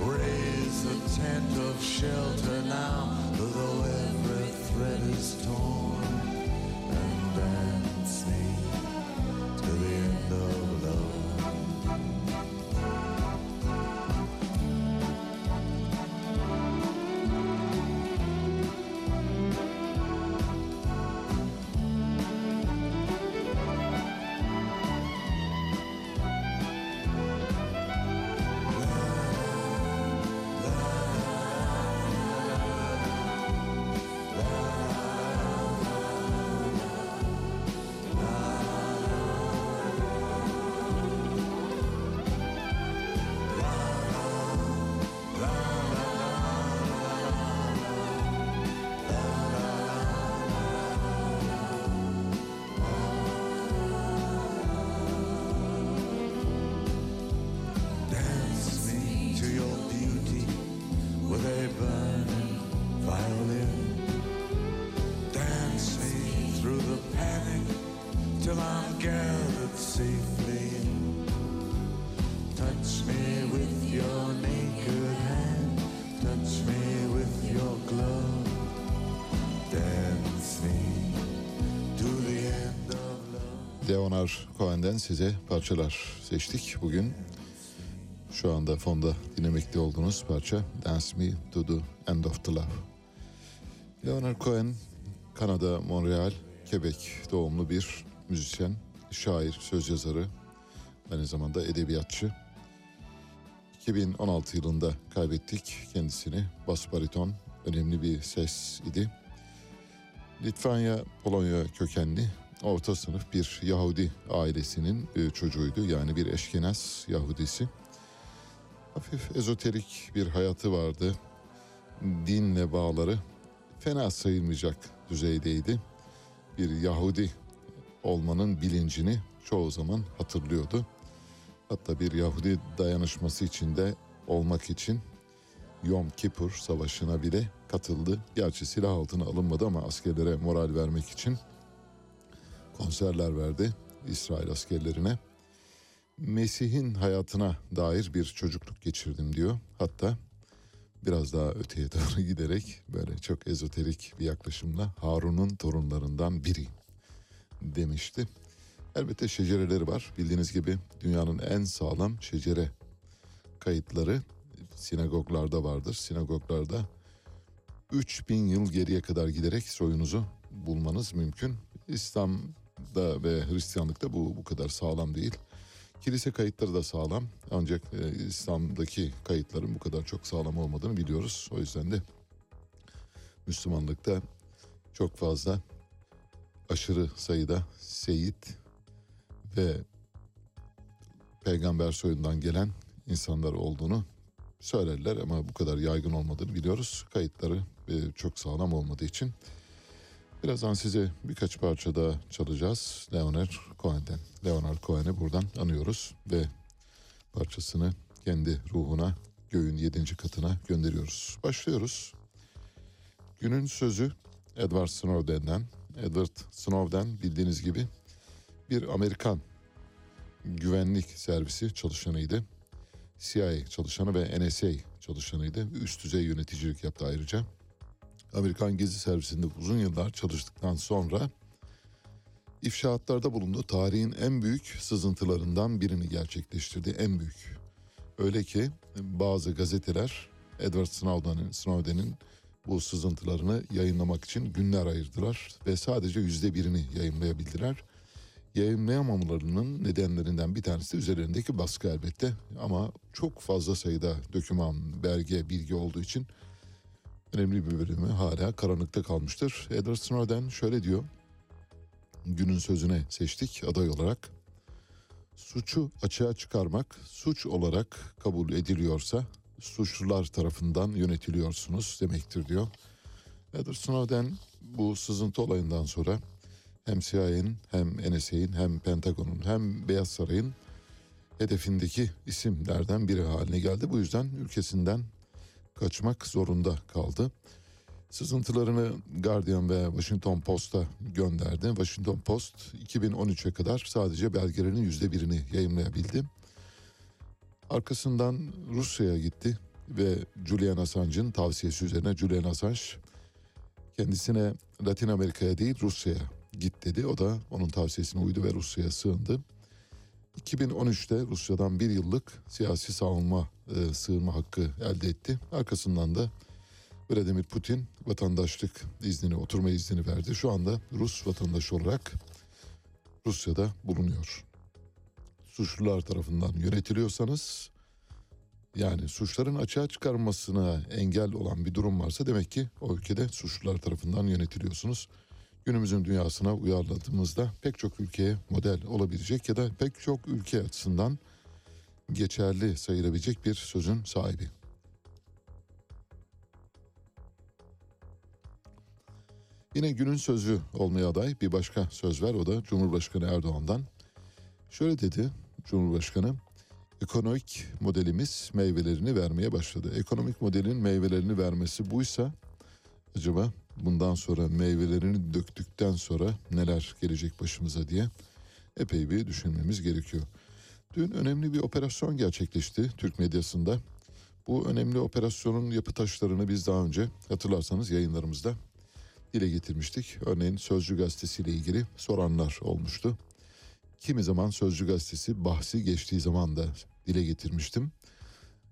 Raise the tent of shelter now. Leonard Cohen'den size parçalar seçtik bugün. Şu anda fonda dinlemekte olduğunuz parça Dance Me to the End of the Love. Leonard Cohen, Kanada, Montreal, Quebec doğumlu bir müzisyen, şair, söz yazarı, aynı zamanda edebiyatçı. 2016 yılında kaybettik kendisini. Bas bariton, önemli bir ses idi. Litvanya, Polonya kökenli orta sınıf bir Yahudi ailesinin e, çocuğuydu. Yani bir eşkenaz Yahudisi. Hafif ezoterik bir hayatı vardı. Dinle bağları fena sayılmayacak düzeydeydi. Bir Yahudi olmanın bilincini çoğu zaman hatırlıyordu. Hatta bir Yahudi dayanışması içinde olmak için Yom Kippur Savaşı'na bile katıldı. Gerçi silah altına alınmadı ama askerlere moral vermek için konserler verdi İsrail askerlerine. Mesih'in hayatına dair bir çocukluk geçirdim diyor. Hatta biraz daha öteye doğru giderek böyle çok ezoterik bir yaklaşımla Harun'un torunlarından biri demişti. Elbette şecereleri var. Bildiğiniz gibi dünyanın en sağlam şecere kayıtları sinagoglarda vardır. Sinagoglarda 3000 yıl geriye kadar giderek soyunuzu bulmanız mümkün. İslam'da ve Hristiyanlıkta bu bu kadar sağlam değil. Kilise kayıtları da sağlam ancak e, İslam'daki kayıtların bu kadar çok sağlam olmadığını biliyoruz. O yüzden de Müslümanlıkta çok fazla aşırı sayıda seyit ve peygamber soyundan gelen insanlar olduğunu söylerler ama bu kadar yaygın olmadığını biliyoruz. Kayıtları e, çok sağlam olmadığı için. Birazdan size birkaç parça daha çalacağız Leonard Cohen'den. Leonard Cohen'i buradan anıyoruz ve parçasını kendi ruhuna göğün yedinci katına gönderiyoruz. Başlıyoruz. Günün sözü Edward Snowden'den. Edward Snowden bildiğiniz gibi bir Amerikan güvenlik servisi çalışanıydı. CIA çalışanı ve NSA çalışanıydı. Üst düzey yöneticilik yaptı ayrıca. Amerikan Gezi Servisi'nde uzun yıllar çalıştıktan sonra ifşaatlarda bulundu. Tarihin en büyük sızıntılarından birini gerçekleştirdi. En büyük. Öyle ki bazı gazeteler Edward Snowden'in Snowden'in bu sızıntılarını yayınlamak için günler ayırdılar ve sadece yüzde birini yayınlayabildiler. Yayınlayamamalarının nedenlerinden bir tanesi de üzerlerindeki baskı elbette ama çok fazla sayıda döküman, belge, bilgi olduğu için önemli bir bölümü hala karanlıkta kalmıştır. Edward Snowden şöyle diyor, günün sözüne seçtik aday olarak. Suçu açığa çıkarmak suç olarak kabul ediliyorsa suçlular tarafından yönetiliyorsunuz demektir diyor. Edward Snowden bu sızıntı olayından sonra hem CIA'nin hem NSA'nin hem Pentagon'un hem Beyaz Saray'ın hedefindeki isimlerden biri haline geldi. Bu yüzden ülkesinden kaçmak zorunda kaldı. Sızıntılarını Guardian ve Washington Post'a gönderdi. Washington Post 2013'e kadar sadece belgelerinin yüzde birini yayınlayabildi. Arkasından Rusya'ya gitti ve Julian Assange'ın tavsiyesi üzerine Julian Assange kendisine Latin Amerika'ya değil Rusya'ya git dedi. O da onun tavsiyesine uydu ve Rusya'ya sığındı. 2013'te Rusya'dan bir yıllık siyasi savunma e, sığınma hakkı elde etti. Arkasından da Vladimir Putin vatandaşlık iznini, oturma iznini verdi. Şu anda Rus vatandaşı olarak Rusya'da bulunuyor. Suçlular tarafından yönetiliyorsanız yani suçların açığa çıkarmasına engel olan bir durum varsa demek ki o ülkede suçlular tarafından yönetiliyorsunuz. Günümüzün dünyasına uyarladığımızda pek çok ülkeye model olabilecek ya da pek çok ülke açısından geçerli sayılabilecek bir sözün sahibi. Yine günün sözü olmaya aday bir başka söz var o da Cumhurbaşkanı Erdoğan'dan. Şöyle dedi Cumhurbaşkanı, ekonomik modelimiz meyvelerini vermeye başladı. Ekonomik modelin meyvelerini vermesi buysa acaba bundan sonra meyvelerini döktükten sonra neler gelecek başımıza diye epey bir düşünmemiz gerekiyor. Dün önemli bir operasyon gerçekleşti Türk medyasında. Bu önemli operasyonun yapı taşlarını biz daha önce hatırlarsanız yayınlarımızda dile getirmiştik. Örneğin Sözcü Gazetesi ile ilgili soranlar olmuştu. kimi zaman Sözcü Gazetesi bahsi geçtiği zaman da dile getirmiştim.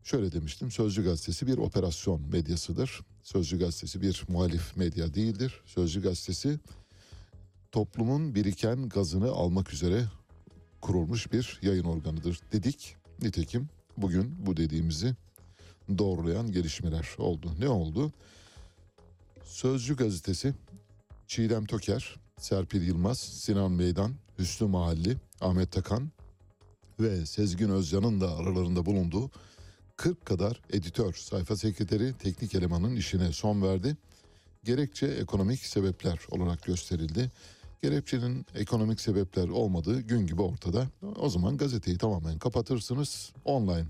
Şöyle demiştim, Sözcü Gazetesi bir operasyon medyasıdır. Sözcü Gazetesi bir muhalif medya değildir. Sözcü Gazetesi toplumun biriken gazını almak üzere kurulmuş bir yayın organıdır dedik. Nitekim bugün bu dediğimizi doğrulayan gelişmeler oldu. Ne oldu? Sözcü gazetesi Çiğdem Toker, Serpil Yılmaz, Sinan Meydan, Hüsnü Mahalli, Ahmet Takan ve Sezgin Özcan'ın da aralarında bulunduğu 40 kadar editör, sayfa sekreteri, teknik elemanın işine son verdi. Gerekçe ekonomik sebepler olarak gösterildi. Gerekçenin ekonomik sebepler olmadığı gün gibi ortada. O zaman gazeteyi tamamen kapatırsınız. Online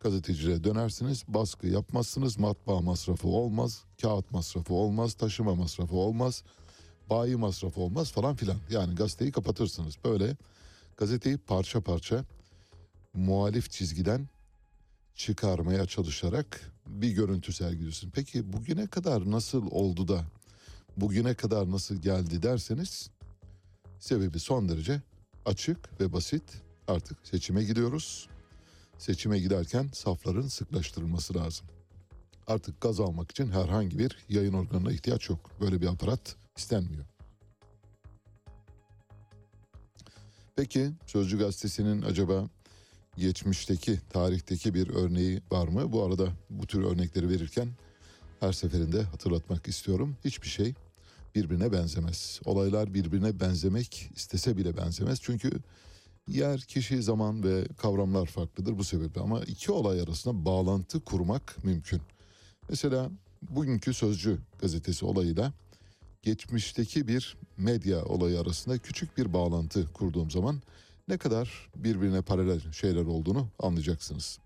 gazetecilere dönersiniz. Baskı yapmazsınız. Matbaa masrafı olmaz. Kağıt masrafı olmaz. Taşıma masrafı olmaz. Bayi masrafı olmaz falan filan. Yani gazeteyi kapatırsınız. Böyle gazeteyi parça parça muhalif çizgiden çıkarmaya çalışarak bir görüntü sergiliyorsun. Peki bugüne kadar nasıl oldu da bugüne kadar nasıl geldi derseniz sebebi son derece açık ve basit. Artık seçime gidiyoruz. Seçime giderken safların sıklaştırılması lazım. Artık gaz almak için herhangi bir yayın organına ihtiyaç yok. Böyle bir aparat istenmiyor. Peki Sözcü Gazetesi'nin acaba geçmişteki, tarihteki bir örneği var mı? Bu arada bu tür örnekleri verirken her seferinde hatırlatmak istiyorum. Hiçbir şey birbirine benzemez. Olaylar birbirine benzemek istese bile benzemez. Çünkü yer, kişi, zaman ve kavramlar farklıdır bu sebeple. Ama iki olay arasında bağlantı kurmak mümkün. Mesela bugünkü Sözcü gazetesi olayıyla geçmişteki bir medya olayı arasında küçük bir bağlantı kurduğum zaman ne kadar birbirine paralel şeyler olduğunu anlayacaksınız.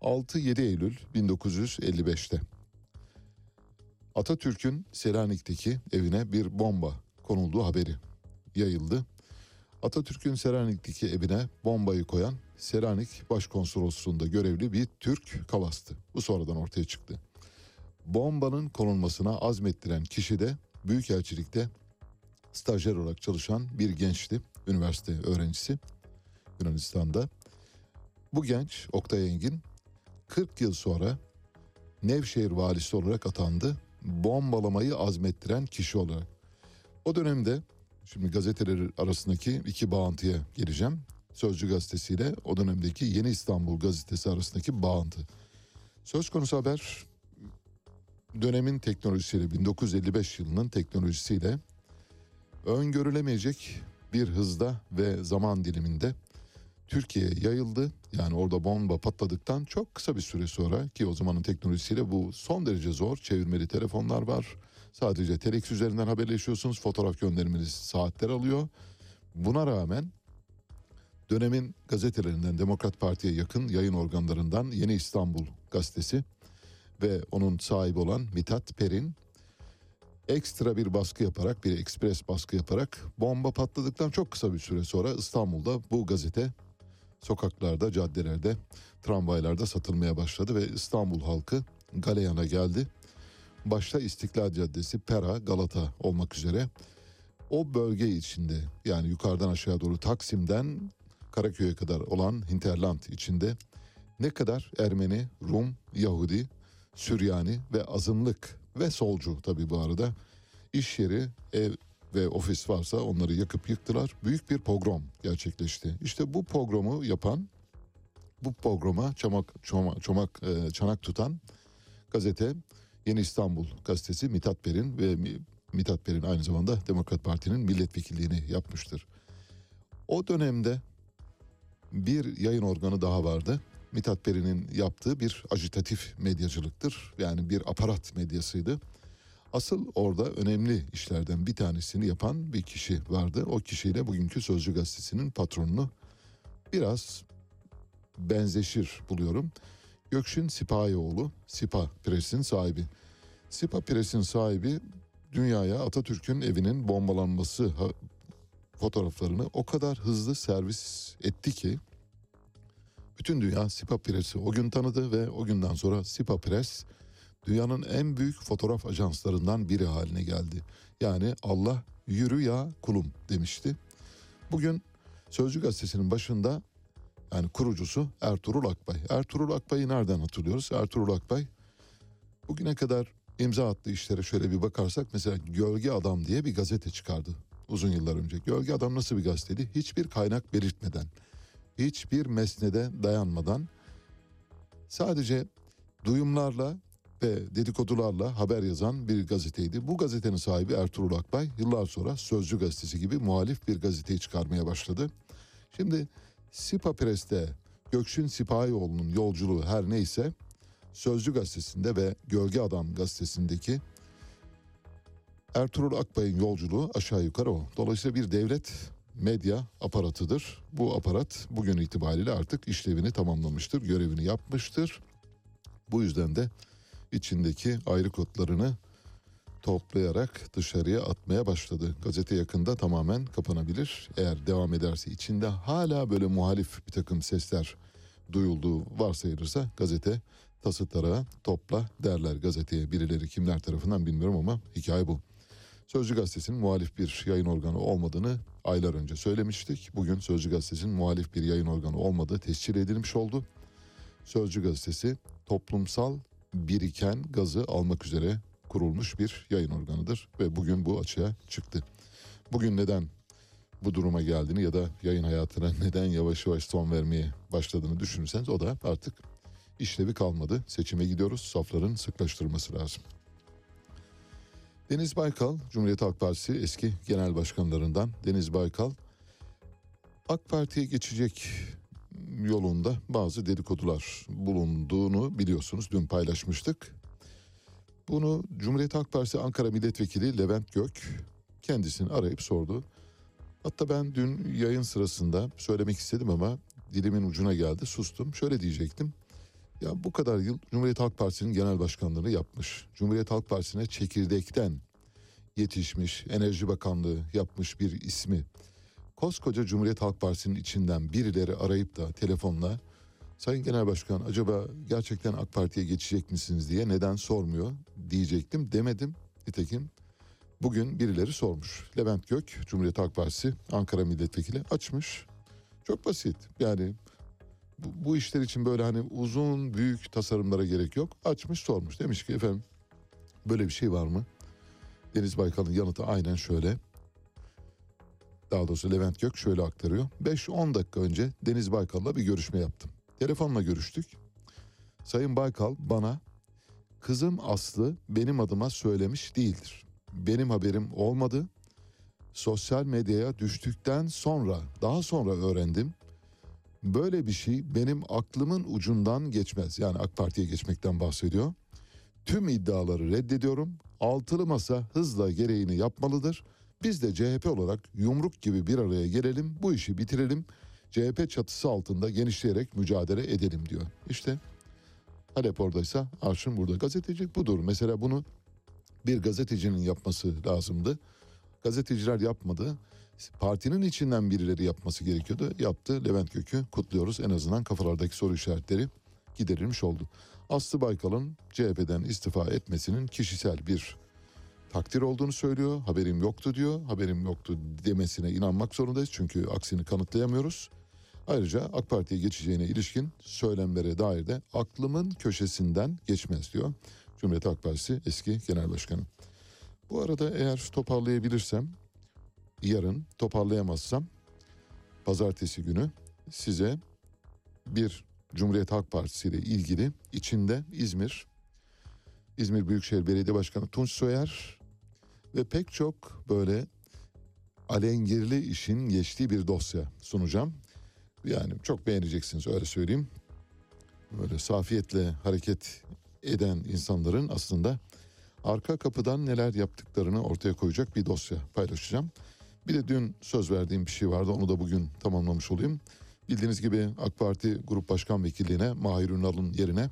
6-7 Eylül 1955'te Atatürk'ün Selanik'teki evine bir bomba konulduğu haberi yayıldı. Atatürk'ün Selanik'teki evine bombayı koyan Selanik Başkonsolosluğu'nda görevli bir Türk kavastı. Bu sonradan ortaya çıktı. Bombanın konulmasına azmettiren kişi de Büyükelçilikte stajyer olarak çalışan bir gençti. Üniversite öğrencisi Yunanistan'da. Bu genç Oktay Engin 40 yıl sonra Nevşehir valisi olarak atandı. Bombalamayı azmettiren kişi olarak. O dönemde şimdi gazeteler arasındaki iki bağıntıya geleceğim. Sözcü gazetesiyle o dönemdeki Yeni İstanbul gazetesi arasındaki bağıntı. Söz konusu haber dönemin teknolojisiyle 1955 yılının teknolojisiyle öngörülemeyecek bir hızda ve zaman diliminde Türkiye'ye yayıldı. Yani orada bomba patladıktan çok kısa bir süre sonra ki o zamanın teknolojisiyle bu son derece zor. Çevirmeli telefonlar var. Sadece telex üzerinden haberleşiyorsunuz. Fotoğraf göndermeniz saatler alıyor. Buna rağmen dönemin gazetelerinden Demokrat Parti'ye yakın yayın organlarından Yeni İstanbul gazetesi ve onun sahibi olan Mithat Perin ekstra bir baskı yaparak bir ekspres baskı yaparak bomba patladıktan çok kısa bir süre sonra İstanbul'da bu gazete sokaklarda, caddelerde, tramvaylarda satılmaya başladı ve İstanbul halkı galeyana geldi. Başta İstiklal Caddesi, Pera, Galata olmak üzere o bölge içinde yani yukarıdan aşağı doğru Taksim'den Karaköy'e kadar olan hinterland içinde ne kadar Ermeni, Rum, Yahudi, Süryani ve azınlık ve solcu tabii bu arada iş yeri, ev ve ofis varsa onları yakıp yıktılar. Büyük bir pogrom gerçekleşti. İşte bu pogromu yapan, bu programa çomak, çomak, çomak e, çanak tutan gazete Yeni İstanbul gazetesi Mithat Perin ve Mithat Perin aynı zamanda Demokrat Parti'nin milletvekilliğini yapmıştır. O dönemde bir yayın organı daha vardı. Mithat Peri'nin yaptığı bir ajitatif medyacılıktır. Yani bir aparat medyasıydı. Asıl orada önemli işlerden bir tanesini yapan bir kişi vardı. O kişiyle bugünkü Sözcü Gazetesi'nin patronunu biraz benzeşir buluyorum. Gökşin Sipahioğlu, Sipa Pres'in sahibi. Sipa Pres'in sahibi dünyaya Atatürk'ün evinin bombalanması fotoğraflarını o kadar hızlı servis etti ki bütün dünya Sipa Pres'i o gün tanıdı ve o günden sonra Sipa Press dünyanın en büyük fotoğraf ajanslarından biri haline geldi. Yani Allah yürü ya kulum demişti. Bugün Sözcü gazetesinin başında yani kurucusu Ertuğrul Akbay. Ertuğrul Akbay'ı nereden hatırlıyoruz? Ertuğrul Akbay bugüne kadar imza attığı işlere şöyle bir bakarsak mesela Gölge Adam diye bir gazete çıkardı uzun yıllar önce. Gölge Adam nasıl bir gazeteydi? Hiçbir kaynak belirtmeden, hiçbir mesnede dayanmadan sadece duyumlarla ve dedikodularla haber yazan bir gazeteydi. Bu gazetenin sahibi Ertuğrul Akbay yıllar sonra Sözcü gazetesi gibi muhalif bir gazeteyi çıkarmaya başladı. Şimdi Sipa Pres'te Gökşin Sipahioğlu'nun yolculuğu her neyse Sözcü gazetesinde ve Gölge Adam gazetesindeki Ertuğrul Akbay'ın yolculuğu aşağı yukarı o. Dolayısıyla bir devlet medya aparatıdır. Bu aparat bugün itibariyle artık işlevini tamamlamıştır, görevini yapmıştır. Bu yüzden de içindeki ayrı kodlarını toplayarak dışarıya atmaya başladı. Gazete yakında tamamen kapanabilir. Eğer devam ederse içinde hala böyle muhalif bir takım sesler duyulduğu varsayılırsa gazete tası tarağı topla derler gazeteye birileri kimler tarafından bilmiyorum ama hikaye bu. Sözcü Gazetesi'nin muhalif bir yayın organı olmadığını aylar önce söylemiştik. Bugün Sözcü Gazetesi'nin muhalif bir yayın organı olmadığı tescil edilmiş oldu. Sözcü Gazetesi toplumsal biriken gazı almak üzere kurulmuş bir yayın organıdır ve bugün bu açığa çıktı. Bugün neden bu duruma geldiğini ya da yayın hayatına neden yavaş yavaş son vermeye başladığını düşünürseniz o da artık işlevi kalmadı. Seçime gidiyoruz. Safların sıklaştırması lazım. Deniz Baykal, Cumhuriyet Halk Partisi eski genel başkanlarından Deniz Baykal, AK Parti'ye geçecek yolunda bazı dedikodular bulunduğunu biliyorsunuz. Dün paylaşmıştık. Bunu Cumhuriyet Halk Partisi Ankara Milletvekili Levent Gök kendisini arayıp sordu. Hatta ben dün yayın sırasında söylemek istedim ama dilimin ucuna geldi sustum. Şöyle diyecektim. Ya bu kadar yıl Cumhuriyet Halk Partisi'nin genel başkanlığını yapmış. Cumhuriyet Halk Partisi'ne çekirdekten yetişmiş, Enerji Bakanlığı yapmış bir ismi. Koskoca Cumhuriyet Halk Partisi'nin içinden birileri arayıp da telefonla Sayın Genel Başkan acaba gerçekten AK Parti'ye geçecek misiniz diye neden sormuyor diyecektim demedim. Nitekim bugün birileri sormuş. Levent Gök Cumhuriyet Halk Partisi Ankara Milletvekili açmış. Çok basit yani bu, işler için böyle hani uzun büyük tasarımlara gerek yok. Açmış sormuş demiş ki efendim böyle bir şey var mı? Deniz Baykal'ın yanıtı aynen şöyle. Daha doğrusu Levent Gök şöyle aktarıyor. 5-10 dakika önce Deniz Baykal'la bir görüşme yaptım. Telefonla görüştük. Sayın Baykal bana kızım Aslı benim adıma söylemiş değildir. Benim haberim olmadı. Sosyal medyaya düştükten sonra daha sonra öğrendim. Böyle bir şey benim aklımın ucundan geçmez. Yani AK Parti'ye geçmekten bahsediyor. Tüm iddiaları reddediyorum. Altılı masa hızla gereğini yapmalıdır. Biz de CHP olarak yumruk gibi bir araya gelelim, bu işi bitirelim. CHP çatısı altında genişleyerek mücadele edelim diyor. İşte Halep oradaysa Arşın burada. Gazeteci budur. Mesela bunu bir gazetecinin yapması lazımdı. Gazeteciler yapmadı. Partinin içinden birileri yapması gerekiyordu. Yaptı. Levent Gök'ü kutluyoruz. En azından kafalardaki soru işaretleri giderilmiş oldu. Aslı Baykal'ın CHP'den istifa etmesinin kişisel bir takdir olduğunu söylüyor. Haberim yoktu diyor. Haberim yoktu demesine inanmak zorundayız. Çünkü aksini kanıtlayamıyoruz. Ayrıca AK Parti'ye geçeceğine ilişkin söylemlere dair de aklımın köşesinden geçmez diyor. Cumhuriyet Halk Partisi eski genel başkanı. Bu arada eğer toparlayabilirsem yarın toparlayamazsam pazartesi günü size bir Cumhuriyet Halk Partisi ile ilgili içinde İzmir, İzmir Büyükşehir Belediye Başkanı Tunç Soyer ve pek çok böyle alengirli işin geçtiği bir dosya sunacağım. Yani çok beğeneceksiniz öyle söyleyeyim. Böyle safiyetle hareket eden insanların aslında arka kapıdan neler yaptıklarını ortaya koyacak bir dosya paylaşacağım. Bir de dün söz verdiğim bir şey vardı onu da bugün tamamlamış olayım. Bildiğiniz gibi AK Parti Grup Başkan Vekilliğine Mahir Ünal'ın yerine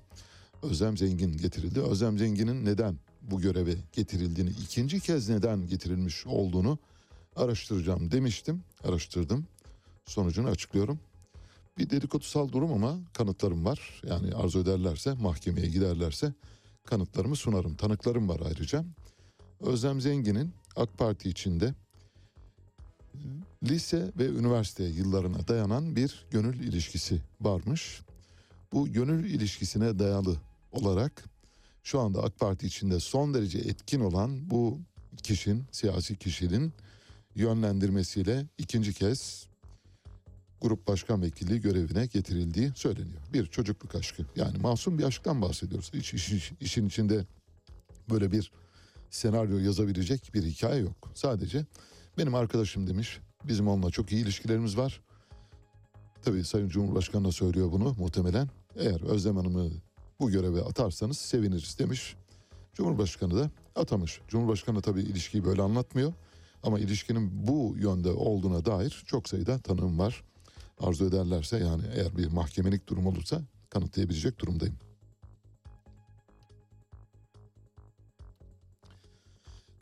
Özlem Zengin getirildi. Özlem Zengin'in neden bu göreve getirildiğini, ikinci kez neden getirilmiş olduğunu araştıracağım demiştim. Araştırdım. Sonucunu açıklıyorum. Bir dedikodusal durum ama kanıtlarım var. Yani arzu ederlerse, mahkemeye giderlerse kanıtlarımı sunarım. Tanıklarım var ayrıca. Özlem Zengin'in AK Parti içinde lise ve üniversite yıllarına dayanan bir gönül ilişkisi varmış. Bu gönül ilişkisine dayalı olarak şu anda AK Parti içinde son derece etkin olan bu kişinin, siyasi kişinin yönlendirmesiyle ikinci kez grup başkan vekilliği görevine getirildiği söyleniyor. Bir çocukluk aşkı yani masum bir aşktan bahsediyoruz. Hiç işin, işin içinde böyle bir senaryo yazabilecek bir hikaye yok. Sadece benim arkadaşım demiş bizim onunla çok iyi ilişkilerimiz var. Tabii Sayın Cumhurbaşkanı da söylüyor bunu muhtemelen. Eğer Özlem Hanım'ı bu göreve atarsanız seviniriz demiş. Cumhurbaşkanı da atamış. Cumhurbaşkanı tabii ilişkiyi böyle anlatmıyor. Ama ilişkinin bu yönde olduğuna dair çok sayıda tanığım var. Arzu ederlerse yani eğer bir mahkemelik durum olursa kanıtlayabilecek durumdayım.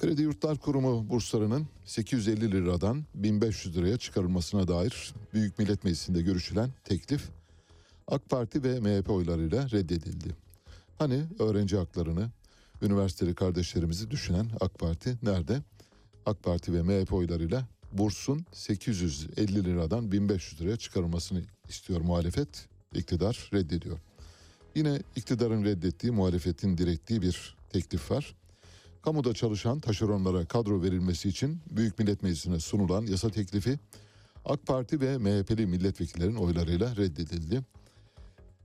Kredi Yurtlar Kurumu burslarının 850 liradan 1500 liraya çıkarılmasına dair Büyük Millet Meclisi'nde görüşülen teklif AK Parti ve MHP oylarıyla reddedildi. Hani öğrenci haklarını, üniversiteli kardeşlerimizi düşünen AK Parti nerede? AK Parti ve MHP oylarıyla bursun 850 liradan 1500 liraya çıkarılmasını istiyor muhalefet. İktidar reddediyor. Yine iktidarın reddettiği, muhalefetin direttiği bir teklif var. Kamuda çalışan taşeronlara kadro verilmesi için Büyük Millet Meclisi'ne sunulan yasa teklifi AK Parti ve MHP'li milletvekillerin oylarıyla reddedildi.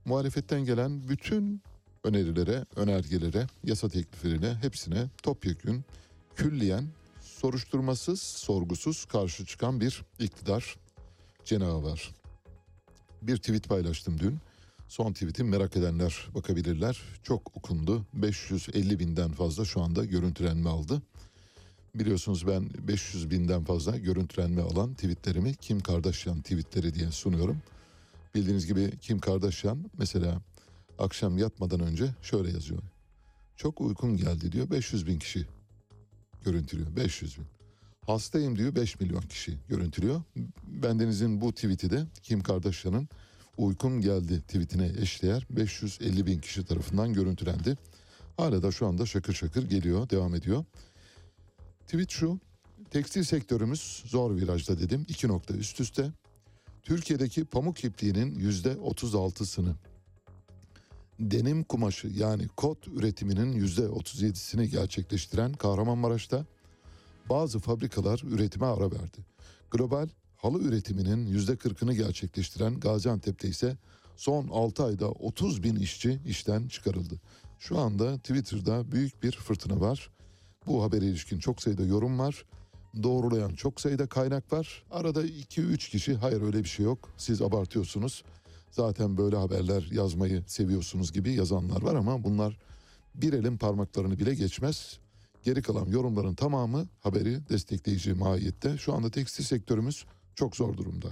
Muhalefetten gelen bütün önerilere, önergelere, yasa tekliflerine hepsine topyekün, külliyen, soruşturmasız, sorgusuz karşı çıkan bir iktidar cenahı var. Bir tweet paylaştım dün. Son tweetim merak edenler bakabilirler. Çok okundu. 550 binden fazla şu anda görüntülenme aldı. Biliyorsunuz ben 500 binden fazla görüntülenme alan tweetlerimi Kim Kardashian tweetleri diye sunuyorum. Bildiğiniz gibi Kim Kardashian mesela akşam yatmadan önce şöyle yazıyor. Çok uykum geldi diyor 500 bin kişi görüntülüyor 500 bin. Hastayım diyor 5 milyon kişi görüntülüyor. Bendenizin bu tweet'i de Kim Kardashian'ın uykum geldi tweetine eşdeğer 550 bin kişi tarafından görüntülendi. Hala da şu anda şakır şakır geliyor, devam ediyor. Tweet şu, tekstil sektörümüz zor virajda dedim. iki nokta üst üste. Türkiye'deki pamuk ipliğinin yüzde 36'sını, denim kumaşı yani kot üretiminin yüzde 37'sini gerçekleştiren Kahramanmaraş'ta bazı fabrikalar üretime ara verdi. Global halı üretiminin yüzde 40'ını gerçekleştiren Gaziantep'te ise son 6 ayda 30 bin işçi işten çıkarıldı. Şu anda Twitter'da büyük bir fırtına var. Bu habere ilişkin çok sayıda yorum var. Doğrulayan çok sayıda kaynak var. Arada 2-3 kişi hayır öyle bir şey yok siz abartıyorsunuz. Zaten böyle haberler yazmayı seviyorsunuz gibi yazanlar var ama bunlar bir elin parmaklarını bile geçmez. Geri kalan yorumların tamamı haberi destekleyici mahiyette. Şu anda tekstil sektörümüz çok zor durumda.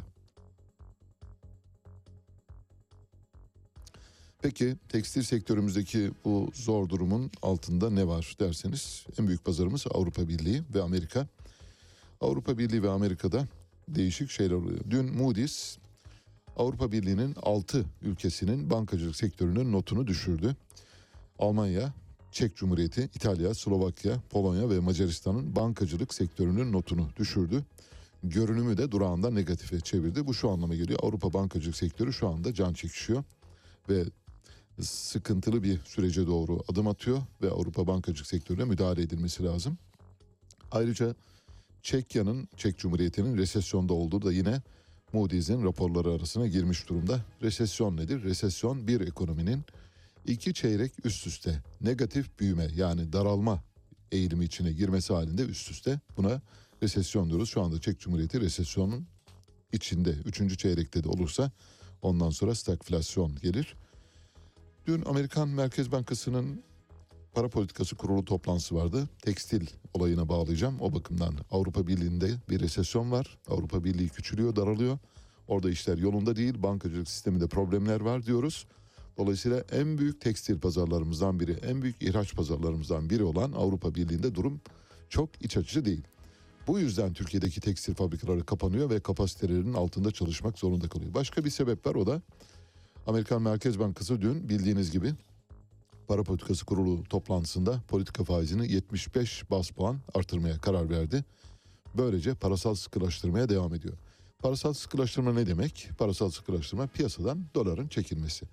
Peki tekstil sektörümüzdeki bu zor durumun altında ne var derseniz en büyük pazarımız Avrupa Birliği ve Amerika. Avrupa Birliği ve Amerika'da değişik şeyler oluyor. Dün Moody's Avrupa Birliği'nin 6 ülkesinin bankacılık sektörünün notunu düşürdü. Almanya, Çek Cumhuriyeti, İtalya, Slovakya, Polonya ve Macaristan'ın bankacılık sektörünün notunu düşürdü. Görünümü de durağında negatife çevirdi. Bu şu anlama geliyor. Avrupa bankacılık sektörü şu anda can çekişiyor ve sıkıntılı bir sürece doğru adım atıyor ve Avrupa bankacılık sektörüne müdahale edilmesi lazım. Ayrıca Çekya'nın, Çek Cumhuriyeti'nin resesyonda olduğu da yine Moody's'in raporları arasına girmiş durumda. Resesyon nedir? Resesyon bir ekonominin iki çeyrek üst üste negatif büyüme yani daralma eğilimi içine girmesi halinde üst üste buna resesyon diyoruz. Şu anda Çek Cumhuriyeti resesyonun içinde üçüncü çeyrekte de olursa ondan sonra stagflasyon gelir. Dün Amerikan Merkez Bankası'nın para politikası kurulu toplantısı vardı. Tekstil olayına bağlayacağım. O bakımdan Avrupa Birliği'nde bir resesyon var. Avrupa Birliği küçülüyor, daralıyor. Orada işler yolunda değil. Bankacılık sisteminde problemler var diyoruz. Dolayısıyla en büyük tekstil pazarlarımızdan biri, en büyük ihraç pazarlarımızdan biri olan Avrupa Birliği'nde durum çok iç açıcı değil. Bu yüzden Türkiye'deki tekstil fabrikaları kapanıyor ve kapasitelerinin altında çalışmak zorunda kalıyor. Başka bir sebep var o da Amerikan Merkez Bankası dün bildiğiniz gibi para politikası kurulu toplantısında politika faizini 75 bas puan artırmaya karar verdi. Böylece parasal sıkılaştırmaya devam ediyor. Parasal sıkılaştırma ne demek? Parasal sıkılaştırma piyasadan doların çekilmesi.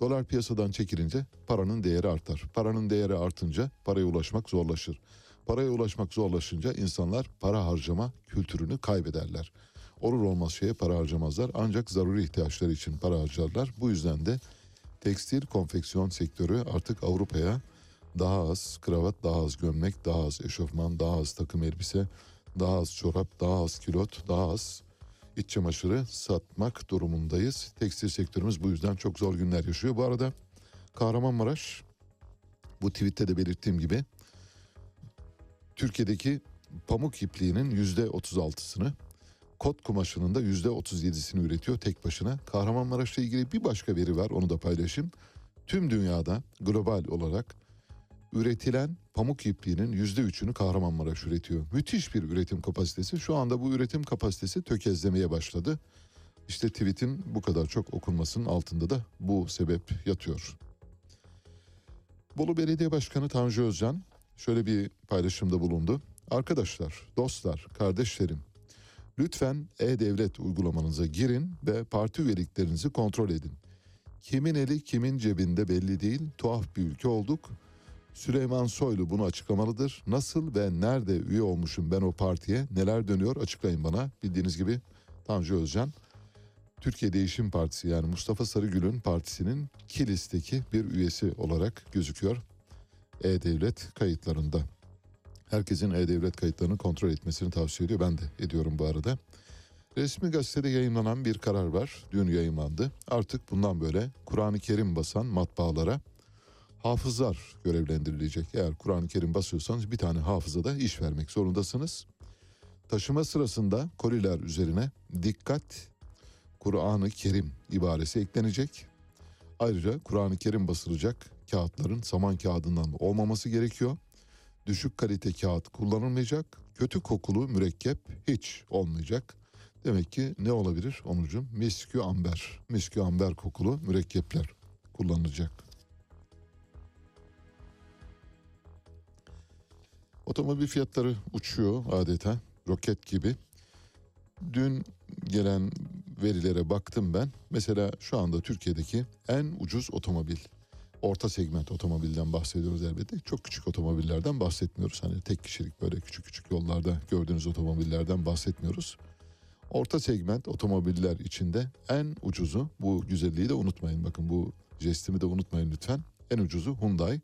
Dolar piyasadan çekilince paranın değeri artar. Paranın değeri artınca paraya ulaşmak zorlaşır. Paraya ulaşmak zorlaşınca insanlar para harcama kültürünü kaybederler. Olur olmaz şeye para harcamazlar ancak zaruri ihtiyaçları için para harcarlar. Bu yüzden de tekstil konfeksiyon sektörü artık Avrupa'ya daha az kravat, daha az gömlek, daha az eşofman, daha az takım elbise, daha az çorap, daha az kilot, daha az iç çamaşırı satmak durumundayız. Tekstil sektörümüz bu yüzden çok zor günler yaşıyor. Bu arada Kahramanmaraş bu tweette de belirttiğim gibi Türkiye'deki pamuk ipliğinin yüzde 36'sını kot kumaşının da yüzde 37'sini üretiyor tek başına. Kahramanmaraş'la ilgili bir başka veri var onu da paylaşayım. Tüm dünyada global olarak üretilen pamuk ipliğinin yüzde üçünü Kahramanmaraş üretiyor. Müthiş bir üretim kapasitesi. Şu anda bu üretim kapasitesi tökezlemeye başladı. İşte tweetin bu kadar çok okunmasının altında da bu sebep yatıyor. Bolu Belediye Başkanı Tanju Özcan şöyle bir paylaşımda bulundu. Arkadaşlar, dostlar, kardeşlerim lütfen e-devlet uygulamanıza girin ve parti üyeliklerinizi kontrol edin. Kimin eli kimin cebinde belli değil, tuhaf bir ülke olduk. Süleyman Soylu bunu açıklamalıdır. Nasıl ve nerede üye olmuşum ben o partiye, neler dönüyor açıklayın bana. Bildiğiniz gibi Tanju Özcan Türkiye Değişim Partisi yani Mustafa Sarıgül'ün partisinin Kilis'teki bir üyesi olarak gözüküyor. E-Devlet kayıtlarında. Herkesin E-Devlet kayıtlarını kontrol etmesini tavsiye ediyor. Ben de ediyorum bu arada. Resmi gazetede yayınlanan bir karar var. Dün yayınlandı. Artık bundan böyle Kur'an-ı Kerim basan matbaalara hafızlar görevlendirilecek. Eğer Kur'an-ı Kerim basıyorsanız bir tane hafıza da iş vermek zorundasınız. Taşıma sırasında koliler üzerine dikkat Kur'an-ı Kerim ibaresi eklenecek. Ayrıca Kur'an-ı Kerim basılacak kağıtların saman kağıdından olmaması gerekiyor. Düşük kalite kağıt kullanılmayacak. Kötü kokulu mürekkep hiç olmayacak. Demek ki ne olabilir onucum? Miskü amber. Miskü amber kokulu mürekkepler kullanılacak. Otomobil fiyatları uçuyor adeta roket gibi. Dün gelen verilere baktım ben. Mesela şu anda Türkiye'deki en ucuz otomobil, orta segment otomobilden bahsediyoruz elbette. Çok küçük otomobillerden bahsetmiyoruz. Hani tek kişilik böyle küçük küçük yollarda gördüğünüz otomobillerden bahsetmiyoruz. Orta segment otomobiller içinde en ucuzu, bu güzelliği de unutmayın. Bakın bu jestimi de unutmayın lütfen. En ucuzu Hyundai.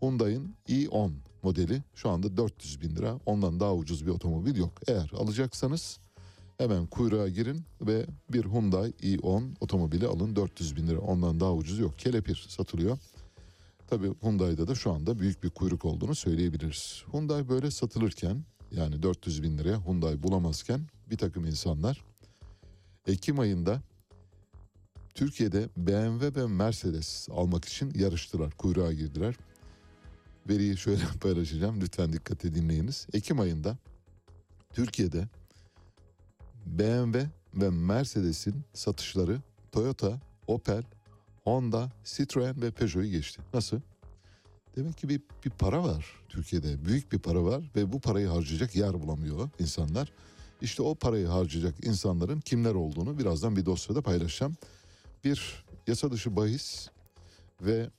Hyundai'nin i10 modeli şu anda 400 bin lira. Ondan daha ucuz bir otomobil yok. Eğer alacaksanız hemen kuyruğa girin ve bir Hyundai i10 otomobili alın 400 bin lira. Ondan daha ucuz yok. Kelepir satılıyor. Tabii Hyundai'da da şu anda büyük bir kuyruk olduğunu söyleyebiliriz. Hyundai böyle satılırken yani 400 bin liraya Hyundai bulamazken bir takım insanlar Ekim ayında Türkiye'de BMW ve Mercedes almak için yarıştılar, kuyruğa girdiler. Veriyi şöyle paylaşacağım, lütfen dikkate dinleyiniz. Ekim ayında Türkiye'de BMW ve Mercedes'in satışları Toyota, Opel, Honda, Citroen ve Peugeot'u geçti. Nasıl? Demek ki bir, bir para var Türkiye'de. Büyük bir para var ve bu parayı harcayacak yer bulamıyor insanlar. İşte o parayı harcayacak insanların kimler olduğunu birazdan bir dosyada paylaşacağım. Bir yasa dışı bahis ve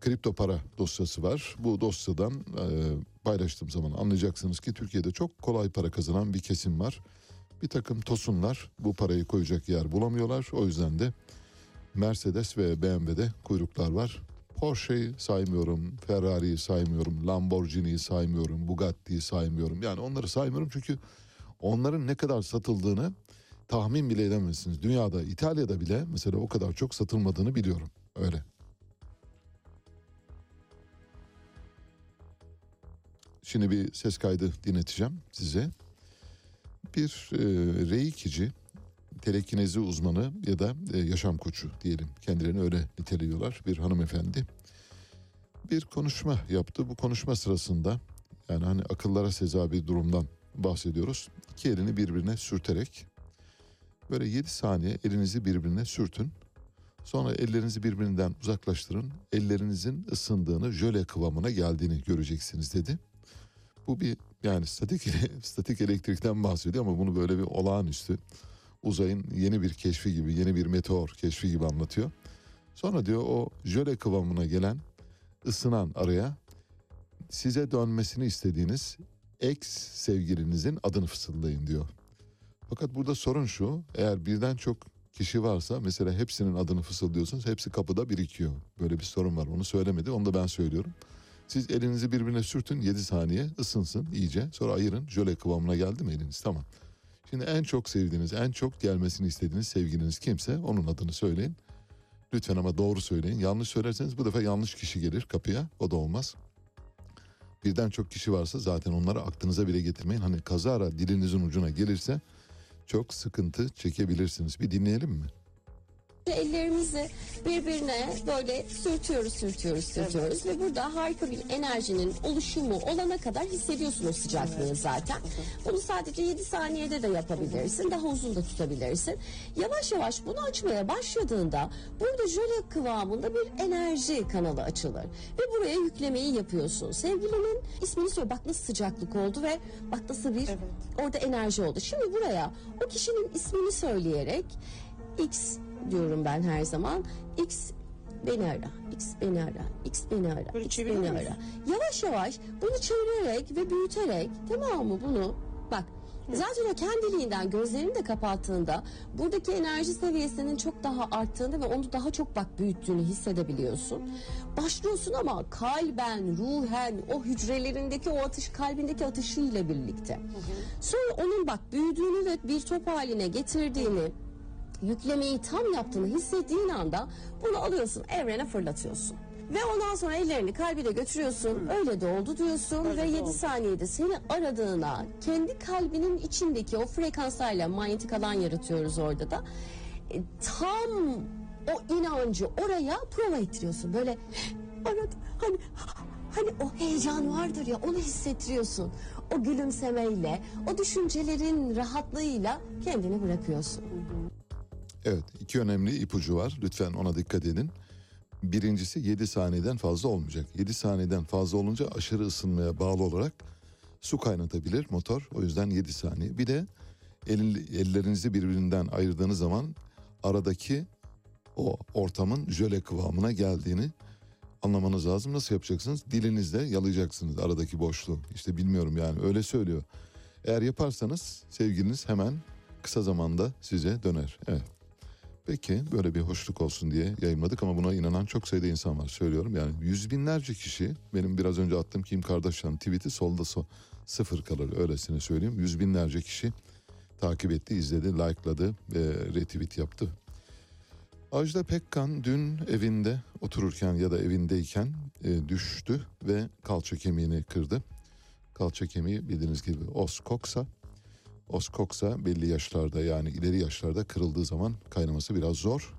kripto para dosyası var. Bu dosyadan e, paylaştığım zaman anlayacaksınız ki Türkiye'de çok kolay para kazanan bir kesim var. Bir takım tosunlar bu parayı koyacak yer bulamıyorlar. O yüzden de Mercedes ve BMW'de kuyruklar var. Porsche'yi saymıyorum, Ferrari'yi saymıyorum, Lamborghini'yi saymıyorum, Bugatti'yi saymıyorum. Yani onları saymıyorum çünkü onların ne kadar satıldığını tahmin bile edemezsiniz. Dünyada, İtalya'da bile mesela o kadar çok satılmadığını biliyorum. Öyle. Şimdi bir ses kaydı dinleteceğim size. Bir e, reikici, telekinezi uzmanı ya da e, yaşam koçu diyelim. Kendilerini öyle niteliyorlar. Bir hanımefendi bir konuşma yaptı. Bu konuşma sırasında yani hani akıllara seza bir durumdan bahsediyoruz. İki elini birbirine sürterek böyle 7 saniye elinizi birbirine sürtün. Sonra ellerinizi birbirinden uzaklaştırın. Ellerinizin ısındığını, jöle kıvamına geldiğini göreceksiniz dedi. Bu bir yani statik statik elektrikten bahsediyor ama bunu böyle bir olağanüstü uzayın yeni bir keşfi gibi, yeni bir meteor keşfi gibi anlatıyor. Sonra diyor o jöle kıvamına gelen ısınan araya size dönmesini istediğiniz ex sevgilinizin adını fısıldayın diyor. Fakat burada sorun şu eğer birden çok kişi varsa mesela hepsinin adını fısıldıyorsunuz hepsi kapıda birikiyor. Böyle bir sorun var onu söylemedi onu da ben söylüyorum. Siz elinizi birbirine sürtün 7 saniye ısınsın iyice sonra ayırın jöle kıvamına geldi mi eliniz tamam. Şimdi en çok sevdiğiniz en çok gelmesini istediğiniz sevgiliniz kimse onun adını söyleyin. Lütfen ama doğru söyleyin. Yanlış söylerseniz bu defa yanlış kişi gelir kapıya. O da olmaz. Birden çok kişi varsa zaten onları aklınıza bile getirmeyin. Hani kazara dilinizin ucuna gelirse çok sıkıntı çekebilirsiniz. Bir dinleyelim mi? Ellerimizi birbirine böyle sürtüyoruz, sürtüyoruz, sürtüyoruz ve burada harika bir enerjinin oluşumu olana kadar hissediyorsun o sıcaklığı zaten. Bunu sadece 7 saniyede de yapabilirsin, daha uzun da tutabilirsin. Yavaş yavaş bunu açmaya başladığında burada jöle kıvamında bir enerji kanalı açılır ve buraya yüklemeyi yapıyorsun. Sevgilinin ismini söyle, bak nasıl sıcaklık oldu ve bak nasıl bir orada enerji oldu. Şimdi buraya o kişinin ismini söyleyerek X diyorum ben her zaman. X beni ara, X beni ara, X beni ara, Böyle X beni ara. Yavaş yavaş bunu çevirerek ve büyüterek tamam mı bunu bak Zaten o kendiliğinden gözlerini de kapattığında buradaki enerji seviyesinin çok daha arttığını ve onu daha çok bak büyüttüğünü hissedebiliyorsun. Başlıyorsun ama kalben, ruhen, o hücrelerindeki o atış, kalbindeki atışıyla birlikte. Sonra onun bak büyüdüğünü ve bir top haline getirdiğini, yüklemeyi tam yaptığını hissettiğin anda bunu alıyorsun evrene fırlatıyorsun. Ve ondan sonra ellerini kalbine götürüyorsun. Öyle de oldu diyorsun Öyle ve de 7 oldu. saniyede seni aradığına kendi kalbinin içindeki o frekanslarla manyetik alan yaratıyoruz orada da. E, tam o inancı oraya prova ettiriyorsun. Böyle aradı hani hani o heyecan vardır ya onu hissettiriyorsun. O gülümsemeyle, o düşüncelerin rahatlığıyla kendini bırakıyorsun. Evet iki önemli ipucu var. Lütfen ona dikkat edin. Birincisi 7 saniyeden fazla olmayacak. 7 saniyeden fazla olunca aşırı ısınmaya bağlı olarak su kaynatabilir motor. O yüzden 7 saniye. Bir de el- ellerinizi birbirinden ayırdığınız zaman aradaki o ortamın jöle kıvamına geldiğini anlamanız lazım. Nasıl yapacaksınız? Dilinizle yalayacaksınız aradaki boşluğu. İşte bilmiyorum yani öyle söylüyor. Eğer yaparsanız sevgiliniz hemen kısa zamanda size döner. Evet. Peki böyle bir hoşluk olsun diye yayınladık ama buna inanan çok sayıda insan var söylüyorum. Yani yüz binlerce kişi benim biraz önce attığım Kim Kardashian tweet'i solda so sıfır kalır öylesine söyleyeyim. Yüz binlerce kişi takip etti, izledi, likeladı ve retweet yaptı. Ajda Pekkan dün evinde otururken ya da evindeyken e, düştü ve kalça kemiğini kırdı. Kalça kemiği bildiğiniz gibi os koksa. Os koksa belli yaşlarda yani ileri yaşlarda kırıldığı zaman kaynaması biraz zor.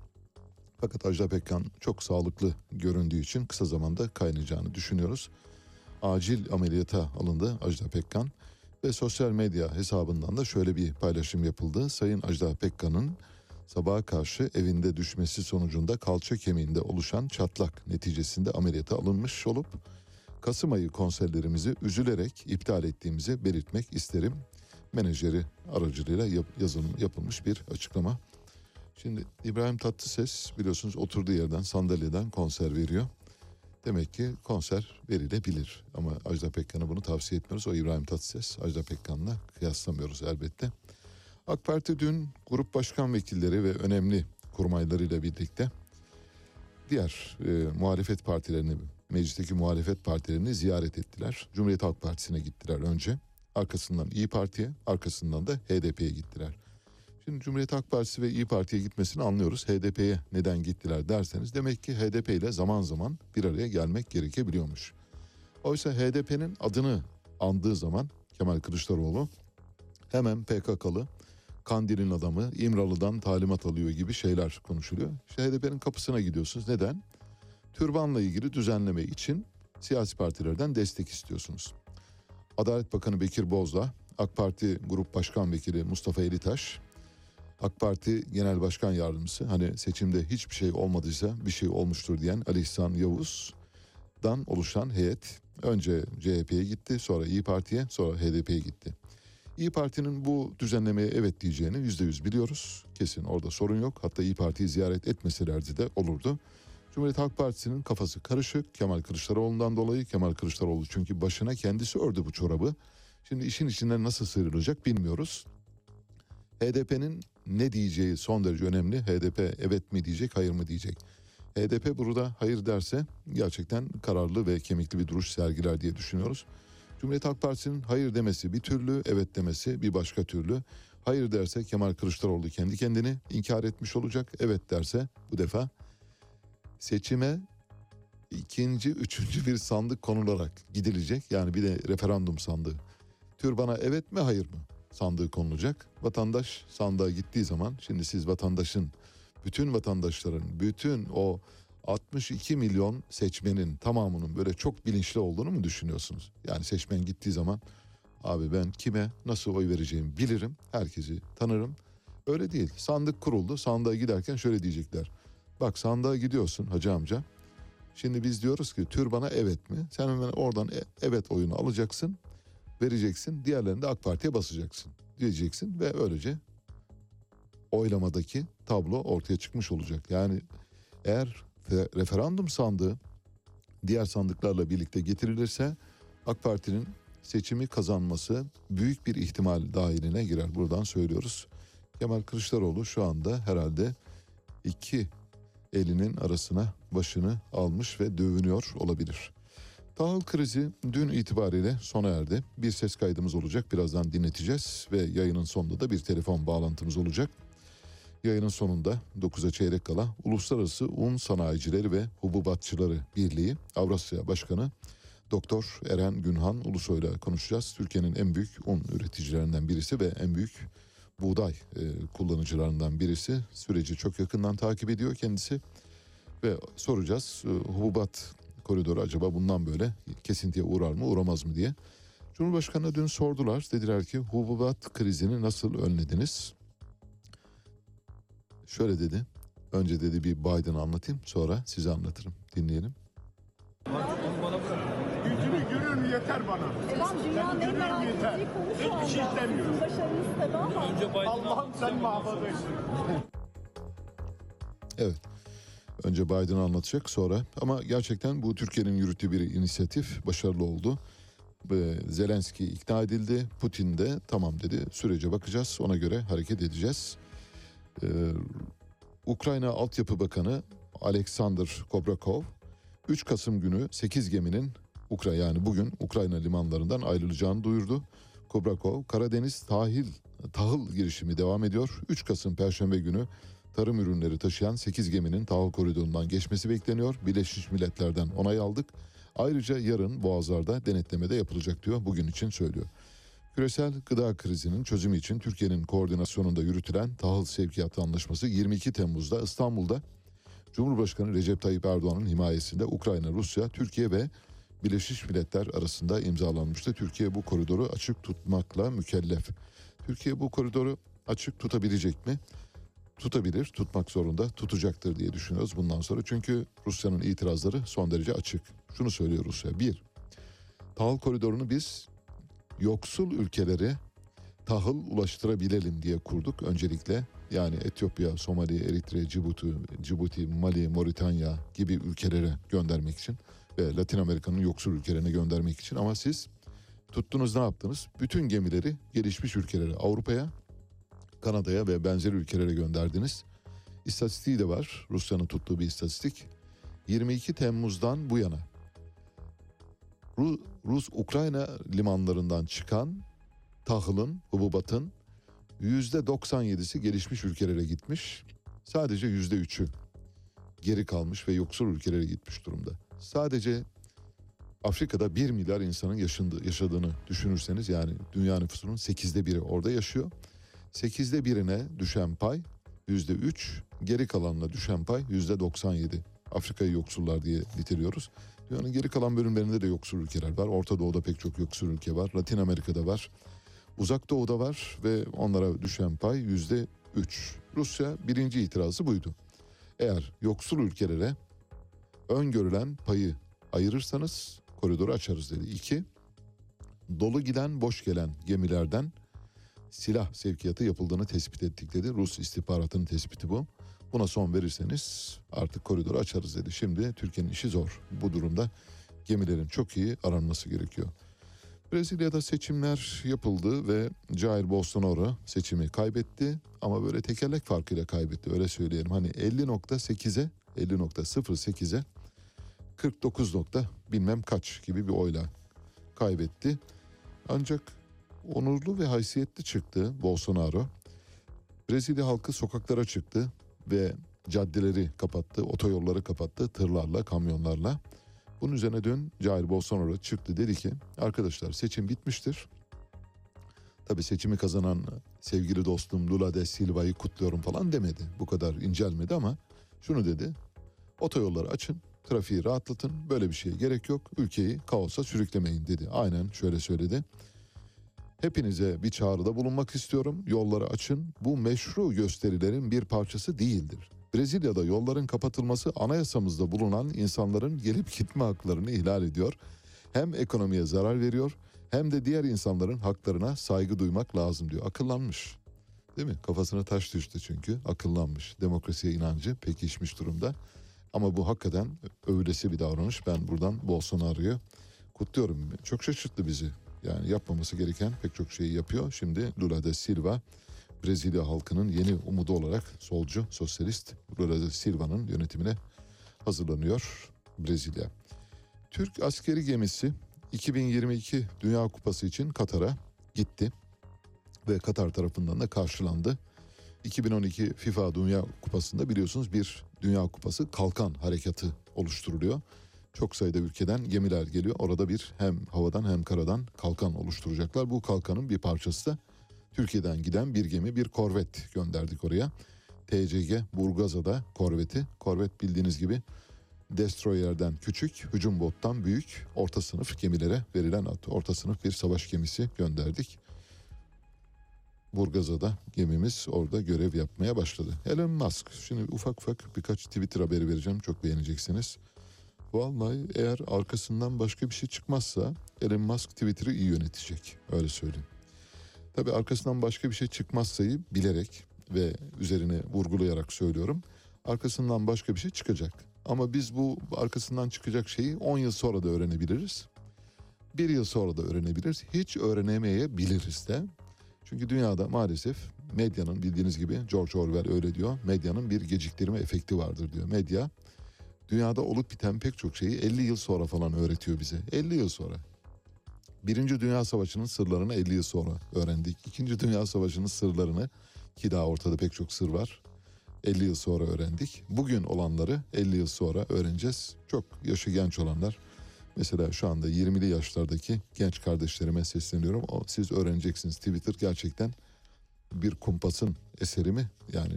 Fakat Ajda Pekkan çok sağlıklı göründüğü için kısa zamanda kaynayacağını düşünüyoruz. Acil ameliyata alındı Ajda Pekkan ve sosyal medya hesabından da şöyle bir paylaşım yapıldı. Sayın Ajda Pekkan'ın sabaha karşı evinde düşmesi sonucunda kalça kemiğinde oluşan çatlak neticesinde ameliyata alınmış olup Kasım ayı konserlerimizi üzülerek iptal ettiğimizi belirtmek isterim. Menajeri aracılığıyla yap- yazılım yapılmış bir açıklama. Şimdi İbrahim Tatlıses biliyorsunuz oturduğu yerden sandalyeden konser veriyor. Demek ki konser verilebilir ama Ajda Pekkan'a bunu tavsiye etmiyoruz. O İbrahim Tatlıses Ajda Pekkan'la kıyaslamıyoruz elbette. AK Parti dün grup başkan vekilleri ve önemli kurmaylarıyla birlikte diğer e, muhalefet partilerini, meclisteki muhalefet partilerini ziyaret ettiler. Cumhuriyet Halk Partisi'ne gittiler önce. Arkasından İyi Parti'ye, arkasından da HDP'ye gittiler. Şimdi Cumhuriyet Halk Partisi ve İyi Parti'ye gitmesini anlıyoruz. HDP'ye neden gittiler derseniz demek ki HDP ile zaman zaman bir araya gelmek gerekebiliyormuş. Oysa HDP'nin adını andığı zaman Kemal Kılıçdaroğlu hemen PKK'lı Kandil'in adamı İmralı'dan talimat alıyor gibi şeyler konuşuluyor. İşte HDP'nin kapısına gidiyorsunuz. Neden? Türbanla ilgili düzenleme için siyasi partilerden destek istiyorsunuz. Adalet Bakanı Bekir Bozdağ, AK Parti Grup Başkan Vekili Mustafa Elitaş, AK Parti Genel Başkan Yardımcısı hani seçimde hiçbir şey olmadıysa bir şey olmuştur diyen Ali İhsan Yavuz'dan oluşan heyet Önce CHP'ye gitti, sonra İyi Parti'ye, sonra HDP'ye gitti. İyi Parti'nin bu düzenlemeye evet diyeceğini yüzde yüz biliyoruz. Kesin orada sorun yok. Hatta İyi Parti'yi ziyaret etmeselerdi de olurdu. Cumhuriyet Halk Partisi'nin kafası karışık. Kemal Kılıçdaroğlu'ndan dolayı Kemal Kılıçdaroğlu çünkü başına kendisi ördü bu çorabı. Şimdi işin içinden nasıl sıyrılacak bilmiyoruz. HDP'nin ne diyeceği son derece önemli. HDP evet mi diyecek, hayır mı diyecek. HDP burada hayır derse gerçekten kararlı ve kemikli bir duruş sergiler diye düşünüyoruz. Cumhuriyet Halk Partisi'nin hayır demesi bir türlü, evet demesi bir başka türlü. Hayır derse Kemal Kılıçdaroğlu kendi kendini inkar etmiş olacak. Evet derse bu defa seçime ikinci, üçüncü bir sandık konularak gidilecek. Yani bir de referandum sandığı. Tür bana evet mi hayır mı sandığı konulacak. Vatandaş sandığa gittiği zaman şimdi siz vatandaşın, bütün vatandaşların, bütün o 62 milyon seçmenin tamamının böyle çok bilinçli olduğunu mu düşünüyorsunuz? Yani seçmen gittiği zaman abi ben kime nasıl oy vereceğimi bilirim, herkesi tanırım. Öyle değil. Sandık kuruldu. Sandığa giderken şöyle diyecekler. Bak sandığa gidiyorsun hacı amca. Şimdi biz diyoruz ki tür bana evet mi? Sen hemen oradan e- evet oyunu alacaksın, vereceksin. Diğerlerini de AK Parti'ye basacaksın diyeceksin ve öylece oylamadaki tablo ortaya çıkmış olacak. Yani eğer fe- referandum sandığı diğer sandıklarla birlikte getirilirse AK Parti'nin seçimi kazanması büyük bir ihtimal dahiline girer. Buradan söylüyoruz. Kemal Kılıçdaroğlu şu anda herhalde iki elinin arasına başını almış ve dövünüyor olabilir. Tahıl krizi dün itibariyle sona erdi. Bir ses kaydımız olacak. Birazdan dinleteceğiz ve yayının sonunda da bir telefon bağlantımız olacak. Yayının sonunda 9'a çeyrek kala Uluslararası Un Sanayicileri ve Hububatçıları Birliği Avrasya Başkanı Doktor Eren Günhan Ulusoy'la konuşacağız. Türkiye'nin en büyük un üreticilerinden birisi ve en büyük buğday e, kullanıcılarından birisi. Süreci çok yakından takip ediyor kendisi ve soracağız e, hububat koridoru acaba bundan böyle kesintiye uğrar mı uğramaz mı diye. Cumhurbaşkanı'na dün sordular. Dediler ki hububat krizini nasıl önlediniz? Şöyle dedi. Önce dedi bir Biden'ı anlatayım sonra size anlatırım. Dinleyelim. Yeter bana. Ben dünyanın en merak yeter. ettiği konu şu Hiçbir şey anda. istemiyorum. Sizin başarınız tabii ama Allah'ım sen mahvoldun. Evet. Önce Biden anlatacak sonra ama gerçekten bu Türkiye'nin yürüttüğü bir inisiyatif başarılı oldu. Zelenski ikna edildi. Putin de tamam dedi. Sürece bakacağız. Ona göre hareket edeceğiz. Ee, Ukrayna Altyapı Bakanı Alexander Kobrakov 3 Kasım günü 8 geminin Ukrayna yani bugün Ukrayna limanlarından ayrılacağını duyurdu. Kobrakov Karadeniz tahil tahıl girişimi devam ediyor. 3 Kasım Perşembe günü tarım ürünleri taşıyan 8 geminin tahıl koridorundan geçmesi bekleniyor. Birleşmiş Milletler'den onay aldık. Ayrıca yarın boğazlarda denetlemede yapılacak diyor. Bugün için söylüyor. Küresel gıda krizinin çözümü için Türkiye'nin koordinasyonunda yürütülen tahıl sevkiyatı anlaşması 22 Temmuz'da İstanbul'da Cumhurbaşkanı Recep Tayyip Erdoğan'ın himayesinde Ukrayna, Rusya, Türkiye ve Birleşmiş Milletler arasında imzalanmıştı. Türkiye bu koridoru açık tutmakla mükellef. Türkiye bu koridoru açık tutabilecek mi? Tutabilir, tutmak zorunda, tutacaktır diye düşünüyoruz bundan sonra. Çünkü Rusya'nın itirazları son derece açık. Şunu söylüyor Rusya. Bir, tahıl koridorunu biz yoksul ülkelere tahıl ulaştırabilelim diye kurduk öncelikle. Yani Etiyopya, Somali, Eritre, Cibuti, Cibuti, Mali, Moritanya gibi ülkelere göndermek için ve Latin Amerika'nın yoksul ülkelerine göndermek için ama siz tuttunuz ne yaptınız? Bütün gemileri gelişmiş ülkelere, Avrupa'ya, Kanada'ya ve benzer ülkelere gönderdiniz. İstatistiği de var. Rusya'nın tuttuğu bir istatistik. 22 Temmuz'dan bu yana Ru- Rus-Ukrayna limanlarından çıkan tahılın, hububatın %97'si gelişmiş ülkelere gitmiş. Sadece %3'ü geri kalmış ve yoksul ülkelere gitmiş durumda. Sadece Afrika'da 1 milyar insanın yaşındı, yaşadığını düşünürseniz yani dünya nüfusunun 8'de biri orada yaşıyor. 8'de birine düşen pay %3, geri kalanına düşen pay %97. Afrika'yı yoksullar diye niteliyoruz. Dünyanın geri kalan bölümlerinde de yoksul ülkeler var. Orta Doğu'da pek çok yoksul ülke var. Latin Amerika'da var. Uzak Doğu'da var ve onlara düşen pay yüzde üç. Rusya birinci itirazı buydu. Eğer yoksul ülkelere öngörülen payı ayırırsanız koridoru açarız dedi. İki, dolu giden boş gelen gemilerden silah sevkiyatı yapıldığını tespit ettik dedi. Rus istihbaratının tespiti bu. Buna son verirseniz artık koridoru açarız dedi. Şimdi Türkiye'nin işi zor. Bu durumda gemilerin çok iyi aranması gerekiyor. Brezilya'da seçimler yapıldı ve Jair Bolsonaro seçimi kaybetti ama böyle tekerlek farkıyla kaybetti öyle söyleyelim. Hani 50.8'e 50.08'e 49 nokta bilmem kaç gibi bir oyla kaybetti. Ancak onurlu ve haysiyetli çıktı Bolsonaro. Brezilya halkı sokaklara çıktı ve caddeleri kapattı, otoyolları kapattı tırlarla, kamyonlarla. Bunun üzerine dün Jair Bolsonaro çıktı dedi ki arkadaşlar seçim bitmiştir. Tabii seçimi kazanan sevgili dostum Lula de Silva'yı kutluyorum falan demedi. Bu kadar incelmedi ama şunu dedi. Otoyolları açın, trafiği rahatlatın. Böyle bir şeye gerek yok. Ülkeyi kaosa sürüklemeyin dedi. Aynen şöyle söyledi. Hepinize bir çağrıda bulunmak istiyorum. Yolları açın. Bu meşru gösterilerin bir parçası değildir. Brezilya'da yolların kapatılması anayasamızda bulunan insanların gelip gitme haklarını ihlal ediyor. Hem ekonomiye zarar veriyor hem de diğer insanların haklarına saygı duymak lazım diyor. Akıllanmış. Değil mi? Kafasına taş düştü çünkü. Akıllanmış. Demokrasiye inancı pekişmiş durumda. Ama bu hakikaten öylesi bir davranış. Ben buradan Bolsonaro'yu kutluyorum. Çok şaşırttı bizi. Yani yapmaması gereken pek çok şeyi yapıyor. Şimdi Lula da Silva Brezilya halkının yeni umudu olarak solcu, sosyalist Lula da Silva'nın yönetimine hazırlanıyor Brezilya. Türk askeri gemisi 2022 Dünya Kupası için Katar'a gitti ve Katar tarafından da karşılandı. 2012 FIFA Dünya Kupası'nda biliyorsunuz bir Dünya Kupası kalkan harekatı oluşturuluyor. Çok sayıda ülkeden gemiler geliyor. Orada bir hem havadan hem karadan kalkan oluşturacaklar. Bu kalkanın bir parçası da Türkiye'den giden bir gemi, bir korvet gönderdik oraya. TCG Burgazada korveti. Korvet bildiğiniz gibi destroyerden küçük, hücum bottan büyük, orta sınıf gemilere verilen ad. Orta sınıf bir savaş gemisi gönderdik. Burgazada gemimiz orada görev yapmaya başladı. Elon Musk, şimdi ufak ufak birkaç Twitter haberi vereceğim, çok beğeneceksiniz. Vallahi eğer arkasından başka bir şey çıkmazsa Elon Musk Twitter'ı iyi yönetecek, öyle söyleyeyim. Tabii arkasından başka bir şey çıkmazsayı bilerek ve üzerine vurgulayarak söylüyorum. Arkasından başka bir şey çıkacak. Ama biz bu arkasından çıkacak şeyi 10 yıl sonra da öğrenebiliriz. Bir yıl sonra da öğrenebiliriz. Hiç öğrenemeyebiliriz de. Çünkü dünyada maalesef medyanın bildiğiniz gibi George Orwell öyle diyor. Medyanın bir geciktirme efekti vardır diyor. Medya dünyada olup biten pek çok şeyi 50 yıl sonra falan öğretiyor bize. 50 yıl sonra. Birinci Dünya Savaşı'nın sırlarını 50 yıl sonra öğrendik. İkinci Dünya Savaşı'nın sırlarını ki daha ortada pek çok sır var. 50 yıl sonra öğrendik. Bugün olanları 50 yıl sonra öğreneceğiz. Çok yaşı genç olanlar mesela şu anda 20'li yaşlardaki genç kardeşlerime sesleniyorum. O, siz öğreneceksiniz. Twitter gerçekten bir kumpasın eseri mi? Yani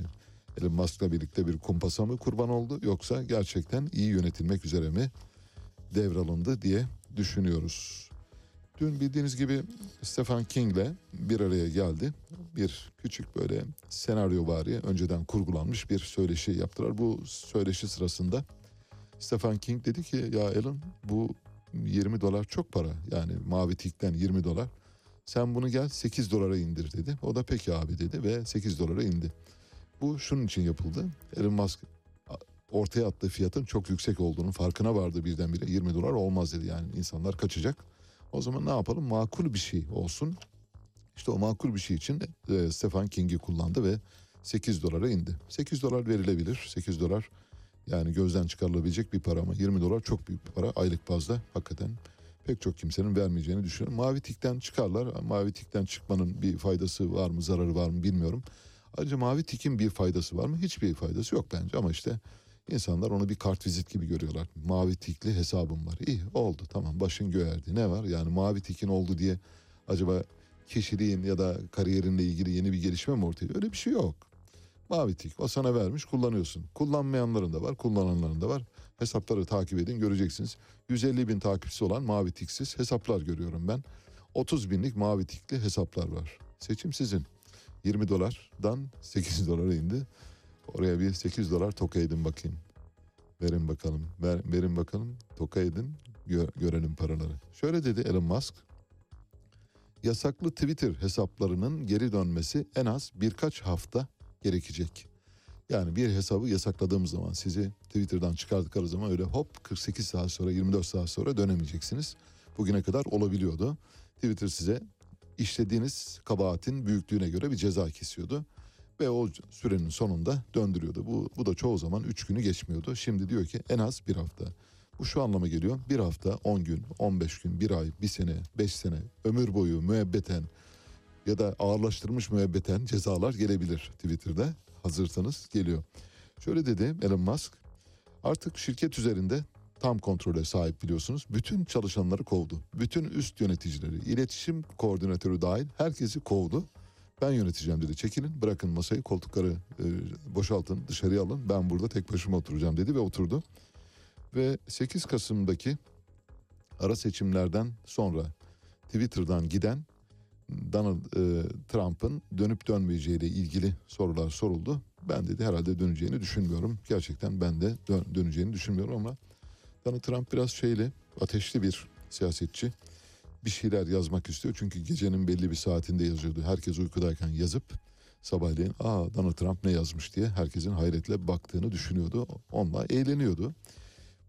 Elon Musk'la birlikte bir kumpasa mı kurban oldu yoksa gerçekten iyi yönetilmek üzere mi devralındı diye düşünüyoruz. Dün bildiğiniz gibi Stephen King'le bir araya geldi. Bir küçük böyle senaryo bari önceden kurgulanmış bir söyleşi yaptılar. Bu söyleşi sırasında Stephen King dedi ki ya Alan bu 20 dolar çok para. Yani mavi tikten 20 dolar. Sen bunu gel 8 dolara indir dedi. O da peki abi dedi ve 8 dolara indi. Bu şunun için yapıldı. Elon Musk ortaya attığı fiyatın çok yüksek olduğunu farkına vardı birdenbire. 20 dolar olmaz dedi yani insanlar kaçacak. O zaman ne yapalım? Makul bir şey olsun. İşte o makul bir şey için e, Stephen King'i kullandı ve 8 dolara indi. 8 dolar verilebilir. 8 dolar yani gözden çıkarılabilecek bir para ama 20 dolar çok büyük bir para. Aylık bazda hakikaten pek çok kimsenin vermeyeceğini düşünüyorum. Mavi tikten çıkarlar. Mavi tikten çıkmanın bir faydası var mı, zararı var mı bilmiyorum. Ayrıca mavi tikin bir faydası var mı? Hiçbir faydası yok bence ama işte İnsanlar onu bir kart vizit gibi görüyorlar. Mavi tikli hesabım var. İyi oldu tamam başın göğerdi. Ne var? Yani mavi tikin oldu diye acaba kişiliğin ya da kariyerinle ilgili yeni bir gelişme mi ortaya? Öyle bir şey yok. Mavi tik o sana vermiş kullanıyorsun. Kullanmayanların da var kullananların da var. Hesapları takip edin göreceksiniz. 150 bin takipçisi olan mavi tiksiz hesaplar görüyorum ben. 30 binlik mavi tikli hesaplar var. Seçim sizin. 20 dolardan 8 dolara indi. Oraya bir 8 dolar toka edin bakayım. Verin bakalım. Ver, verin bakalım. Toka edin. gö- görelim paraları. Şöyle dedi Elon Musk. Yasaklı Twitter hesaplarının geri dönmesi en az birkaç hafta gerekecek. Yani bir hesabı yasakladığımız zaman sizi Twitter'dan çıkardıkları zaman öyle hop 48 saat sonra 24 saat sonra dönemeyeceksiniz. Bugüne kadar olabiliyordu. Twitter size işlediğiniz kabahatin büyüklüğüne göre bir ceza kesiyordu. Ve o sürenin sonunda döndürüyordu. Bu, bu da çoğu zaman 3 günü geçmiyordu. Şimdi diyor ki en az bir hafta. Bu şu anlama geliyor. Bir hafta, 10 gün, 15 gün, bir ay, bir sene, 5 sene, ömür boyu müebbeten ya da ağırlaştırmış müebbeten cezalar gelebilir Twitter'da. Hazırsanız geliyor. Şöyle dedi Elon Musk. Artık şirket üzerinde tam kontrole sahip biliyorsunuz. Bütün çalışanları kovdu. Bütün üst yöneticileri, iletişim koordinatörü dahil herkesi kovdu. Ben yöneteceğim dedi. Çekilin, bırakın masayı, koltukları e, boşaltın, dışarıya alın. Ben burada tek başıma oturacağım dedi ve oturdu. Ve 8 Kasım'daki ara seçimlerden sonra Twitter'dan giden Donald e, Trump'ın dönüp dönmeyeceğiyle ilgili sorular soruldu. Ben dedi herhalde döneceğini düşünmüyorum. Gerçekten ben de dön- döneceğini düşünmüyorum ama Donald Trump biraz şeyli, ateşli bir siyasetçi. Bir şeyler yazmak istiyor. Çünkü gecenin belli bir saatinde yazıyordu. Herkes uykudayken yazıp sabahleyin aa Donald Trump ne yazmış diye herkesin hayretle baktığını düşünüyordu. Onunla eğleniyordu.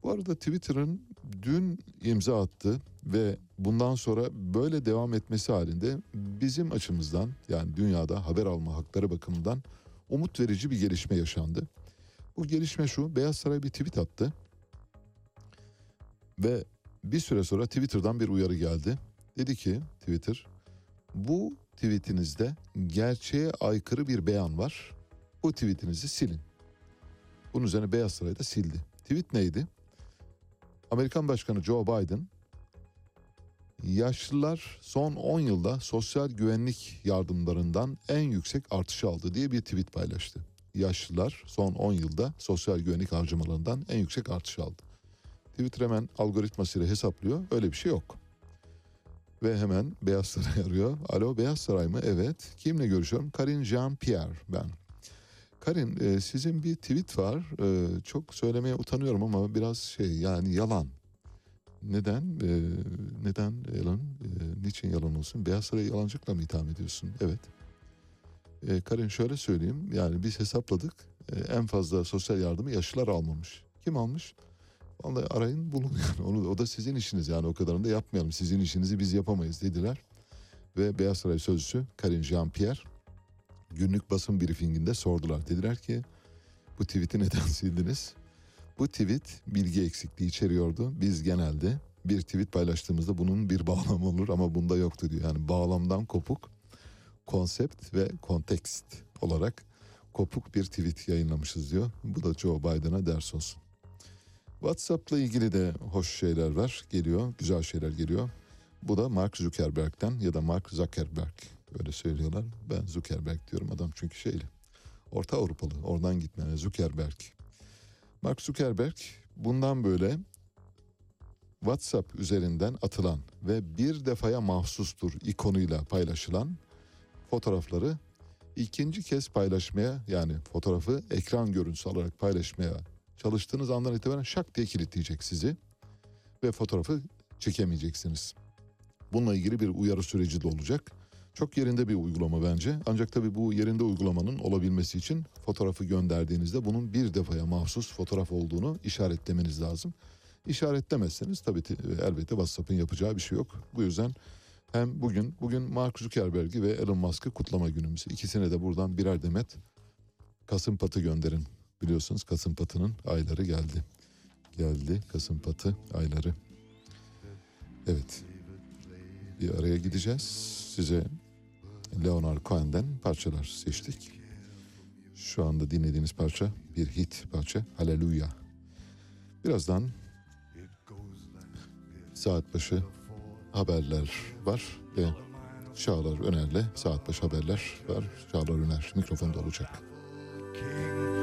Bu arada Twitter'ın dün imza attı ve bundan sonra böyle devam etmesi halinde bizim açımızdan yani dünyada haber alma hakları bakımından umut verici bir gelişme yaşandı. Bu gelişme şu Beyaz Saray bir tweet attı ve bir süre sonra Twitter'dan bir uyarı geldi. Dedi ki Twitter bu tweetinizde gerçeğe aykırı bir beyan var. Bu tweetinizi silin. Bunun üzerine Beyaz Saray da sildi. Tweet neydi? Amerikan Başkanı Joe Biden yaşlılar son 10 yılda sosyal güvenlik yardımlarından en yüksek artış aldı diye bir tweet paylaştı. Yaşlılar son 10 yılda sosyal güvenlik harcamalarından en yüksek artış aldı. Twitter hemen algoritmasıyla hesaplıyor. Öyle bir şey yok. Ve hemen Beyaz Saray arıyor. Alo Beyaz Saray mı? Evet. Kimle görüşüyorum? Karine Jean-Pierre ben. Karin e, sizin bir tweet var. E, çok söylemeye utanıyorum ama biraz şey yani yalan. Neden? E, neden yalan? E, niçin yalan olsun? Beyaz Saray'ı yalancılıkla mı itham ediyorsun? Evet. E, Karin şöyle söyleyeyim. Yani biz hesapladık. E, en fazla sosyal yardımı yaşlılar almamış. Kim almış? Vallahi arayın bulun yani. Onu, o da sizin işiniz yani o kadarını da yapmayalım. Sizin işinizi biz yapamayız dediler. Ve Beyaz Saray sözcüsü Karin Jean-Pierre günlük basın briefinginde sordular. Dediler ki bu tweet'i neden sildiniz? Bu tweet bilgi eksikliği içeriyordu. Biz genelde bir tweet paylaştığımızda bunun bir bağlamı olur ama bunda yoktu diyor. Yani bağlamdan kopuk konsept ve kontekst olarak kopuk bir tweet yayınlamışız diyor. Bu da Joe Biden'a ders olsun. WhatsApp'la ilgili de hoş şeyler var. Geliyor, güzel şeyler geliyor. Bu da Mark Zuckerberg'ten ya da Mark Zuckerberg öyle söylüyorlar. Ben Zuckerberg diyorum adam çünkü şeyli. Orta Avrupalı oradan gitmene Zuckerberg. Mark Zuckerberg bundan böyle WhatsApp üzerinden atılan ve bir defaya mahsustur ikonuyla paylaşılan fotoğrafları ikinci kez paylaşmaya yani fotoğrafı ekran görüntüsü alarak paylaşmaya çalıştığınız andan itibaren şak diye kilitleyecek sizi ve fotoğrafı çekemeyeceksiniz. Bununla ilgili bir uyarı süreci de olacak. Çok yerinde bir uygulama bence. Ancak tabii bu yerinde uygulamanın olabilmesi için fotoğrafı gönderdiğinizde bunun bir defaya mahsus fotoğraf olduğunu işaretlemeniz lazım. İşaretlemezseniz tabii te- elbette WhatsApp'ın yapacağı bir şey yok. Bu yüzden hem bugün bugün Mark Zuckerberg'i ve Elon Musk'ı kutlama günümüz. İkisine de buradan birer demet Kasım patı gönderin. Biliyorsunuz Kasım patının ayları geldi. Geldi Kasım patı ayları. Evet. Bir araya gideceğiz. Size Leonard Cohen'den parçalar seçtik. Şu anda dinlediğiniz parça bir hit parça. Haleluya. Birazdan saat başı haberler var ve Çağlar Öner'le saat başı haberler var. Çağlar Öner mikrofonda olacak. King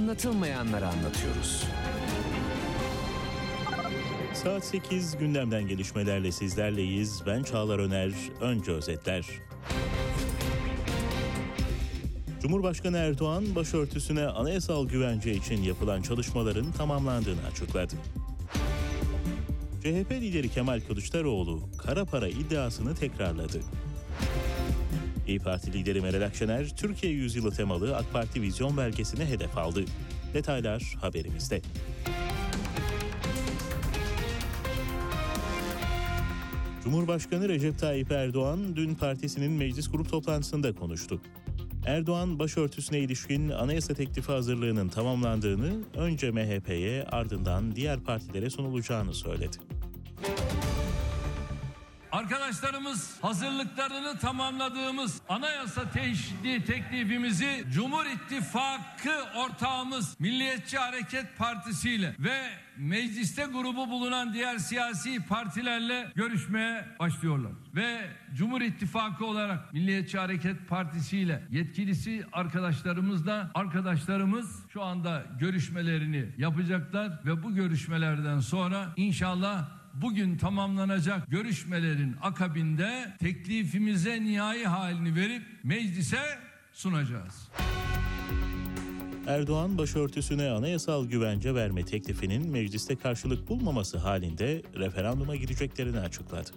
Anlatılmayanları anlatıyoruz. Saat 8 gündemden gelişmelerle sizlerleyiz. Ben Çağlar Öner. Önce özetler. Cumhurbaşkanı Erdoğan başörtüsüne anayasal güvence için yapılan çalışmaların tamamlandığını açıkladı. CHP lideri Kemal Kılıçdaroğlu kara para iddiasını tekrarladı. İyi Parti lideri Meral Akşener, Türkiye Yüzyılı temalı AK Parti vizyon belgesine hedef aldı. Detaylar haberimizde. Cumhurbaşkanı Recep Tayyip Erdoğan dün partisinin meclis grup toplantısında konuştu. Erdoğan başörtüsüne ilişkin anayasa teklifi hazırlığının tamamlandığını önce MHP'ye ardından diğer partilere sunulacağını söyledi. Arkadaşlarımız hazırlıklarını tamamladığımız anayasa teşhidi teklifimizi Cumhur İttifakı ortağımız Milliyetçi Hareket Partisi ile ve mecliste grubu bulunan diğer siyasi partilerle görüşmeye başlıyorlar. Ve Cumhur İttifakı olarak Milliyetçi Hareket Partisi ile yetkilisi arkadaşlarımızla arkadaşlarımız şu anda görüşmelerini yapacaklar ve bu görüşmelerden sonra inşallah bugün tamamlanacak görüşmelerin akabinde teklifimize nihai halini verip meclise sunacağız. Erdoğan başörtüsüne anayasal güvence verme teklifinin mecliste karşılık bulmaması halinde referanduma gireceklerini açıkladı.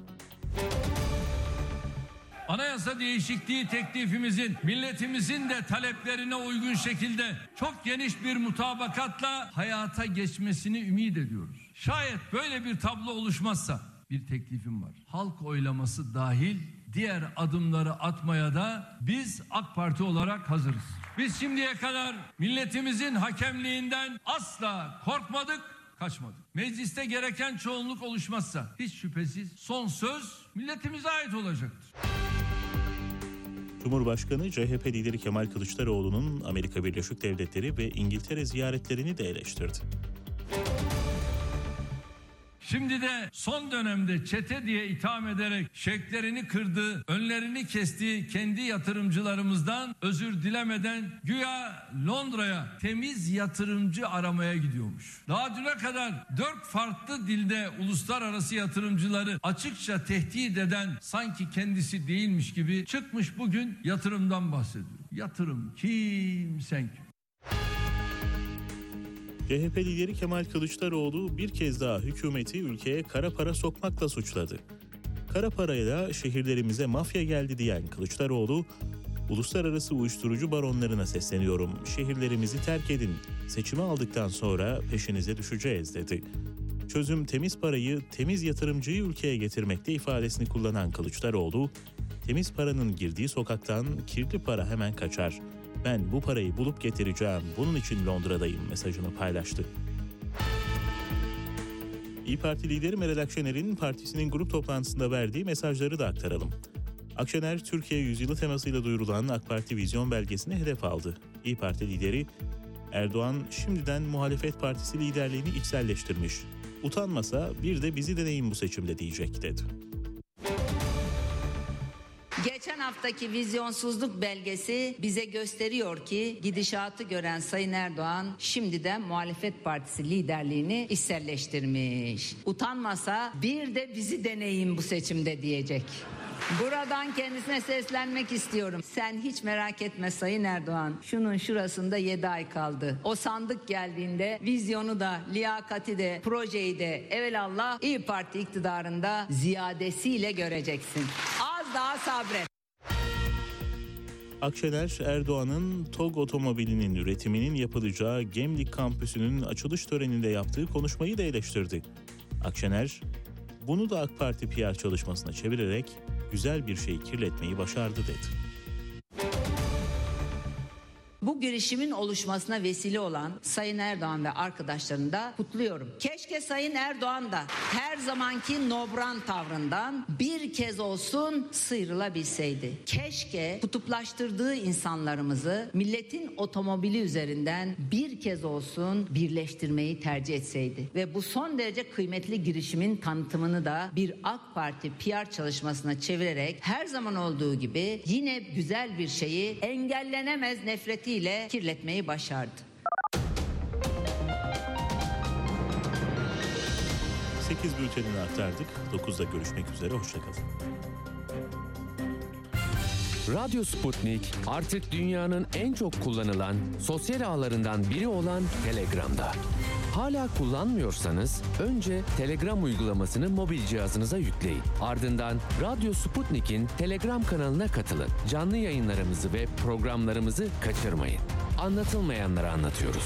Anayasa değişikliği teklifimizin milletimizin de taleplerine uygun şekilde çok geniş bir mutabakatla hayata geçmesini ümit ediyoruz. Şayet böyle bir tablo oluşmazsa bir teklifim var. Halk oylaması dahil diğer adımları atmaya da biz AK Parti olarak hazırız. Biz şimdiye kadar milletimizin hakemliğinden asla korkmadık, kaçmadık. Mecliste gereken çoğunluk oluşmazsa hiç şüphesiz son söz milletimize ait olacaktır. Cumhurbaşkanı CHP lideri Kemal Kılıçdaroğlu'nun Amerika Birleşik Devletleri ve İngiltere ziyaretlerini de eleştirdi. Şimdi de son dönemde çete diye itham ederek şeklerini kırdığı, önlerini kestiği kendi yatırımcılarımızdan özür dilemeden güya Londra'ya temiz yatırımcı aramaya gidiyormuş. Daha düne kadar dört farklı dilde uluslararası yatırımcıları açıkça tehdit eden sanki kendisi değilmiş gibi çıkmış bugün yatırımdan bahsediyor. Yatırım kim sen kim? CHP lideri Kemal Kılıçdaroğlu bir kez daha hükümeti ülkeye kara para sokmakla suçladı. Kara parayla şehirlerimize mafya geldi diyen Kılıçdaroğlu, uluslararası uyuşturucu baronlarına sesleniyorum. Şehirlerimizi terk edin. Seçimi aldıktan sonra peşinize düşeceğiz dedi. Çözüm temiz parayı, temiz yatırımcıyı ülkeye getirmekte ifadesini kullanan Kılıçdaroğlu, temiz paranın girdiği sokaktan kirli para hemen kaçar. Ben bu parayı bulup getireceğim, bunun için Londra'dayım mesajını paylaştı. İyi Parti lideri Meral Akşener'in partisinin grup toplantısında verdiği mesajları da aktaralım. Akşener, Türkiye yüzyılı temasıyla duyurulan AK Parti vizyon belgesini hedef aldı. İyi Parti lideri, Erdoğan şimdiden muhalefet partisi liderliğini içselleştirmiş. Utanmasa bir de bizi deneyin bu seçimde diyecek dedi. Geçen haftaki vizyonsuzluk belgesi bize gösteriyor ki gidişatı gören Sayın Erdoğan şimdiden muhalefet partisi liderliğini içselleştirmiş. Utanmasa bir de bizi deneyin bu seçimde diyecek. Buradan kendisine seslenmek istiyorum. Sen hiç merak etme Sayın Erdoğan. Şunun şurasında 7 ay kaldı. O sandık geldiğinde vizyonu da, liyakati de, projeyi de evelallah İyi Parti iktidarında ziyadesiyle göreceksin. Daha sabret. Akşener, Erdoğan'ın TOG otomobilinin üretiminin yapılacağı Gemlik kampüsünün açılış töreninde yaptığı konuşmayı da eleştirdi. Akşener, bunu da AK Parti PR çalışmasına çevirerek güzel bir şey kirletmeyi başardı dedi. Bu girişimin oluşmasına vesile olan Sayın Erdoğan ve arkadaşlarını da kutluyorum. Keşke Sayın Erdoğan da her zamanki nobran tavrından bir kez olsun sıyrılabilseydi. Keşke kutuplaştırdığı insanlarımızı milletin otomobili üzerinden bir kez olsun birleştirmeyi tercih etseydi. Ve bu son derece kıymetli girişimin tanıtımını da bir AK Parti PR çalışmasına çevirerek her zaman olduğu gibi yine güzel bir şeyi engellenemez nefreti ile kirletmeyi başardı. 8 bültenini aktardık. 9'da görüşmek üzere. Hoşçakalın. Radyo Sputnik artık dünyanın en çok kullanılan sosyal ağlarından biri olan Telegram'da. Hala kullanmıyorsanız önce Telegram uygulamasını mobil cihazınıza yükleyin. Ardından Radyo Sputnik'in Telegram kanalına katılın. Canlı yayınlarımızı ve programlarımızı kaçırmayın. Anlatılmayanları anlatıyoruz.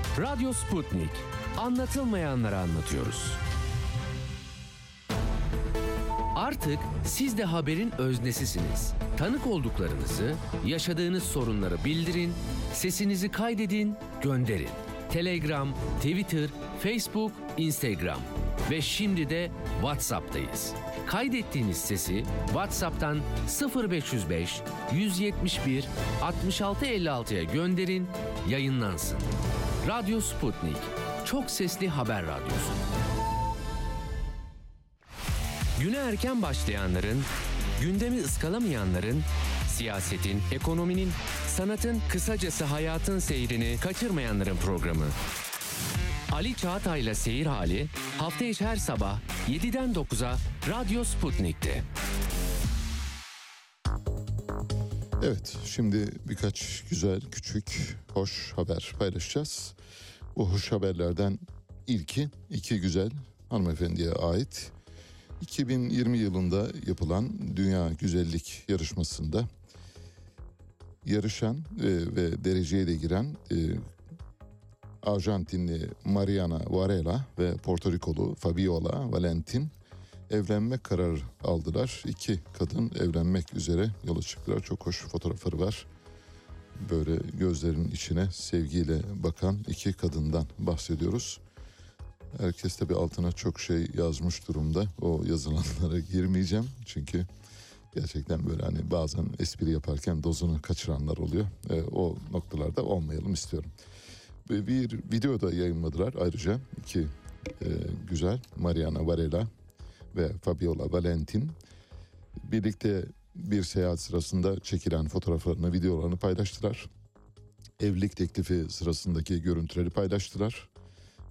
Radyo Sputnik. Anlatılmayanları anlatıyoruz. Artık siz de haberin öznesisiniz. Tanık olduklarınızı, yaşadığınız sorunları bildirin, sesinizi kaydedin, gönderin. Telegram, Twitter, Facebook, Instagram ve şimdi de WhatsApp'tayız. Kaydettiğiniz sesi WhatsApp'tan 0505 171 6656'ya gönderin, yayınlansın. Radyo Sputnik. Çok sesli haber radyosu. Güne erken başlayanların, gündemi ıskalamayanların, siyasetin, ekonominin, sanatın, kısacası hayatın seyrini kaçırmayanların programı. Ali Çağatay'la Seyir Hali hafta içi her sabah 7'den 9'a Radyo Sputnik'te. Evet, şimdi birkaç güzel, küçük, hoş haber paylaşacağız. Bu hoş haberlerden ilki iki güzel hanımefendiye ait. 2020 yılında yapılan Dünya Güzellik Yarışması'nda yarışan e, ve dereceye de giren e, Arjantinli Mariana Varela ve Porto Rikolu Fabiola Valentin evlenme kararı aldılar. İki kadın evlenmek üzere yola çıktılar. Çok hoş fotoğrafları var. böyle gözlerinin içine sevgiyle bakan iki kadından bahsediyoruz. Herkes tabi altına çok şey yazmış durumda. O yazılanlara girmeyeceğim. Çünkü gerçekten böyle hani bazen espri yaparken dozunu kaçıranlar oluyor. E, o noktalarda olmayalım istiyorum. Bir, video da yayınladılar ayrıca iki e, güzel Mariana Varela ve Fabiola Valentin birlikte bir seyahat sırasında çekilen fotoğraflarını, videolarını paylaştılar. Evlilik teklifi sırasındaki görüntüleri paylaştılar.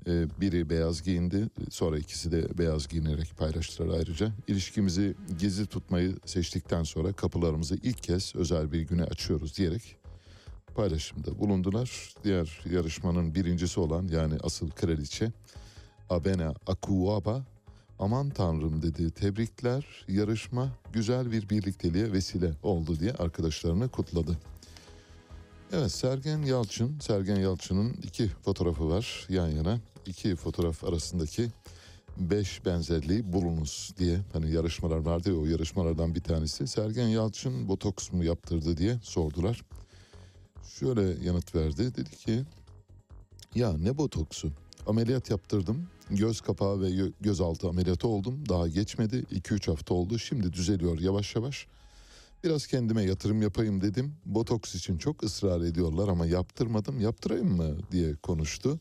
Ee, biri beyaz giyindi, sonra ikisi de beyaz giyinerek paylaştılar ayrıca. İlişkimizi gizli tutmayı seçtikten sonra kapılarımızı ilk kez özel bir güne açıyoruz diyerek paylaşımda bulundular. Diğer yarışmanın birincisi olan yani asıl kraliçe Abena Akuaba aman tanrım dedi tebrikler yarışma güzel bir birlikteliğe vesile oldu diye arkadaşlarını kutladı. Evet Sergen Yalçın, Sergen Yalçın'ın iki fotoğrafı var yan yana. İki fotoğraf arasındaki beş benzerliği bulunuz diye hani yarışmalar vardı ya o yarışmalardan bir tanesi. Sergen Yalçın botoks mu yaptırdı diye sordular. Şöyle yanıt verdi dedi ki ya ne botoksu ameliyat yaptırdım göz kapağı ve gö- gözaltı ameliyatı oldum daha geçmedi 2-3 hafta oldu şimdi düzeliyor yavaş yavaş. Biraz kendime yatırım yapayım dedim. Botoks için çok ısrar ediyorlar ama yaptırmadım. Yaptırayım mı diye konuştu.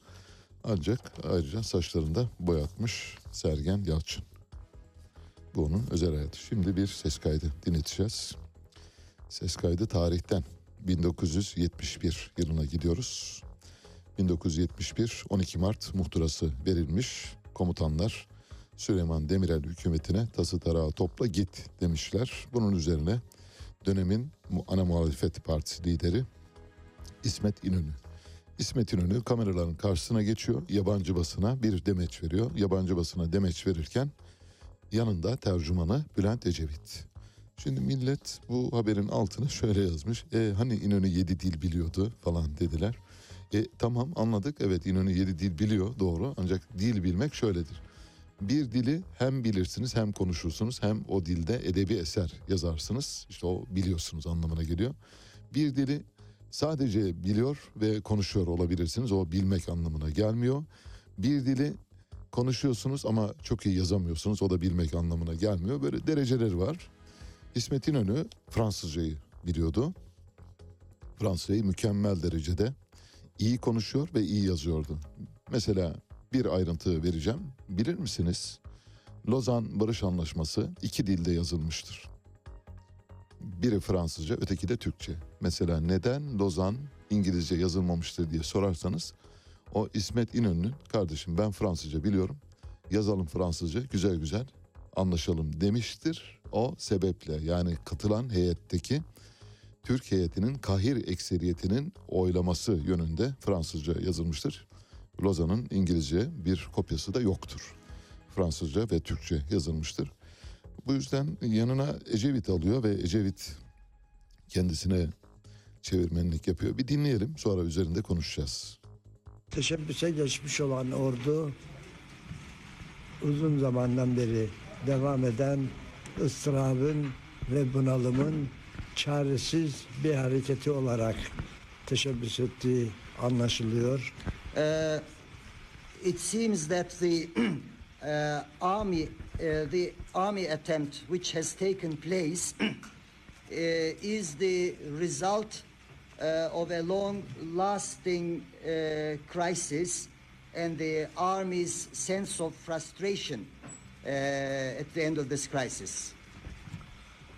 Ancak ayrıca saçlarını da boyatmış Sergen Yalçın. Bu onun özel hayatı. Şimdi bir ses kaydı dinleteceğiz. Ses kaydı tarihten 1971 yılına gidiyoruz. 1971 12 Mart muhtırası verilmiş. Komutanlar Süleyman Demirel hükümetine tası tarağı topla git demişler. Bunun üzerine dönemin ana muhalefet partisi lideri İsmet İnönü. İsmet İnönü kameraların karşısına geçiyor. Yabancı basına bir demeç veriyor. Yabancı basına demeç verirken yanında tercümanı Bülent Ecevit. Şimdi millet bu haberin altına şöyle yazmış. E, hani İnönü yedi dil biliyordu falan dediler. E, tamam anladık evet İnönü yedi dil biliyor doğru ancak dil bilmek şöyledir. Bir dili hem bilirsiniz hem konuşursunuz hem o dilde edebi eser yazarsınız. İşte o biliyorsunuz anlamına geliyor. Bir dili sadece biliyor ve konuşuyor olabilirsiniz. O bilmek anlamına gelmiyor. Bir dili konuşuyorsunuz ama çok iyi yazamıyorsunuz. O da bilmek anlamına gelmiyor. Böyle dereceleri var. İsmet İnönü Fransızcayı biliyordu. Fransızcayı mükemmel derecede iyi konuşuyor ve iyi yazıyordu. Mesela bir ayrıntı vereceğim. Bilir misiniz? Lozan Barış Anlaşması iki dilde yazılmıştır. Biri Fransızca, öteki de Türkçe. Mesela neden Lozan İngilizce yazılmamıştır diye sorarsanız o İsmet İnönü'nün kardeşim ben Fransızca biliyorum. Yazalım Fransızca güzel güzel anlaşalım demiştir. O sebeple yani katılan heyetteki Türk heyetinin kahir ekseriyetinin oylaması yönünde Fransızca yazılmıştır. Lozan'ın İngilizce bir kopyası da yoktur. Fransızca ve Türkçe yazılmıştır. Bu yüzden yanına Ecevit alıyor ve Ecevit kendisine çevirmenlik yapıyor. Bir dinleyelim sonra üzerinde konuşacağız. Teşebbüse geçmiş olan ordu uzun zamandan beri devam eden ıstırabın ve bunalımın çaresiz bir hareketi olarak teşebbüs ettiği anlaşılıyor. Uh, it seems that the uh, army, uh, the army attempt which has taken place, uh, is the result uh, of a long-lasting uh, crisis and the army's sense of frustration uh, at the end of this crisis.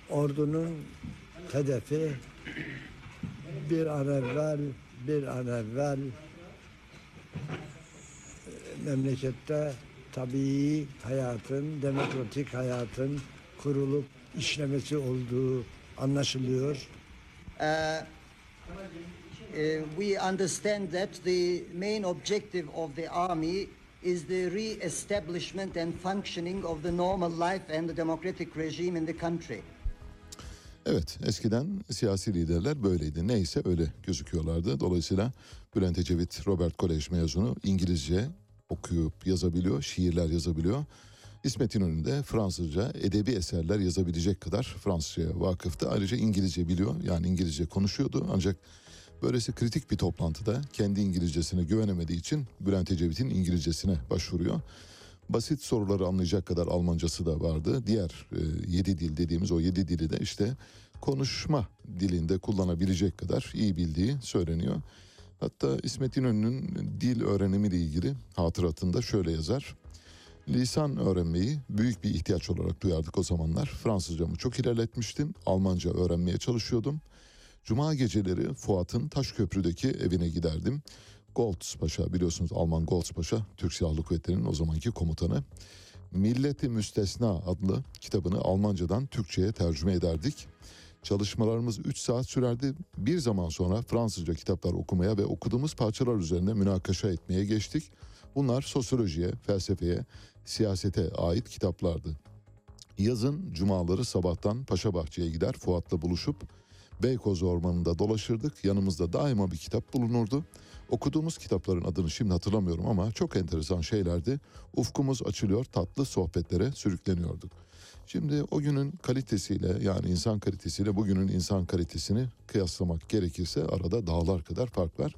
Ordunun hedefi bir an evvel bir an evvel e, memlekette tabii hayatın, demokratik hayatın kurulup işlemesi olduğu anlaşılıyor. Uh, uh, we understand that the main objective of the army is the re-establishment and functioning of the normal life and the democratic regime in the country. Evet eskiden siyasi liderler böyleydi. Neyse öyle gözüküyorlardı. Dolayısıyla Bülent Ecevit Robert Kolej mezunu İngilizce okuyup yazabiliyor, şiirler yazabiliyor. İsmet İnönü de Fransızca edebi eserler yazabilecek kadar Fransızcaya vakıftı. Ayrıca İngilizce biliyor yani İngilizce konuşuyordu ancak Böylesi kritik bir toplantıda kendi İngilizcesine güvenemediği için Bülent Ecevit'in İngilizcesine başvuruyor. Basit soruları anlayacak kadar Almancası da vardı. Diğer e, yedi dil dediğimiz o yedi dili de işte konuşma dilinde kullanabilecek kadar iyi bildiği söyleniyor. Hatta İsmet İnönü'nün dil öğrenimiyle ilgili hatıratında şöyle yazar. Lisan öğrenmeyi büyük bir ihtiyaç olarak duyardık o zamanlar. Fransızcamı çok ilerletmiştim. Almanca öğrenmeye çalışıyordum. Cuma geceleri Fuat'ın Taşköprü'deki evine giderdim. Goltz Paşa biliyorsunuz Alman Goltz Paşa Türk Silahlı Kuvvetleri'nin o zamanki komutanı. Milleti Müstesna adlı kitabını Almancadan Türkçe'ye tercüme ederdik. Çalışmalarımız 3 saat sürerdi. Bir zaman sonra Fransızca kitaplar okumaya ve okuduğumuz parçalar üzerine münakaşa etmeye geçtik. Bunlar sosyolojiye, felsefeye, siyasete ait kitaplardı. Yazın cumaları sabahtan Paşa Bahçe'ye gider Fuat'la buluşup Beykoz Ormanı'nda dolaşırdık. Yanımızda daima bir kitap bulunurdu. Okuduğumuz kitapların adını şimdi hatırlamıyorum ama çok enteresan şeylerdi. Ufkumuz açılıyor, tatlı sohbetlere sürükleniyorduk. Şimdi o günün kalitesiyle yani insan kalitesiyle bugünün insan kalitesini kıyaslamak gerekirse arada dağlar kadar fark var.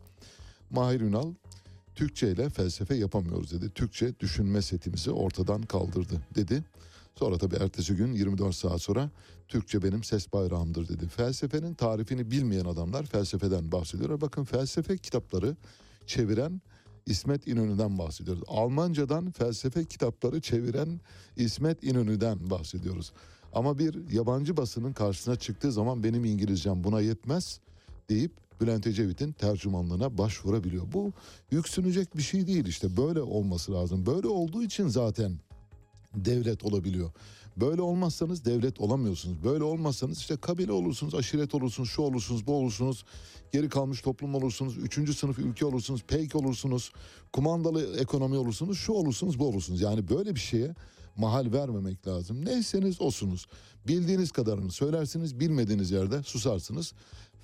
Mahir Ünal Türkçe ile felsefe yapamıyoruz dedi. Türkçe düşünme setimizi ortadan kaldırdı dedi. Sonra tabii ertesi gün 24 saat sonra Türkçe benim ses bayrağımdır dedi. Felsefenin tarifini bilmeyen adamlar felsefeden bahsediyorlar. Bakın felsefe kitapları çeviren İsmet İnönü'den bahsediyoruz. Almancadan felsefe kitapları çeviren İsmet İnönü'den bahsediyoruz. Ama bir yabancı basının karşısına çıktığı zaman benim İngilizcem buna yetmez deyip Bülent Ecevit'in tercümanlığına başvurabiliyor. Bu yüksünecek bir şey değil işte böyle olması lazım. Böyle olduğu için zaten devlet olabiliyor. Böyle olmazsanız devlet olamıyorsunuz. Böyle olmazsanız işte kabile olursunuz, aşiret olursunuz, şu olursunuz, bu olursunuz. Geri kalmış toplum olursunuz, üçüncü sınıf ülke olursunuz, peyk olursunuz, kumandalı ekonomi olursunuz, şu olursunuz, bu olursunuz. Yani böyle bir şeye mahal vermemek lazım. Neyseniz osunuz. Bildiğiniz kadarını söylersiniz, bilmediğiniz yerde susarsınız.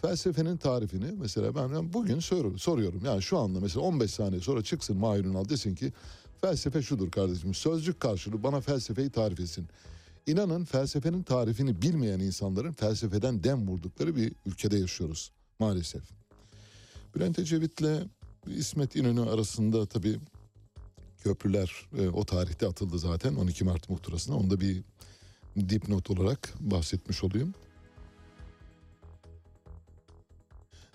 Felsefenin tarifini mesela ben bugün soruyorum. Yani şu anda mesela 15 saniye sonra çıksın Mahir Ünal desin ki felsefe şudur kardeşim. Sözcük karşılığı bana felsefeyi tarif etsin. İnanın felsefenin tarifini bilmeyen insanların felsefeden dem vurdukları bir ülkede yaşıyoruz maalesef. Bülent Ecevit'le İsmet İnönü arasında tabii köprüler e, o tarihte atıldı zaten 12 Mart muhtırasına. Onda bir dipnot olarak bahsetmiş olayım.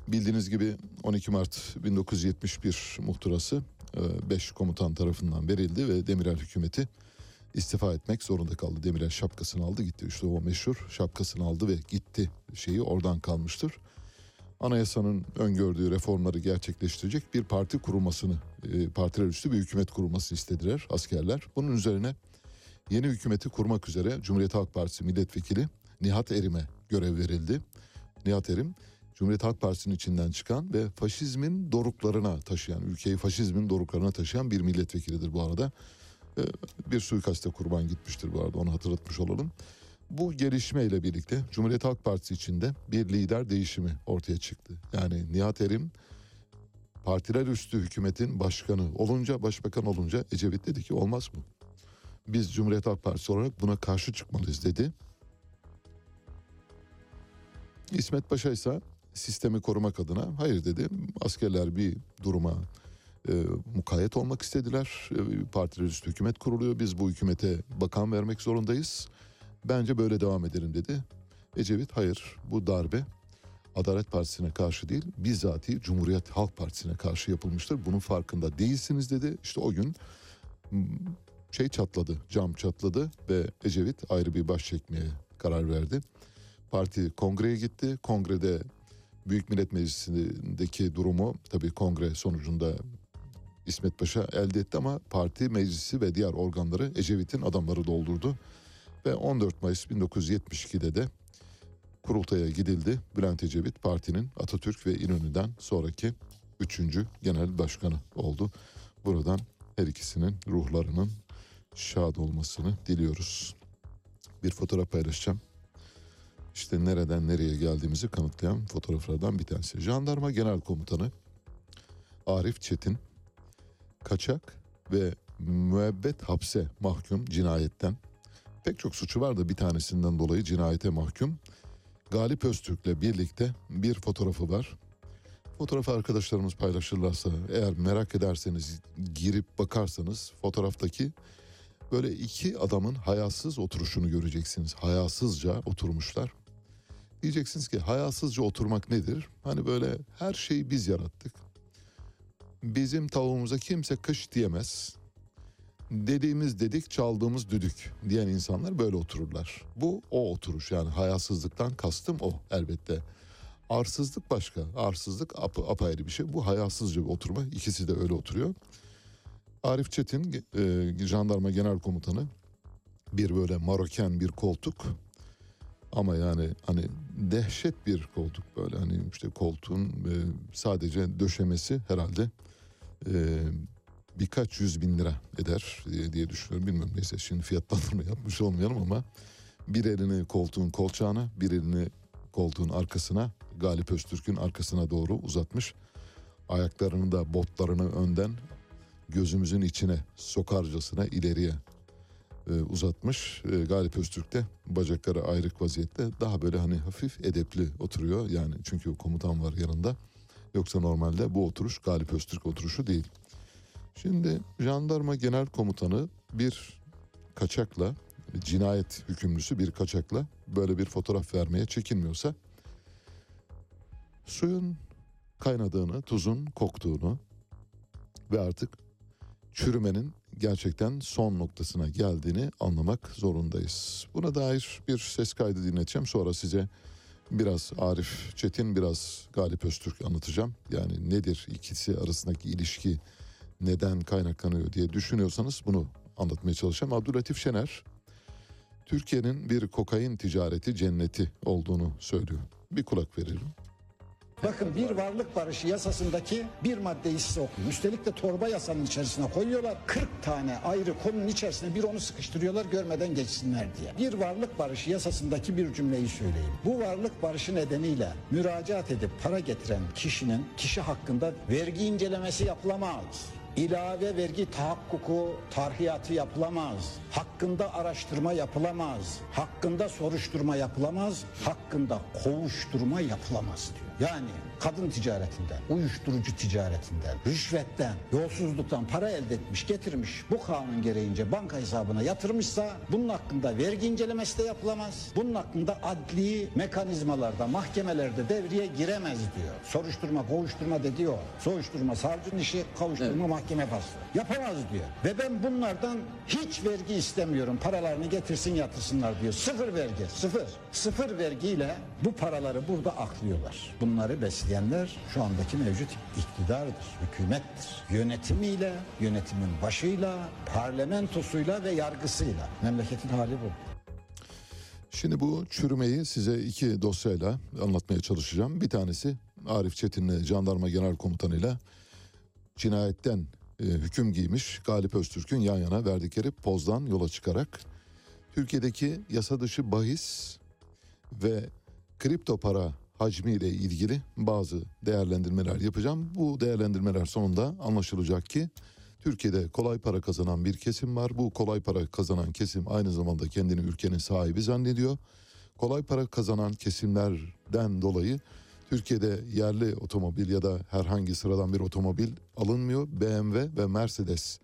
Bildiğiniz gibi 12 Mart 1971 muhtırası 5 komutan tarafından verildi ve Demirel hükümeti istifa etmek zorunda kaldı. Demirel şapkasını aldı gitti. İşte o meşhur şapkasını aldı ve gitti şeyi oradan kalmıştır. Anayasanın öngördüğü reformları gerçekleştirecek bir parti kurulmasını, e, partiler üstü bir hükümet kurulmasını istediler askerler. Bunun üzerine yeni hükümeti kurmak üzere Cumhuriyet Halk Partisi milletvekili Nihat Erim'e görev verildi. Nihat Erim Cumhuriyet Halk Partisi'nin içinden çıkan ve faşizmin doruklarına taşıyan, ülkeyi faşizmin doruklarına taşıyan bir milletvekilidir bu arada. Ee, Bir suikaste kurban gitmiştir bu arada onu hatırlatmış olalım. Bu gelişmeyle birlikte Cumhuriyet Halk Partisi içinde bir lider değişimi ortaya çıktı. Yani Nihat Erim partiler üstü hükümetin başkanı olunca, başbakan olunca Ecevit dedi ki olmaz mı? Biz Cumhuriyet Halk Partisi olarak buna karşı çıkmalıyız dedi. İsmet Paşa ise sistemi korumak adına hayır dedi. Askerler bir duruma e, mukayyet olmak istediler. E, partiler üstü hükümet kuruluyor. Biz bu hükümete bakan vermek zorundayız. Bence böyle devam edelim dedi. Ecevit hayır bu darbe Adalet Partisi'ne karşı değil bizzati Cumhuriyet Halk Partisi'ne karşı yapılmıştır. Bunun farkında değilsiniz dedi. İşte o gün şey çatladı, cam çatladı ve Ecevit ayrı bir baş çekmeye karar verdi. Parti kongreye gitti. Kongrede Büyük Millet Meclisi'ndeki durumu tabii kongre sonucunda İsmet Paşa elde etti ama parti meclisi ve diğer organları Ecevit'in adamları doldurdu. Ve 14 Mayıs 1972'de de kurultaya gidildi. Bülent Ecevit partinin Atatürk ve İnönü'den sonraki üçüncü genel başkanı oldu. Buradan her ikisinin ruhlarının şad olmasını diliyoruz. Bir fotoğraf paylaşacağım. İşte nereden nereye geldiğimizi kanıtlayan fotoğraflardan bir tanesi. Jandarma Genel Komutanı Arif Çetin kaçak ve müebbet hapse mahkum cinayetten pek çok suçu var da bir tanesinden dolayı cinayete mahkum. Galip Öztürk'le birlikte bir fotoğrafı var. Fotoğrafı arkadaşlarımız paylaşırlarsa eğer merak ederseniz girip bakarsanız fotoğraftaki böyle iki adamın hayasız oturuşunu göreceksiniz. Hayasızca oturmuşlar. Diyeceksiniz ki hayasızca oturmak nedir? Hani böyle her şeyi biz yarattık. Bizim tavuğumuza kimse kış diyemez. Dediğimiz dedik, çaldığımız düdük diyen insanlar böyle otururlar. Bu o oturuş yani hayasızlıktan kastım o elbette. Arsızlık başka. Arsızlık ap apayrı bir şey. Bu hayasızca bir oturma. İkisi de öyle oturuyor. Arif Çetin, e, jandarma genel komutanı bir böyle maroken bir koltuk ama yani hani dehşet bir koltuk böyle hani işte koltuğun e, sadece döşemesi herhalde e, birkaç yüz bin lira eder diye, diye düşünüyorum. Bilmiyorum neyse şimdi fiyatlandırma yapmış olmayalım ama bir elini koltuğun kolçağına bir elini koltuğun arkasına Galip Öztürk'ün arkasına doğru uzatmış. Ayaklarını da botlarını önden gözümüzün içine sokarcasına ileriye e, uzatmış. E, Galip Öztürk de bacakları ayrık vaziyette daha böyle hani hafif edepli oturuyor. Yani çünkü komutan var yanında. Yoksa normalde bu oturuş Galip Öztürk oturuşu değil. Şimdi jandarma genel komutanı bir kaçakla cinayet hükümlüsü bir kaçakla böyle bir fotoğraf vermeye çekinmiyorsa suyun kaynadığını, tuzun koktuğunu ve artık çürümenin gerçekten son noktasına geldiğini anlamak zorundayız. Buna dair bir ses kaydı dinleteceğim. Sonra size biraz Arif Çetin, biraz Galip Öztürk anlatacağım. Yani nedir ikisi arasındaki ilişki, neden kaynaklanıyor diye düşünüyorsanız bunu anlatmaya çalışacağım. Abdülatif Şener, Türkiye'nin bir kokain ticareti cenneti olduğunu söylüyor. Bir kulak verelim. Bakın bir varlık barışı yasasındaki bir maddeyi size okuyayım. Üstelik de torba yasanın içerisine koyuyorlar. 40 tane ayrı konunun içerisine bir onu sıkıştırıyorlar görmeden geçsinler diye. Bir varlık barışı yasasındaki bir cümleyi söyleyeyim. Bu varlık barışı nedeniyle müracaat edip para getiren kişinin kişi hakkında vergi incelemesi yapılamaz. İlave vergi tahakkuku tarhiyatı yapılamaz. Hakkında araştırma yapılamaz. Hakkında soruşturma yapılamaz. Hakkında kovuşturma yapılamaz diyor. Yani kadın ticaretinden, uyuşturucu ticaretinden, rüşvetten, yolsuzluktan para elde etmiş, getirmiş bu kanun gereğince banka hesabına yatırmışsa bunun hakkında vergi incelemesi de yapılamaz. Bunun hakkında adli mekanizmalarda, mahkemelerde devreye giremez diyor. Soruşturma, kovuşturma dediği o. Soruşturma savcının işi, kavuşturma mahkeme faslı. Yapamaz diyor. Ve ben bunlardan hiç vergi istemiyorum. Paralarını getirsin yatırsınlar diyor. Sıfır vergi, sıfır. Sıfır vergiyle bu paraları burada aklıyorlar. Bunları besleyenler şu andaki mevcut iktidardır, hükümettir. Yönetimiyle, yönetimin başıyla, parlamentosuyla ve yargısıyla. Memleketin hali bu. Şimdi bu çürümeyi size iki dosyayla anlatmaya çalışacağım. Bir tanesi Arif Çetin'le jandarma genel komutanıyla cinayetten e, hüküm giymiş Galip Öztürk'ün yan yana verdikleri pozdan yola çıkarak Türkiye'deki yasa dışı bahis ve kripto para hacmiyle ilgili bazı değerlendirmeler yapacağım. Bu değerlendirmeler sonunda anlaşılacak ki Türkiye'de kolay para kazanan bir kesim var. Bu kolay para kazanan kesim aynı zamanda kendini ülkenin sahibi zannediyor. Kolay para kazanan kesimlerden dolayı Türkiye'de yerli otomobil ya da herhangi sıradan bir otomobil alınmıyor. BMW ve Mercedes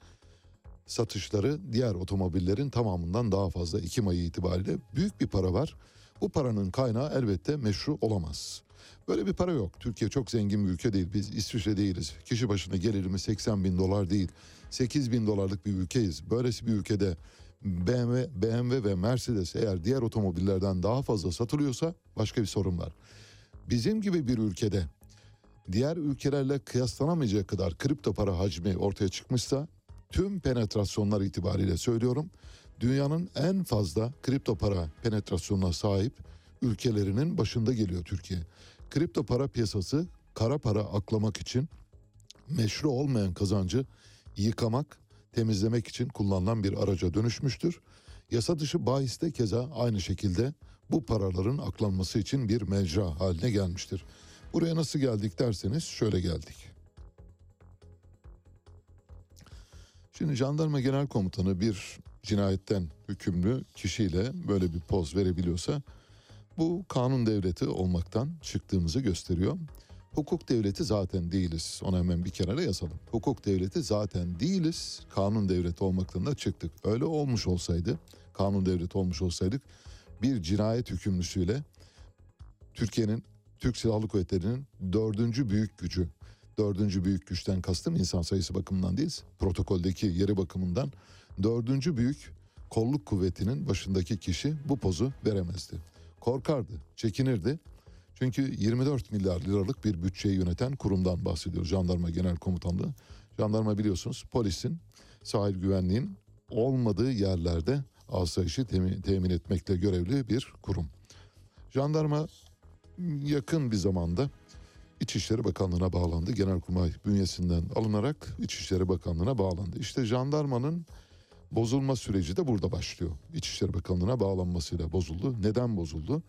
satışları diğer otomobillerin tamamından daha fazla Ekim ayı itibariyle büyük bir para var. Bu paranın kaynağı elbette meşru olamaz. Böyle bir para yok. Türkiye çok zengin bir ülke değil. Biz İsviçre değiliz. Kişi başına gelirimiz 80 bin dolar değil. 8 bin dolarlık bir ülkeyiz. Böylesi bir ülkede BMW, BMW ve Mercedes eğer diğer otomobillerden daha fazla satılıyorsa başka bir sorun var. Bizim gibi bir ülkede diğer ülkelerle kıyaslanamayacak kadar kripto para hacmi ortaya çıkmışsa tüm penetrasyonlar itibariyle söylüyorum dünyanın en fazla kripto para penetrasyonuna sahip ülkelerinin başında geliyor Türkiye. Kripto para piyasası kara para aklamak için meşru olmayan kazancı yıkamak, temizlemek için kullanılan bir araca dönüşmüştür. Yasa dışı bahis keza aynı şekilde bu paraların aklanması için bir mecra haline gelmiştir. Buraya nasıl geldik derseniz şöyle geldik. Şimdi jandarma genel komutanı bir cinayetten hükümlü kişiyle böyle bir poz verebiliyorsa bu kanun devleti olmaktan çıktığımızı gösteriyor. Hukuk devleti zaten değiliz. Onu hemen bir kenara yazalım. Hukuk devleti zaten değiliz. Kanun devleti olmaktan da çıktık. Öyle olmuş olsaydı, kanun devleti olmuş olsaydık bir cinayet hükümlüsüyle Türkiye'nin Türk Silahlı Kuvvetleri'nin dördüncü büyük gücü. Dördüncü büyük güçten kastım insan sayısı bakımından değil, protokoldeki yeri bakımından dördüncü büyük kolluk kuvvetinin başındaki kişi bu pozu veremezdi. Korkardı, çekinirdi. Çünkü 24 milyar liralık bir bütçeyi yöneten kurumdan bahsediyoruz. Jandarma Genel Komutanlığı. Jandarma biliyorsunuz polisin, sahil güvenliğin olmadığı yerlerde asayişi temin, temin etmekle görevli bir kurum. Jandarma yakın bir zamanda İçişleri Bakanlığı'na bağlandı. Genelkurmay bünyesinden alınarak İçişleri Bakanlığı'na bağlandı. İşte jandarmanın bozulma süreci de burada başlıyor. İçişleri Bakanlığı'na bağlanmasıyla bozuldu. Neden bozuldu?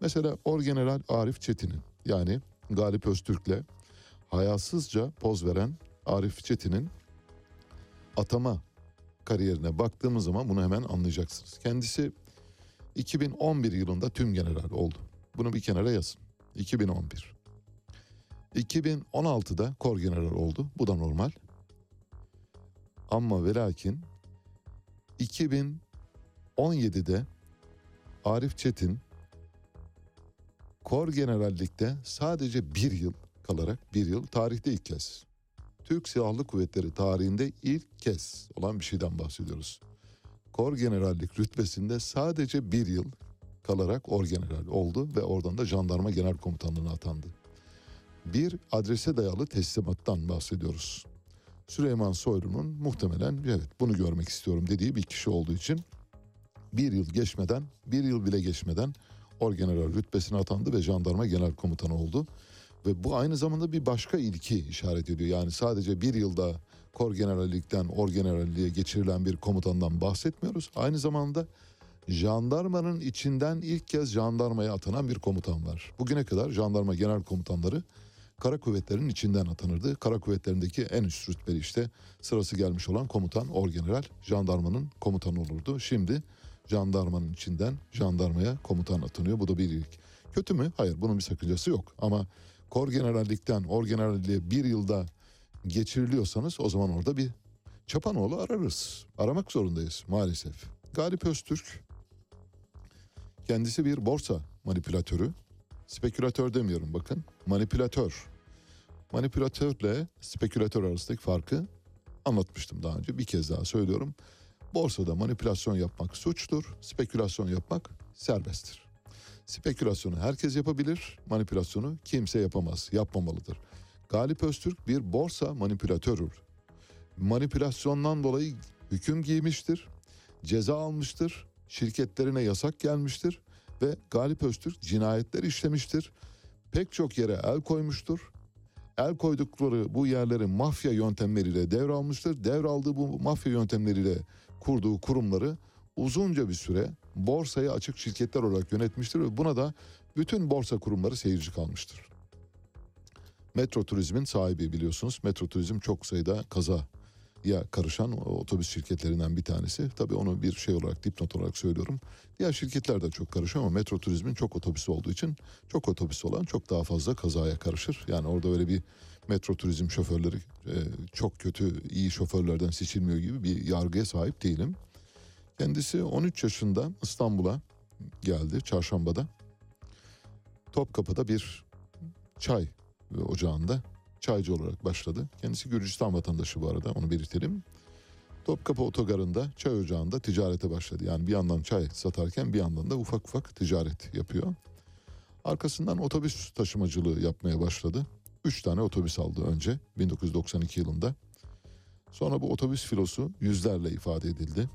Mesela Orgeneral Arif Çetin'in yani Galip Öztürk'le hayasızca poz veren Arif Çetin'in atama kariyerine baktığımız zaman bunu hemen anlayacaksınız. Kendisi 2011 yılında tüm general oldu. Bunu bir kenara yazın. 2011. 2016'da kor general oldu. Bu da normal. Ama ve lakin 2017'de Arif Çetin kor generallikte sadece bir yıl kalarak bir yıl tarihte ilk kez Türk Silahlı Kuvvetleri tarihinde ilk kez olan bir şeyden bahsediyoruz. Kor generallik rütbesinde sadece bir yıl kalarak orgeneral oldu ve oradan da jandarma genel komutanlığına atandı. Bir adrese dayalı teslimattan bahsediyoruz. Süleyman Soylu'nun muhtemelen evet bunu görmek istiyorum dediği bir kişi olduğu için bir yıl geçmeden, bir yıl bile geçmeden orgeneral rütbesine atandı ve jandarma genel komutanı oldu. Ve bu aynı zamanda bir başka ilki işaret ediyor. Yani sadece bir yılda kor generallikten orgeneralliğe geçirilen bir komutandan bahsetmiyoruz. Aynı zamanda jandarmanın içinden ilk kez jandarmaya atanan bir komutan var. Bugüne kadar jandarma genel komutanları kara kuvvetlerin içinden atanırdı. Kara kuvvetlerindeki en üst rütbeli işte sırası gelmiş olan komutan orgeneral jandarmanın komutanı olurdu. Şimdi jandarmanın içinden jandarmaya komutan atanıyor. Bu da bir ilk. Kötü mü? Hayır bunun bir sakıncası yok. Ama kor generallikten orgeneralliğe bir yılda geçiriliyorsanız o zaman orada bir çapanoğlu ararız. Aramak zorundayız maalesef. Galip Öztürk kendisi bir borsa manipülatörü. Spekülatör demiyorum bakın. Manipülatör. Manipülatörle spekülatör arasındaki farkı anlatmıştım daha önce. Bir kez daha söylüyorum. Borsada manipülasyon yapmak suçtur. Spekülasyon yapmak serbesttir. Spekülasyonu herkes yapabilir, manipülasyonu kimse yapamaz, yapmamalıdır. Galip Öztürk bir borsa manipülatörüdür. Manipülasyondan dolayı hüküm giymiştir, ceza almıştır, şirketlerine yasak gelmiştir ve Galip Öztürk cinayetler işlemiştir. Pek çok yere el koymuştur. El koydukları bu yerleri mafya yöntemleriyle devralmıştır. Devraldığı bu mafya yöntemleriyle kurduğu kurumları uzunca bir süre borsaya açık şirketler olarak yönetmiştir ve buna da bütün borsa kurumları seyirci kalmıştır. Metro Turizm'in sahibi biliyorsunuz. Metro Turizm çok sayıda kaza ya karışan otobüs şirketlerinden bir tanesi. Tabii onu bir şey olarak dipnot olarak söylüyorum. Diğer şirketler de çok karışıyor ama Metro Turizm'in çok otobüsü olduğu için çok otobüsü olan çok daha fazla kazaya karışır. Yani orada öyle bir Metro Turizm şoförleri e, çok kötü iyi şoförlerden seçilmiyor gibi bir yargıya sahip değilim. Kendisi 13 yaşında İstanbul'a geldi çarşambada. Topkapı'da bir çay ocağında çaycı olarak başladı. Kendisi Gürcistan vatandaşı bu arada onu belirtelim. Topkapı otogarında çay ocağında ticarete başladı. Yani bir yandan çay satarken bir yandan da ufak ufak ticaret yapıyor. Arkasından otobüs taşımacılığı yapmaya başladı. Üç tane otobüs aldı önce 1992 yılında. Sonra bu otobüs filosu yüzlerle ifade edildi.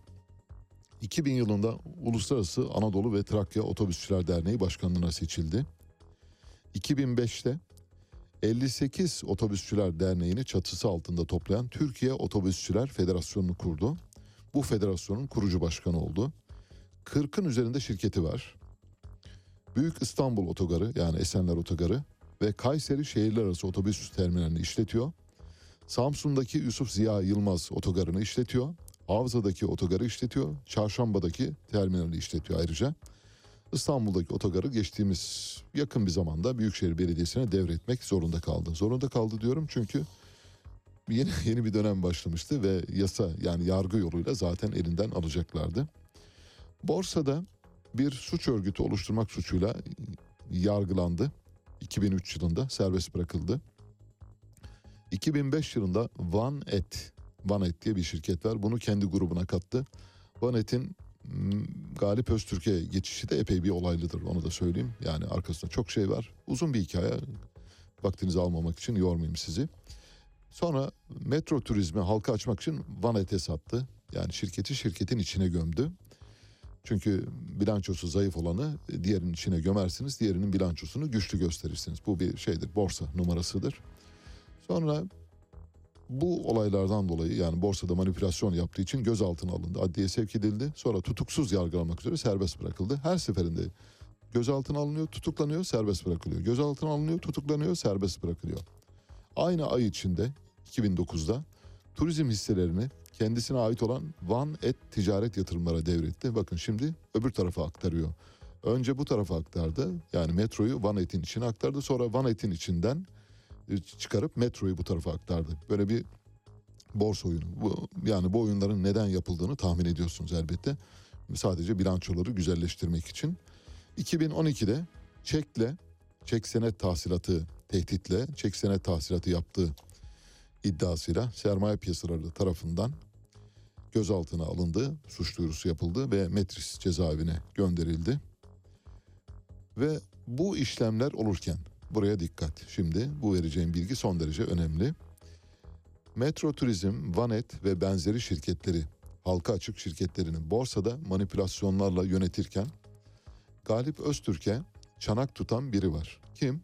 2000 yılında Uluslararası Anadolu ve Trakya Otobüsçüler Derneği Başkanlığı'na seçildi. 2005'te 58 Otobüsçüler Derneği'ni çatısı altında toplayan Türkiye Otobüsçüler Federasyonu'nu kurdu. Bu federasyonun kurucu başkanı oldu. 40'ın üzerinde şirketi var. Büyük İstanbul Otogarı yani Esenler Otogarı ve Kayseri şehirler arası otobüs terminalini işletiyor. Samsun'daki Yusuf Ziya Yılmaz Otogarı'nı işletiyor. Avza'daki otogarı işletiyor. Çarşamba'daki terminali işletiyor ayrıca. İstanbul'daki otogarı geçtiğimiz yakın bir zamanda Büyükşehir Belediyesi'ne devretmek zorunda kaldı. Zorunda kaldı diyorum çünkü yeni yeni bir dönem başlamıştı ve yasa yani yargı yoluyla zaten elinden alacaklardı. Borsada bir suç örgütü oluşturmak suçuyla yargılandı. 2003 yılında serbest bırakıldı. 2005 yılında Van Et, Van Et diye bir şirket var. Bunu kendi grubuna kattı. Van Et'in Galip Öztürk'e geçişi de epey bir olaylıdır onu da söyleyeyim. Yani arkasında çok şey var. Uzun bir hikaye. Vaktinizi almamak için yormayayım sizi. Sonra metro turizmi halka açmak için Van Et'e sattı. Yani şirketi şirketin içine gömdü. Çünkü bilançosu zayıf olanı diğerinin içine gömersiniz. Diğerinin bilançosunu güçlü gösterirsiniz. Bu bir şeydir borsa numarasıdır. Sonra bu olaylardan dolayı yani borsada manipülasyon yaptığı için gözaltına alındı. Adliye sevk edildi. Sonra tutuksuz yargılanmak üzere serbest bırakıldı. Her seferinde gözaltına alınıyor, tutuklanıyor, serbest bırakılıyor. Gözaltına alınıyor, tutuklanıyor, serbest bırakılıyor. Aynı ay içinde 2009'da turizm hisselerini kendisine ait olan Van Et Ticaret Yatırımlara devretti. Bakın şimdi öbür tarafa aktarıyor. Önce bu tarafa aktardı. Yani metroyu Van Et'in içine aktardı. Sonra Van Et'in içinden çıkarıp metroyu bu tarafa aktardı. Böyle bir borsa oyunu. Bu, yani bu oyunların neden yapıldığını tahmin ediyorsunuz elbette. Sadece bilançoları güzelleştirmek için. 2012'de çekle, çek senet tahsilatı tehditle, çek senet tahsilatı yaptığı iddiasıyla sermaye piyasaları tarafından gözaltına alındı, suç duyurusu yapıldı ve Metris cezaevine gönderildi. Ve bu işlemler olurken buraya dikkat. Şimdi bu vereceğim bilgi son derece önemli. Metro Turizm, Vanet ve benzeri şirketleri, halka açık şirketlerini borsada manipülasyonlarla yönetirken Galip Öztürk'e çanak tutan biri var. Kim?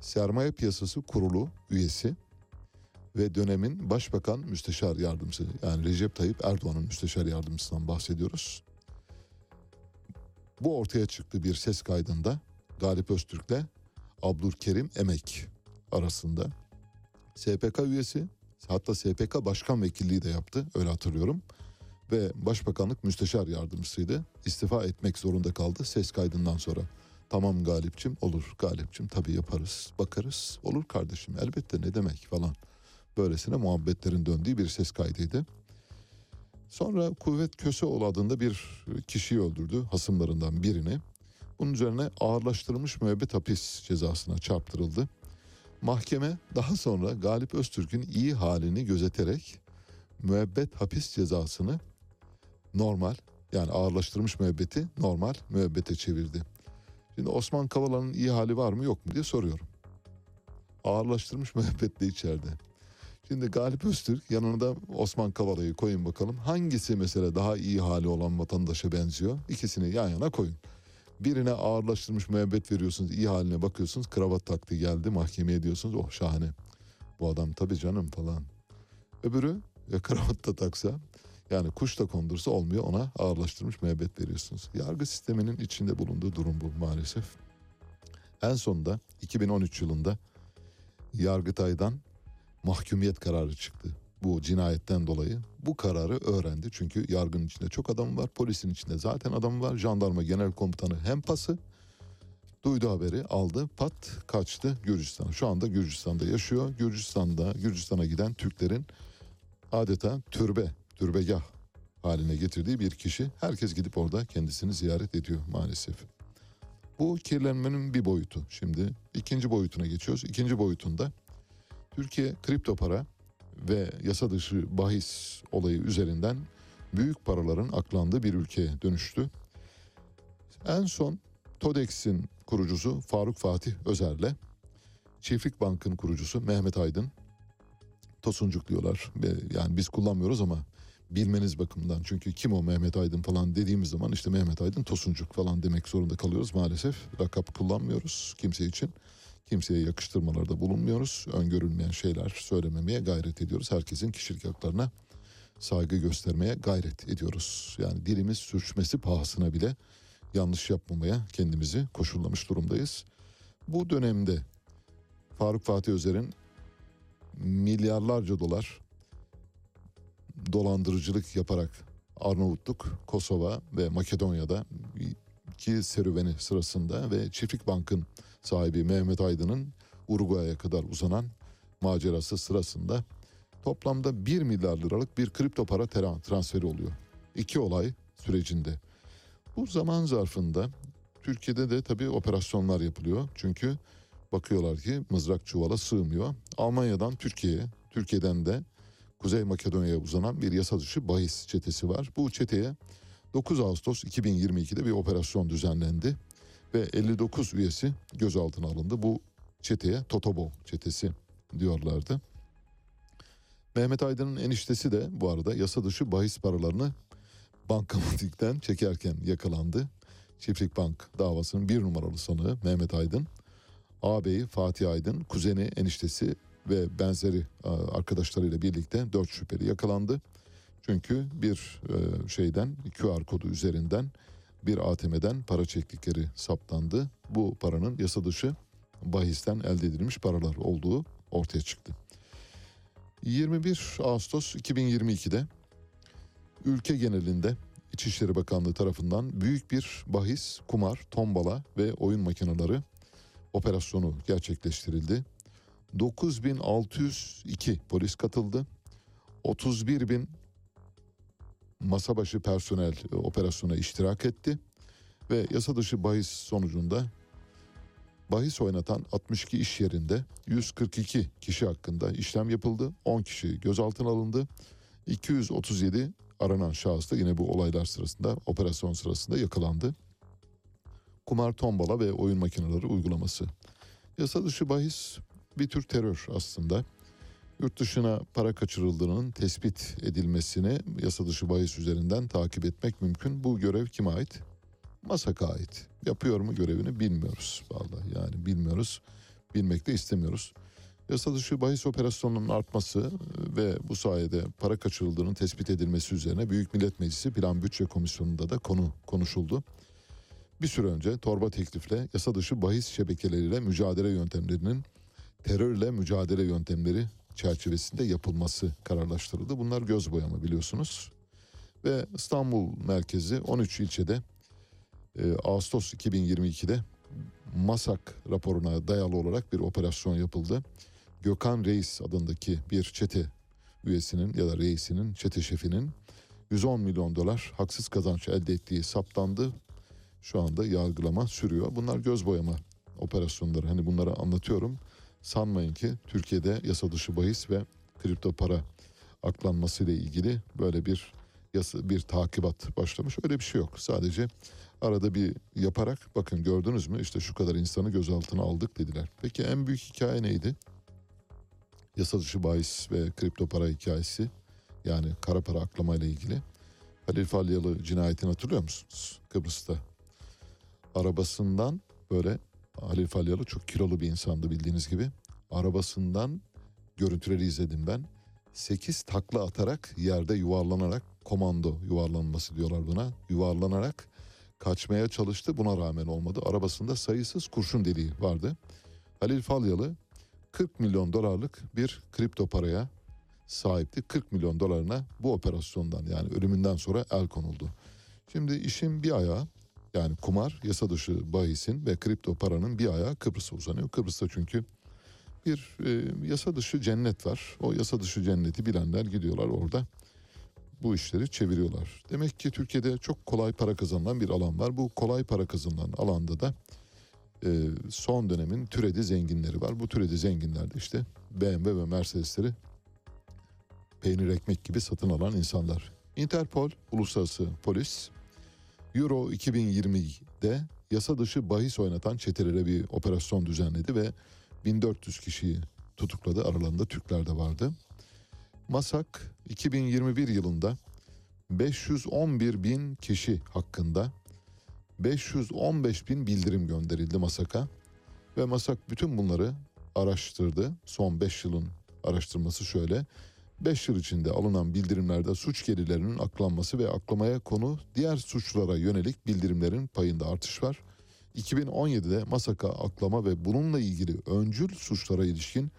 Sermaye Piyasası Kurulu üyesi ve dönemin Başbakan Müsteşar Yardımcısı yani Recep Tayyip Erdoğan'ın Müsteşar Yardımcısından bahsediyoruz. Bu ortaya çıktı bir ses kaydında Galip Öztürk'le Abdülkerim Emek arasında. SPK üyesi hatta SPK Başkan Vekilliği de yaptı öyle hatırlıyorum. Ve Başbakanlık Müsteşar Yardımcısıydı. İstifa etmek zorunda kaldı ses kaydından sonra. Tamam Galipçim olur Galipçim tabii yaparız bakarız olur kardeşim elbette ne demek falan. Böylesine muhabbetlerin döndüğü bir ses kaydıydı. Sonra Kuvvet Köseoğlu adında bir kişiyi öldürdü hasımlarından birini. Bunun üzerine ağırlaştırılmış müebbet hapis cezasına çarptırıldı. Mahkeme daha sonra Galip Öztürk'ün iyi halini gözeterek müebbet hapis cezasını normal yani ağırlaştırılmış müebbeti normal müebbete çevirdi. Şimdi Osman Kavala'nın iyi hali var mı yok mu diye soruyorum. Ağırlaştırmış müebbetle içeride. Şimdi Galip Öztürk yanına da Osman Kavala'yı koyun bakalım. Hangisi mesela daha iyi hali olan vatandaşa benziyor? İkisini yan yana koyun. Birine ağırlaştırmış müebbet veriyorsunuz, iyi haline bakıyorsunuz. Kravat taktı geldi mahkemeye diyorsunuz. Oh şahane. Bu adam tabii canım falan. Öbürü ya kravat da taksa yani kuş da kondursa olmuyor ona ağırlaştırmış müebbet veriyorsunuz. Yargı sisteminin içinde bulunduğu durum bu maalesef. En sonunda 2013 yılında Yargıtay'dan mahkumiyet kararı çıktı. Bu cinayetten dolayı bu kararı öğrendi. Çünkü yargının içinde çok adam var, polisin içinde zaten adam var. Jandarma genel komutanı hem pası duydu haberi aldı pat kaçtı Gürcistan'a. Şu anda Gürcistan'da yaşıyor. Gürcistan'da Gürcistan'a giden Türklerin adeta türbe, türbegah haline getirdiği bir kişi. Herkes gidip orada kendisini ziyaret ediyor maalesef. Bu kirlenmenin bir boyutu. Şimdi ikinci boyutuna geçiyoruz. İkinci boyutunda Türkiye kripto para ve yasa dışı bahis olayı üzerinden büyük paraların aklandığı bir ülkeye dönüştü. En son TODEX'in kurucusu Faruk Fatih Özer'le Çiftlik Bank'ın kurucusu Mehmet Aydın Tosuncuk diyorlar. Yani biz kullanmıyoruz ama bilmeniz bakımından. Çünkü kim o Mehmet Aydın falan dediğimiz zaman işte Mehmet Aydın Tosuncuk falan demek zorunda kalıyoruz maalesef. Lakap kullanmıyoruz kimse için. Kimseye yakıştırmalarda bulunmuyoruz. Öngörülmeyen şeyler söylememeye gayret ediyoruz. Herkesin kişilik haklarına saygı göstermeye gayret ediyoruz. Yani dilimiz sürçmesi pahasına bile yanlış yapmamaya kendimizi koşullamış durumdayız. Bu dönemde Faruk Fatih Özer'in milyarlarca dolar dolandırıcılık yaparak Arnavutluk, Kosova ve Makedonya'da ki serüveni sırasında ve Çiftlik Bank'ın sahibi Mehmet Aydın'ın Uruguay'a kadar uzanan macerası sırasında toplamda 1 milyar liralık bir kripto para transferi oluyor. İki olay sürecinde. Bu zaman zarfında Türkiye'de de tabii operasyonlar yapılıyor. Çünkü bakıyorlar ki mızrak çuvala sığmıyor. Almanya'dan Türkiye'ye, Türkiye'den de Kuzey Makedonya'ya uzanan bir yasa dışı bahis çetesi var. Bu çeteye 9 Ağustos 2022'de bir operasyon düzenlendi ve 59 üyesi gözaltına alındı. Bu çeteye Totobo çetesi diyorlardı. Mehmet Aydın'ın eniştesi de bu arada yasa dışı bahis paralarını bankamatikten çekerken yakalandı. Çiftlik Bank davasının bir numaralı sanığı Mehmet Aydın, ağabeyi Fatih Aydın, kuzeni eniştesi ve benzeri e, arkadaşlarıyla birlikte dört şüpheli yakalandı. Çünkü bir e, şeyden QR kodu üzerinden bir ATM'den para çektikleri saptandı. Bu paranın yasa dışı bahisten elde edilmiş paralar olduğu ortaya çıktı. 21 Ağustos 2022'de ülke genelinde İçişleri Bakanlığı tarafından büyük bir bahis, kumar, tombala ve oyun makineleri operasyonu gerçekleştirildi. 9602 polis katıldı. 31 bin masa başı personel e, operasyona iştirak etti ve yasa dışı bahis sonucunda bahis oynatan 62 iş yerinde 142 kişi hakkında işlem yapıldı. 10 kişi gözaltına alındı. 237 aranan şahıs da yine bu olaylar sırasında operasyon sırasında yakalandı. Kumar tombala ve oyun makineleri uygulaması. Yasa dışı bahis bir tür terör aslında. Yurt dışına para kaçırıldığının tespit edilmesini yasa dışı bahis üzerinden takip etmek mümkün. Bu görev kime ait? MASAK'a ait. Yapıyor mu görevini bilmiyoruz vallahi yani bilmiyoruz. Bilmek de istemiyoruz. Yasa dışı bahis operasyonunun artması ve bu sayede para kaçırıldığının tespit edilmesi üzerine Büyük Millet Meclisi Plan Bütçe Komisyonu'nda da konu konuşuldu. Bir süre önce torba teklifle yasa dışı bahis şebekeleriyle mücadele yöntemlerinin terörle mücadele yöntemleri çerçevesinde yapılması kararlaştırıldı. Bunlar göz boyama biliyorsunuz. Ve İstanbul merkezi 13 ilçede e, Ağustos 2022'de MASAK raporuna dayalı olarak bir operasyon yapıldı. Gökhan Reis adındaki bir çete üyesinin ya da reisinin, çete şefinin 110 milyon dolar haksız kazanç elde ettiği saptandı. Şu anda yargılama sürüyor. Bunlar göz boyama operasyonları. Hani bunları anlatıyorum. Sanmayın ki Türkiye'de yasa dışı bahis ve kripto para aklanması ile ilgili böyle bir yasa, bir takibat başlamış. Öyle bir şey yok. Sadece arada bir yaparak bakın gördünüz mü işte şu kadar insanı gözaltına aldık dediler. Peki en büyük hikaye neydi? Yasa dışı bahis ve kripto para hikayesi yani kara para aklama ile ilgili. Halil Falyalı cinayetini hatırlıyor musunuz? Kıbrıs'ta. Arabasından böyle Halil Falyalı çok kilolu bir insandı bildiğiniz gibi. Arabasından görüntüleri izledim ben. 8 takla atarak yerde yuvarlanarak komando yuvarlanması diyorlar buna. Yuvarlanarak kaçmaya çalıştı. Buna rağmen olmadı. Arabasında sayısız kurşun deliği vardı. Halil Falyalı 40 milyon dolarlık bir kripto paraya sahipti. 40 milyon dolarına bu operasyondan yani ölümünden sonra el konuldu. Şimdi işin bir ayağı yani kumar, yasa dışı bahisin ve kripto paranın bir ayağı Kıbrıs'a uzanıyor. Kıbrıs'ta çünkü bir e, yasa dışı cennet var. O yasa dışı cenneti bilenler gidiyorlar orada bu işleri çeviriyorlar. Demek ki Türkiye'de çok kolay para kazanılan bir alan var. Bu kolay para kazanılan alanda da e, son dönemin türedi zenginleri var. Bu türedi zenginler de işte BMW ve Mercedesleri peynir ekmek gibi satın alan insanlar. Interpol, uluslararası polis, Euro 2020'de yasa dışı bahis oynatan çetelere bir operasyon düzenledi ve 1400 kişiyi tutukladı. Aralarında Türkler de vardı. Masak 2021 yılında 511 bin kişi hakkında 515 bin bildirim gönderildi Masak'a ve Masak bütün bunları araştırdı. Son 5 yılın araştırması şöyle. 5 yıl içinde alınan bildirimlerde suç gerilerinin aklanması ve aklamaya konu diğer suçlara yönelik bildirimlerin payında artış var. 2017'de Masaka aklama ve bununla ilgili öncül suçlara ilişkin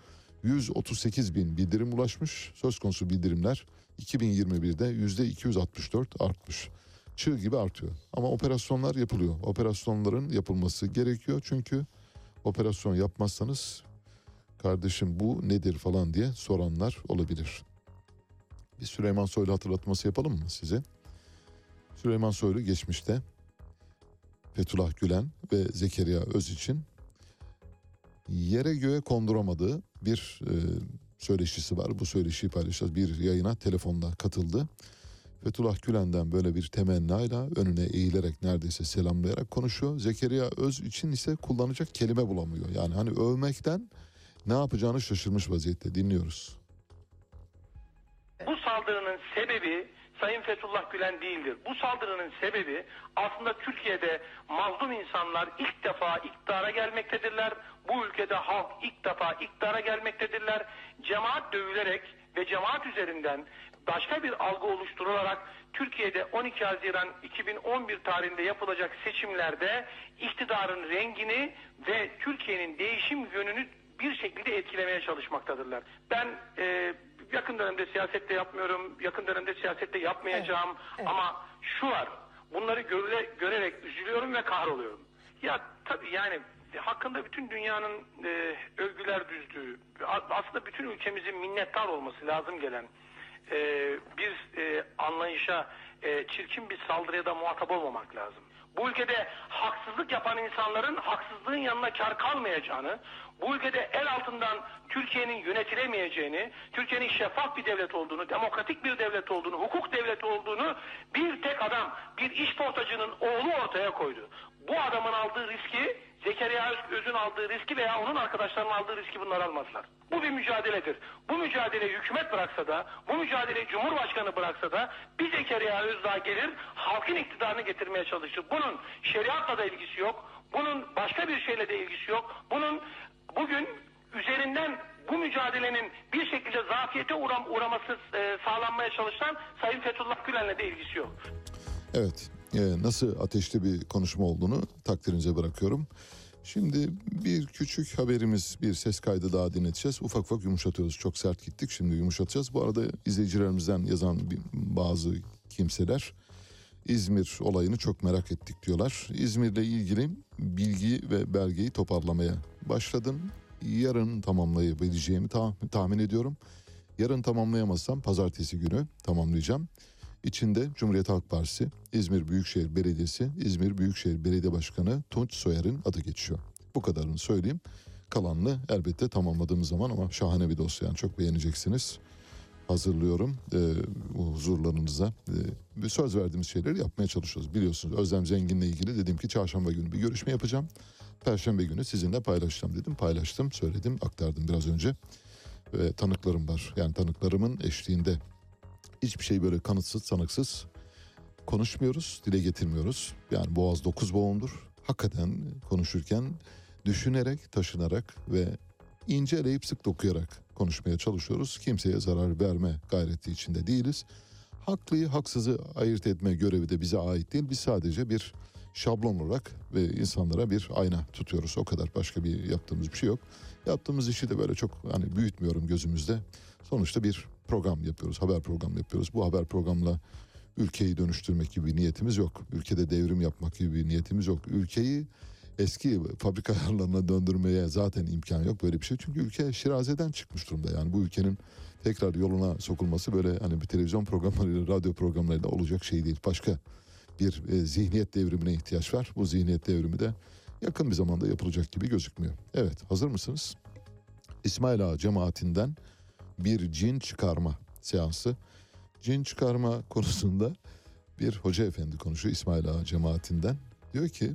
138 bin bildirim ulaşmış. Söz konusu bildirimler 2021'de %264 artmış. çığ gibi artıyor. Ama operasyonlar yapılıyor. Operasyonların yapılması gerekiyor çünkü operasyon yapmazsanız kardeşim bu nedir falan diye soranlar olabilir. Bir Süleyman Soylu hatırlatması yapalım mı size? Süleyman Soylu geçmişte Fethullah Gülen ve Zekeriya Öz için yere göğe konduramadığı bir e, söyleşisi var. Bu söyleşiyi paylaşacağız. Bir yayına telefonla katıldı. Fethullah Gülen'den böyle bir temennayla önüne eğilerek neredeyse selamlayarak konuşuyor. Zekeriya Öz için ise kullanacak kelime bulamıyor. Yani hani övmekten ne yapacağını şaşırmış vaziyette dinliyoruz. Bu saldırının sebebi Sayın Fethullah Gülen değildir. Bu saldırının sebebi aslında Türkiye'de mazlum insanlar ilk defa iktidara gelmektedirler. Bu ülkede halk ilk defa iktidara gelmektedirler. Cemaat dövülerek ve cemaat üzerinden başka bir algı oluşturularak Türkiye'de 12 Haziran 2011 tarihinde yapılacak seçimlerde iktidarın rengini ve Türkiye'nin değişim yönünü bir şekilde etkilemeye çalışmaktadırlar. Ben e, yakın dönemde siyasette yapmıyorum, yakın dönemde siyasette yapmayacağım ama şu var, bunları görüle, görerek üzülüyorum ve kahroluyorum. Ya tabii yani hakkında bütün dünyanın e, övgüler düzdüğü, aslında bütün ülkemizin minnettar olması lazım gelen e, bir e, anlayışa, e, çirkin bir saldırıya da muhatap olmamak lazım. Bu ülkede haksızlık yapan insanların haksızlığın yanına kar kalmayacağını, bu ülkede el altından Türkiye'nin yönetilemeyeceğini, Türkiye'nin şeffaf bir devlet olduğunu, demokratik bir devlet olduğunu, hukuk devleti olduğunu bir tek adam, bir iş portacının oğlu ortaya koydu. Bu adamın aldığı riski, Zekeriya Öz- Öz'ün aldığı riski veya onun arkadaşlarının aldığı riski bunlar almazlar. Bu bir mücadeledir. Bu mücadeleyi hükümet bıraksa da, bu mücadeleyi Cumhurbaşkanı bıraksa da bir Zekeriya Öz daha gelir, halkın iktidarını getirmeye çalışır. Bunun şeriatla da ilgisi yok, bunun başka bir şeyle de ilgisi yok. Bunun bugün üzerinden bu mücadelenin bir şekilde zafiyete uğram uğraması e, sağlanmaya çalışan Sayın Fethullah Gülen'le de ilgisi yok. Evet, nasıl ateşli bir konuşma olduğunu takdirinize bırakıyorum. Şimdi bir küçük haberimiz, bir ses kaydı daha dinleteceğiz. Ufak ufak yumuşatıyoruz. Çok sert gittik, şimdi yumuşatacağız. Bu arada izleyicilerimizden yazan bazı kimseler İzmir olayını çok merak ettik diyorlar. İzmir'le ilgili bilgi ve belgeyi toparlamaya başladım. Yarın tamamlayabileceğimi tah- tahmin ediyorum. Yarın tamamlayamazsam pazartesi günü tamamlayacağım. İçinde Cumhuriyet Halk Partisi, İzmir Büyükşehir Belediyesi, İzmir Büyükşehir Belediye Başkanı Tunç Soyer'in adı geçiyor. Bu kadarını söyleyeyim. Kalanını elbette tamamladığımız zaman ama şahane bir dosya yani çok beğeneceksiniz. Hazırlıyorum e, huzurlarınıza. E, söz verdiğimiz şeyleri yapmaya çalışıyoruz. Biliyorsunuz Özlem Zengin'le ilgili dedim ki çarşamba günü bir görüşme yapacağım. Perşembe günü sizinle paylaşacağım dedim. Paylaştım, söyledim, aktardım biraz önce. Ve tanıklarım var. Yani tanıklarımın eşliğinde hiçbir şey böyle kanıtsız, sanıksız konuşmuyoruz, dile getirmiyoruz. Yani boğaz dokuz boğumdur. Hakikaten konuşurken düşünerek, taşınarak ve ince eleyip sık dokuyarak konuşmaya çalışıyoruz. Kimseye zarar verme gayreti içinde değiliz. Haklıyı, haksızı ayırt etme görevi de bize ait değil. Biz sadece bir şablon olarak ve insanlara bir ayna tutuyoruz. O kadar başka bir yaptığımız bir şey yok. Yaptığımız işi de böyle çok hani büyütmüyorum gözümüzde. Sonuçta bir program yapıyoruz, haber programı yapıyoruz. Bu haber programla ülkeyi dönüştürmek gibi bir niyetimiz yok. Ülkede devrim yapmak gibi bir niyetimiz yok. Ülkeyi eski fabrika ayarlarına döndürmeye zaten imkan yok böyle bir şey. Çünkü ülke şirazeden çıkmış durumda. Yani bu ülkenin tekrar yoluna sokulması böyle hani bir televizyon programlarıyla, radyo programlarıyla olacak şey değil. Başka bir e, zihniyet devrimine ihtiyaç var. Bu zihniyet devrimi de yakın bir zamanda yapılacak gibi gözükmüyor. Evet, hazır mısınız? İsmail Ağa cemaatinden bir cin çıkarma seansı. Cin çıkarma konusunda bir hoca efendi konuşuyor İsmail Ağa cemaatinden. Diyor ki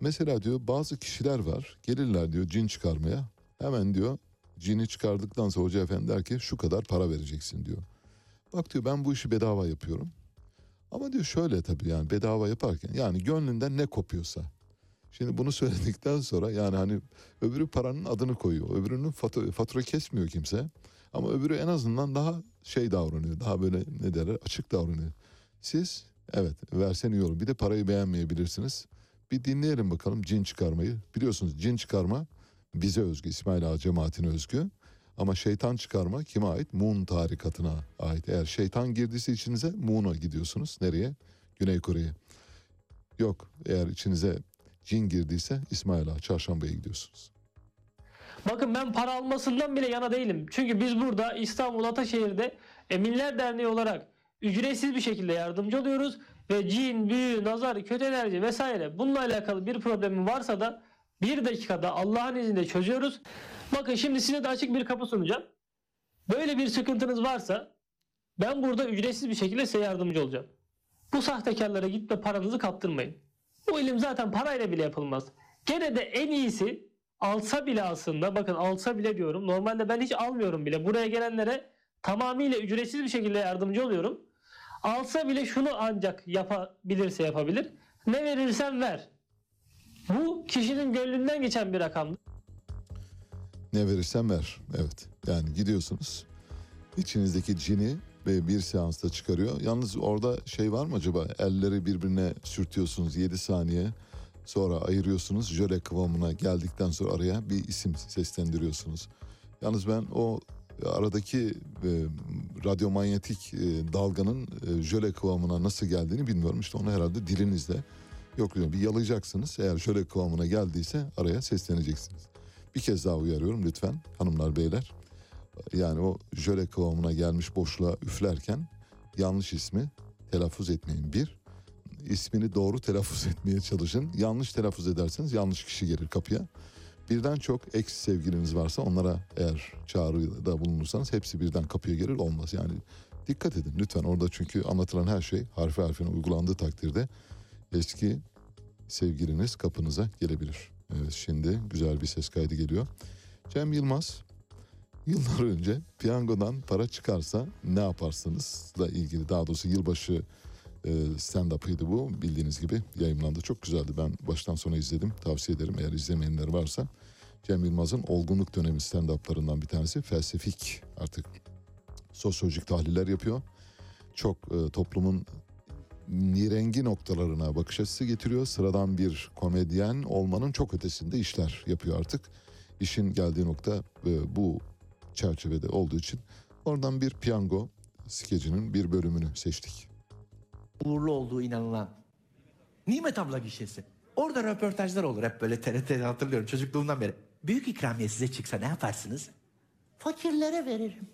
mesela diyor bazı kişiler var gelirler diyor cin çıkarmaya. Hemen diyor cini çıkardıktan sonra hoca efendi der ki şu kadar para vereceksin diyor. Bak diyor ben bu işi bedava yapıyorum. Ama diyor şöyle tabii yani bedava yaparken yani gönlünden ne kopuyorsa. Şimdi bunu söyledikten sonra yani hani öbürü paranın adını koyuyor. Öbürünün fatura, fatura kesmiyor kimse. Ama öbürü en azından daha şey davranıyor. Daha böyle ne derler açık davranıyor. Siz evet versen iyi olur. Bir de parayı beğenmeyebilirsiniz. Bir dinleyelim bakalım cin çıkarmayı. Biliyorsunuz cin çıkarma bize özgü İsmail Ağa cemaatine özgü. Ama şeytan çıkarma kime ait? Mun tarikatına ait. Eğer şeytan girdiyse içinize Mun'a gidiyorsunuz. Nereye? Güney Kore'ye. Yok eğer içinize cin girdiyse İsmail Ağa Çarşamba'ya gidiyorsunuz. Bakın ben para almasından bile yana değilim. Çünkü biz burada İstanbul Ataşehir'de Eminler Derneği olarak ücretsiz bir şekilde yardımcı oluyoruz. Ve cin, büyü, nazar, kötü enerji vesaire bununla alakalı bir problemin varsa da bir dakikada Allah'ın izniyle çözüyoruz. Bakın şimdi size de açık bir kapı sunacağım. Böyle bir sıkıntınız varsa ben burada ücretsiz bir şekilde size yardımcı olacağım. Bu sahtekarlara gitme paranızı kaptırmayın. Bu ilim zaten parayla bile yapılmaz. Gene de en iyisi alsa bile aslında bakın alsa bile diyorum. Normalde ben hiç almıyorum bile. Buraya gelenlere tamamıyla ücretsiz bir şekilde yardımcı oluyorum. Alsa bile şunu ancak yapabilirse yapabilir. Ne verirsen ver. Bu kişinin gönlünden geçen bir rakamdır. Ne verirsen ver. Evet. Yani gidiyorsunuz. İçinizdeki cini bir seansta çıkarıyor. Yalnız orada şey var mı acaba? Elleri birbirine sürtüyorsunuz 7 saniye. Sonra ayırıyorsunuz. Jöle kıvamına geldikten sonra araya bir isim seslendiriyorsunuz. Yalnız ben o aradaki e, radyomanyetik e, dalganın e, jöle kıvamına nasıl geldiğini bilmiyorum. İşte onu herhalde dilinizle yok bir yalayacaksınız. Eğer jöle kıvamına geldiyse araya sesleneceksiniz. Bir kez daha uyarıyorum lütfen hanımlar beyler. Yani o jöle kıvamına gelmiş boşluğa üflerken yanlış ismi telaffuz etmeyin. Bir, ismini doğru telaffuz etmeye çalışın. Yanlış telaffuz ederseniz yanlış kişi gelir kapıya. Birden çok ex sevgiliniz varsa onlara eğer çağrıda bulunursanız hepsi birden kapıya gelir olmaz. Yani dikkat edin lütfen orada çünkü anlatılan her şey harfi harfine uygulandığı takdirde eski sevgiliniz kapınıza gelebilir. Evet şimdi güzel bir ses kaydı geliyor. Cem Yılmaz yıllar önce piyangodan para çıkarsa ne yaparsınızla ilgili daha doğrusu yılbaşı e, stand-up'ıydı bu bildiğiniz gibi yayınlandı. Çok güzeldi ben baştan sona izledim tavsiye ederim eğer izlemeyenler varsa. Cem Yılmaz'ın olgunluk dönemi stand-up'larından bir tanesi felsefik artık sosyolojik tahliller yapıyor. Çok e, toplumun nirengi noktalarına bakış açısı getiriyor. Sıradan bir komedyen olmanın çok ötesinde işler yapıyor artık. İşin geldiği nokta e, bu çerçevede olduğu için oradan bir piyango skecinin bir bölümünü seçtik. uğurlu olduğu inanılan Nimet abla gişesi. Orada röportajlar olur hep böyle TRT'de hatırlıyorum çocukluğumdan beri. Büyük ikramiye size çıksa ne yaparsınız? Fakirlere veririm.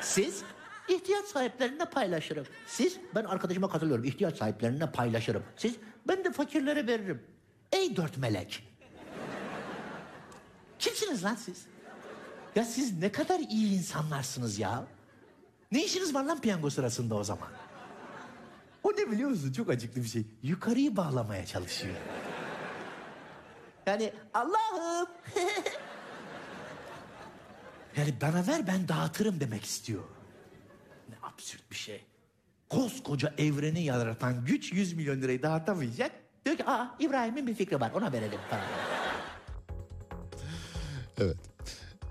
Siz? İhtiyaç sahiplerine paylaşırım. Siz? Ben arkadaşıma katılıyorum. İhtiyaç sahiplerine paylaşırım. Siz? Ben de fakirlere veririm. Ey dört melek. Kimsiniz lan siz? Ya siz ne kadar iyi insanlarsınız ya. Ne işiniz var lan piyango sırasında o zaman? O ne biliyor musun? Çok acıklı bir şey. Yukarıyı bağlamaya çalışıyor. Yani Allah'ım. yani bana ver ben dağıtırım demek istiyor. Ne absürt bir şey. Koskoca evreni yaratan güç 100 milyon lirayı dağıtamayacak. Diyor ki aa İbrahim'in bir fikri var ona verelim falan. Evet.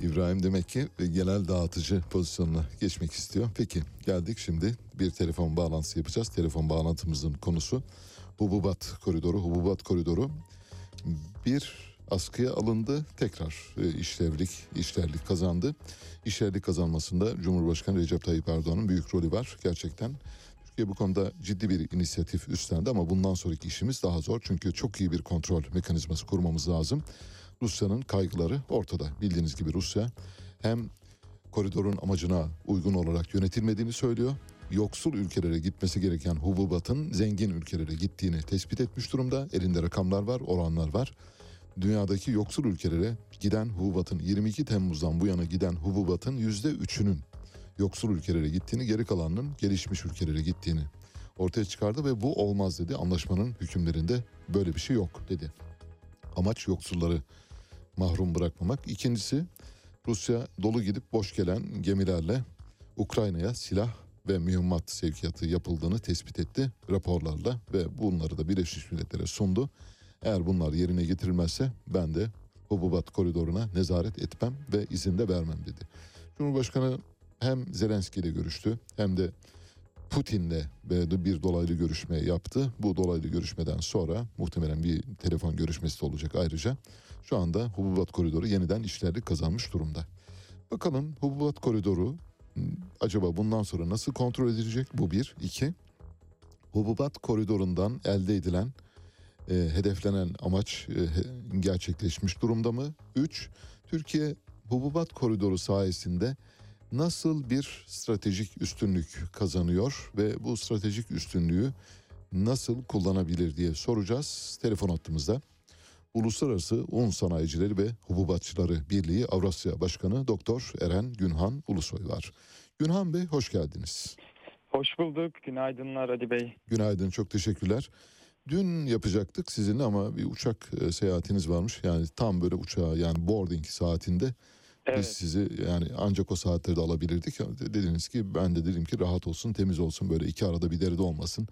İbrahim demek ki genel dağıtıcı pozisyonuna geçmek istiyor. Peki geldik şimdi bir telefon bağlantısı yapacağız. Telefon bağlantımızın konusu hububat koridoru. Hububat koridoru bir askıya alındı. Tekrar e, işlevlik, işlerlik kazandı. İşlerlik kazanmasında Cumhurbaşkanı Recep Tayyip Erdoğan'ın büyük rolü var. Gerçekten Türkiye bu konuda ciddi bir inisiyatif üstlendi ama bundan sonraki işimiz daha zor. Çünkü çok iyi bir kontrol mekanizması kurmamız lazım. Rusya'nın kaygıları ortada. Bildiğiniz gibi Rusya hem koridorun amacına uygun olarak yönetilmediğini söylüyor. Yoksul ülkelere gitmesi gereken hububatın zengin ülkelere gittiğini tespit etmiş durumda. Elinde rakamlar var, oranlar var. Dünyadaki yoksul ülkelere giden hububatın 22 Temmuz'dan bu yana giden hububatın %3'ünün yoksul ülkelere gittiğini, geri kalanının gelişmiş ülkelere gittiğini ortaya çıkardı ve bu olmaz dedi. Anlaşmanın hükümlerinde böyle bir şey yok dedi. Amaç yoksulları mahrum bırakmamak. İkincisi Rusya dolu gidip boş gelen gemilerle Ukrayna'ya silah ve mühimmat sevkiyatı yapıldığını tespit etti raporlarla ve bunları da Birleşmiş Milletler'e sundu. Eğer bunlar yerine getirilmezse ben de hububat koridoruna nezaret etmem ve izin de vermem dedi. Cumhurbaşkanı hem Zelenski ile görüştü hem de Putin'le bir dolaylı görüşme yaptı. Bu dolaylı görüşmeden sonra muhtemelen bir telefon görüşmesi de olacak ayrıca. Şu anda hububat koridoru yeniden işlerlik kazanmış durumda. Bakalım hububat koridoru acaba bundan sonra nasıl kontrol edilecek? Bu bir. iki. hububat koridorundan elde edilen e, hedeflenen amaç e, gerçekleşmiş durumda mı? 3. Türkiye hububat koridoru sayesinde nasıl bir stratejik üstünlük kazanıyor ve bu stratejik üstünlüğü nasıl kullanabilir diye soracağız. Telefon hattımızda Uluslararası Un Sanayicileri ve Hububatçıları Birliği Avrasya Başkanı Doktor Eren Günhan Ulusoy var. Günhan Bey hoş geldiniz. Hoş bulduk. Günaydınlar Ali Bey. Günaydın çok teşekkürler. Dün yapacaktık sizinle ama bir uçak e, seyahatiniz varmış. Yani tam böyle uçağa yani boarding saatinde biz sizi yani ancak o saatlerde alabilirdik. Dediniz ki ben de dedim ki rahat olsun temiz olsun böyle iki arada bir derede olmasın.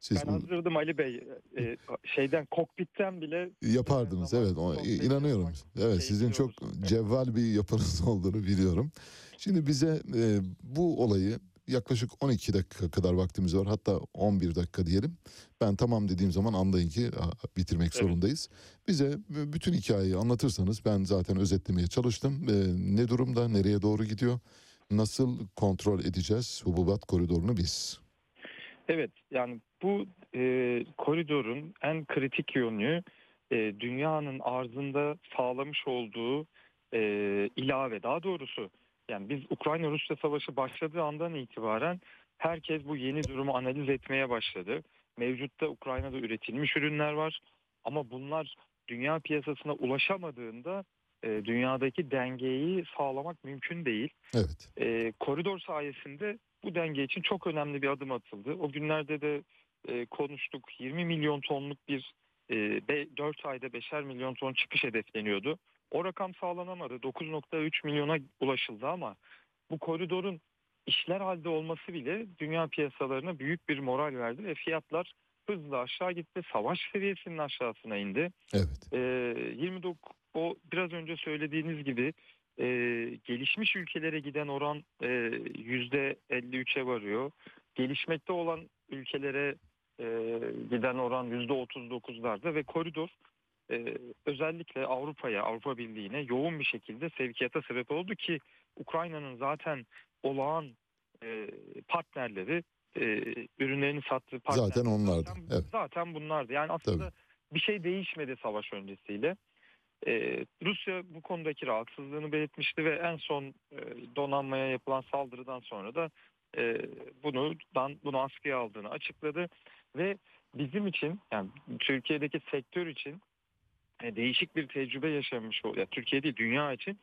Siz ben hazırdım Ali Bey. Ee, şeyden kokpitten bile Yapardınız evet o- inanıyorum. Evet sizin çok cevval bir yapınız olduğunu biliyorum. Şimdi bize e, bu olayı yaklaşık 12 dakika kadar vaktimiz var hatta 11 dakika diyelim. Ben tamam dediğim zaman anlayın ki bitirmek zorundayız. Bize b- bütün hikayeyi anlatırsanız ben zaten özetlemeye çalıştım. E, ne durumda nereye doğru gidiyor? Nasıl kontrol edeceğiz hububat koridorunu biz? Evet yani bu e, koridorun en kritik yönü e, dünyanın arzında sağlamış olduğu e, ilave daha doğrusu yani biz Ukrayna-Rusya savaşı başladığı andan itibaren herkes bu yeni durumu analiz etmeye başladı. Mevcutta Ukrayna'da üretilmiş ürünler var ama bunlar dünya piyasasına ulaşamadığında e, dünyadaki dengeyi sağlamak mümkün değil. Evet. E, koridor sayesinde bu denge için çok önemli bir adım atıldı. O günlerde de e, konuştuk 20 milyon tonluk bir e, 4 ayda 5'er milyon ton çıkış hedefleniyordu. O rakam sağlanamadı. 9.3 milyona ulaşıldı ama bu koridorun işler halde olması bile dünya piyasalarına büyük bir moral verdi ve fiyatlar hızla aşağı gitti. Savaş seviyesinin aşağısına indi. Evet. Ee, 29 o biraz önce söylediğiniz gibi e, gelişmiş ülkelere giden oran e, yüzde 53'e varıyor. Gelişmekte olan ülkelere e, giden oran yüzde 39'larda ve koridor e, özellikle Avrupa'ya, Avrupa Birliği'ne yoğun bir şekilde sevkiyata sebep oldu ki Ukrayna'nın zaten olağan e, partnerleri e, ürünlerini sattığı partnerler Zaten onlardı. Evet. zaten bunlardı. Yani aslında bir şey değişmedi savaş öncesiyle. Ee, Rusya bu konudaki rahatsızlığını belirtmişti ve en son e, donanmaya yapılan saldırıdan sonra da e, bunu dan, bunu askıya aldığını açıkladı ve bizim için yani Türkiye'deki sektör için e, değişik bir tecrübe yaşamış oldu. Yani Türkiye değil dünya için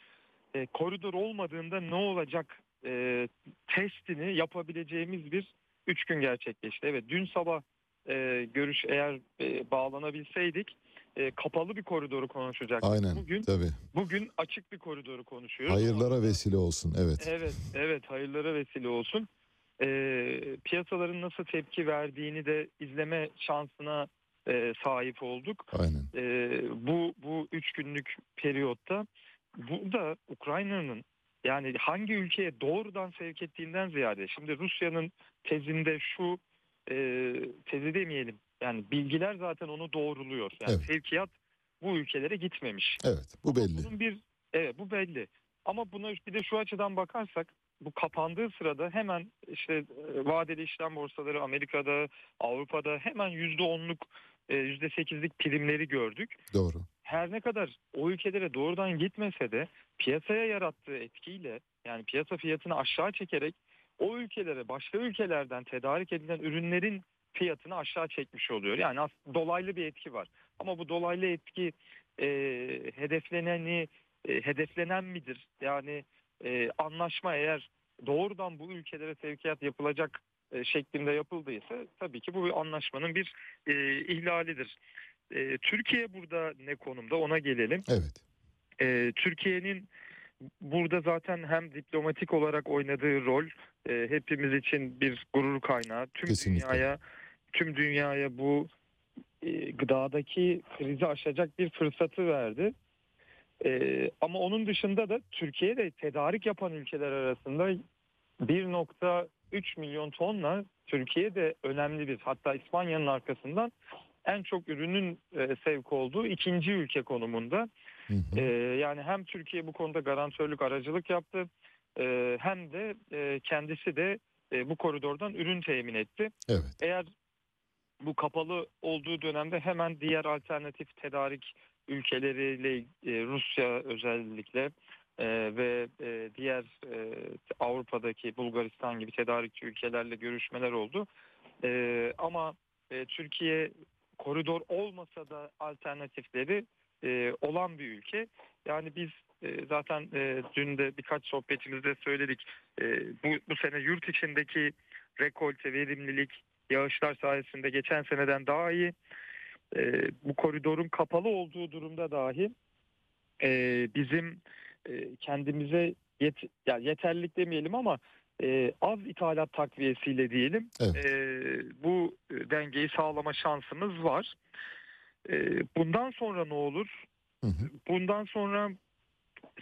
e, koridor olmadığında ne olacak e, testini yapabileceğimiz bir üç gün gerçekleşti. Evet dün sabah e, görüş eğer e, bağlanabilseydik e, kapalı bir koridoru konuşacaktık. Aynen Bugün tabii. bugün açık bir koridoru konuşuyoruz. Hayırlara vesile olsun evet. Evet, evet hayırlara vesile olsun. Ee, piyasaların nasıl tepki verdiğini de izleme şansına e, sahip olduk. Aynen. Ee, bu bu üç günlük periyotta burada Ukrayna'nın yani hangi ülkeye doğrudan sevk ettiğinden ziyade şimdi Rusya'nın tezinde şu e, tezi demeyelim yani bilgiler zaten onu doğruluyor. Yani Evet. sevkiyat bu ülkelere gitmemiş. Evet bu belli. Bunun bir evet bu belli. Ama buna bir de şu açıdan bakarsak bu kapandığı sırada hemen işte e, vadeli işlem borsaları Amerika'da, Avrupa'da hemen yüzde onluk, e, yüzde sekizlik primleri gördük. Doğru. Her ne kadar o ülkelere doğrudan gitmese de piyasaya yarattığı etkiyle yani piyasa fiyatını aşağı çekerek o ülkelere başka ülkelerden tedarik edilen ürünlerin fiyatını aşağı çekmiş oluyor. Yani dolaylı bir etki var. Ama bu dolaylı etki e, hedefleneni e, hedeflenen midir? Yani e, anlaşma eğer doğrudan bu ülkelere sevkiyat yapılacak e, şeklinde yapıldıysa tabii ki bu bir anlaşmanın bir e, ihlalidir. E, Türkiye burada ne konumda ona gelelim. Evet. E, Türkiye'nin burada zaten hem diplomatik olarak oynadığı rol e, hepimiz için bir gurur kaynağı. Tüm Kesinlikle. dünyaya tüm dünyaya bu e, gıdadaki krizi aşacak bir fırsatı verdi. E, ama onun dışında da Türkiye'de tedarik yapan ülkeler arasında 1.3 milyon tonla Türkiye de önemli bir hatta İspanya'nın arkasından en çok ürünün e, sevk olduğu ikinci ülke konumunda. E, yani hem Türkiye bu konuda garantörlük aracılık yaptı e, hem de e, kendisi de e, bu koridordan ürün temin etti. Evet. Eğer bu kapalı olduğu dönemde hemen diğer alternatif tedarik ülkeleriyle e, Rusya özellikle e, ve e, diğer Avrupa'daki Bulgaristan gibi tedarikçi ülkelerle görüşmeler oldu. Ama Türkiye koridor olmasa da alternatifleri olan bir ülke. Yani biz zaten dün de birkaç sohbetimizde söyledik. Bu, bu sene yurt içindeki rekolte, verimlilik, yağışlar sayesinde geçen seneden daha iyi. E, bu koridorun kapalı olduğu durumda dahi e, bizim e, kendimize yet, yani yeterlilik demeyelim ama e, az ithalat takviyesiyle diyelim Evet. e, bu dengeyi sağlama şansımız var. E, bundan sonra ne olur? Bundan sonra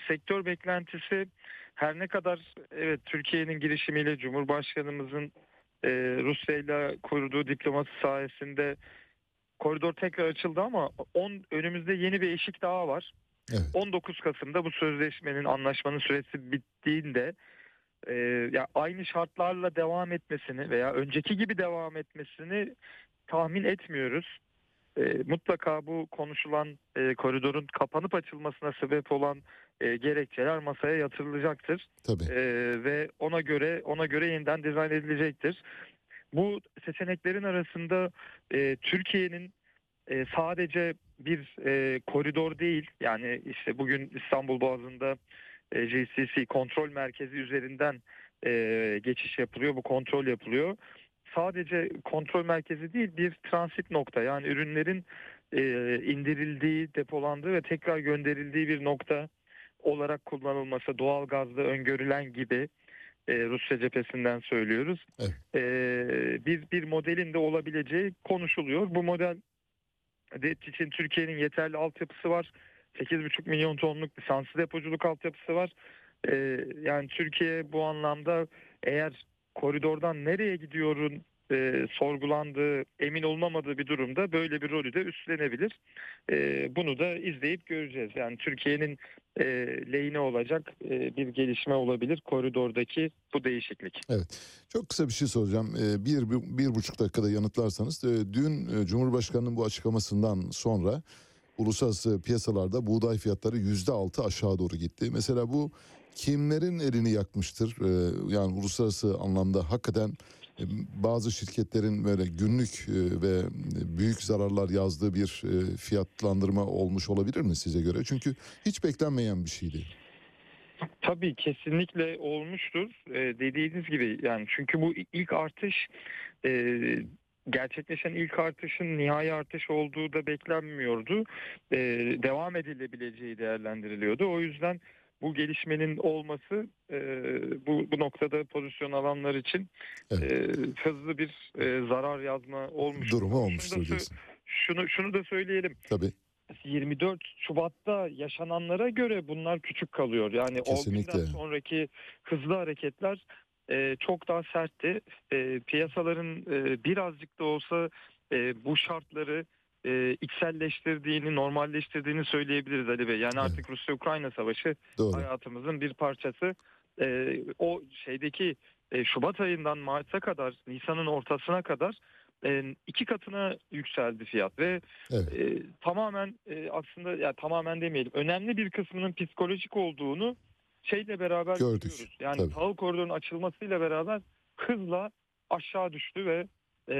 sektör beklentisi her ne kadar evet Türkiye'nin girişimiyle Cumhurbaşkanımızın e, Rusya ile kurduğu diplomasi sayesinde koridor tekrar açıldı ama on, önümüzde yeni bir eşik daha var. 19 Kasım'da bu sözleşmenin anlaşmanın süresi bittiğinde e, ya aynı şartlarla devam etmesini veya önceki gibi devam etmesini tahmin etmiyoruz. E, mutlaka bu konuşulan e, koridorun kapanıp açılmasına sebep olan e, gerekçeler masaya yatırılacaktır. Tabii. E, ve ona göre ona göre yeniden dizayn edilecektir. Bu seçeneklerin arasında e, Türkiye'nin e, sadece bir e, koridor değil yani işte bugün İstanbul Boğazı'nda e, JCC kontrol merkezi üzerinden e, geçiş yapılıyor bu kontrol yapılıyor. Sadece kontrol merkezi değil bir transit nokta yani ürünlerin e, indirildiği, depolandığı ve tekrar gönderildiği bir nokta olarak kullanılması doğal gazda öngörülen gibi e, Rusya cephesinden söylüyoruz. E, bir bir modelin de olabileceği konuşuluyor. Bu model de için Türkiye'nin yeterli altyapısı var. 8,5 milyon tonluk lisanslı depoculuk altyapısı var. E, yani Türkiye bu anlamda eğer koridordan nereye gidiyorun e, sorgulandığı, emin olunamadığı bir durumda böyle bir rolü de üstlenebilir. E, bunu da izleyip göreceğiz. Yani Türkiye'nin e, lehine olacak e, bir gelişme olabilir koridordaki bu değişiklik. Evet. Çok kısa bir şey soracağım. Ee, bir, bir, bir buçuk dakikada yanıtlarsanız. Ee, Dün e, Cumhurbaşkanı'nın bu açıklamasından sonra uluslararası piyasalarda buğday fiyatları yüzde altı aşağı doğru gitti. Mesela bu kimlerin elini yakmıştır? Ee, Yani uluslararası anlamda hakikaten e, bazı şirketlerin böyle günlük e, ve büyük zararlar yazdığı bir e, fiyatlandırma olmuş olabilir mi size göre? Çünkü hiç beklenmeyen bir şeydi. Tabii kesinlikle olmuştur. Ee, dediğiniz gibi yani çünkü bu ilk artış e, gerçekleşen ilk artışın nihai artış olduğu da beklenmiyordu. Ee, devam edilebileceği değerlendiriliyordu. O yüzden bu gelişmenin olması e, bu, bu noktada pozisyon alanlar için e, hızlı bir e, zarar yazma olmuş. Durumu olmuştur diyorsun. Şunu, şunu da söyleyelim. Tabii. 24 Şubat'ta yaşananlara göre bunlar küçük kalıyor. Yani Kesinlikle. o günden sonraki hızlı hareketler e, çok daha sertti. E, piyasaların e, birazcık da olsa e, bu şartları e, içselleştirdiğini, normalleştirdiğini söyleyebiliriz Ali Bey. Yani artık Rusya-Ukrayna savaşı Doğru. hayatımızın bir parçası. E, o şeydeki e, Şubat ayından Mart'a kadar, Nisan'ın ortasına kadar e, iki katına yükseldi fiyat ve e, tamamen e, aslında ya tamamen demeyelim önemli bir kısmının psikolojik olduğunu şeyle beraber Gördük, görüyoruz. Yani tabii. tahıl koridorunun açılmasıyla beraber hızla aşağı düştü ve e,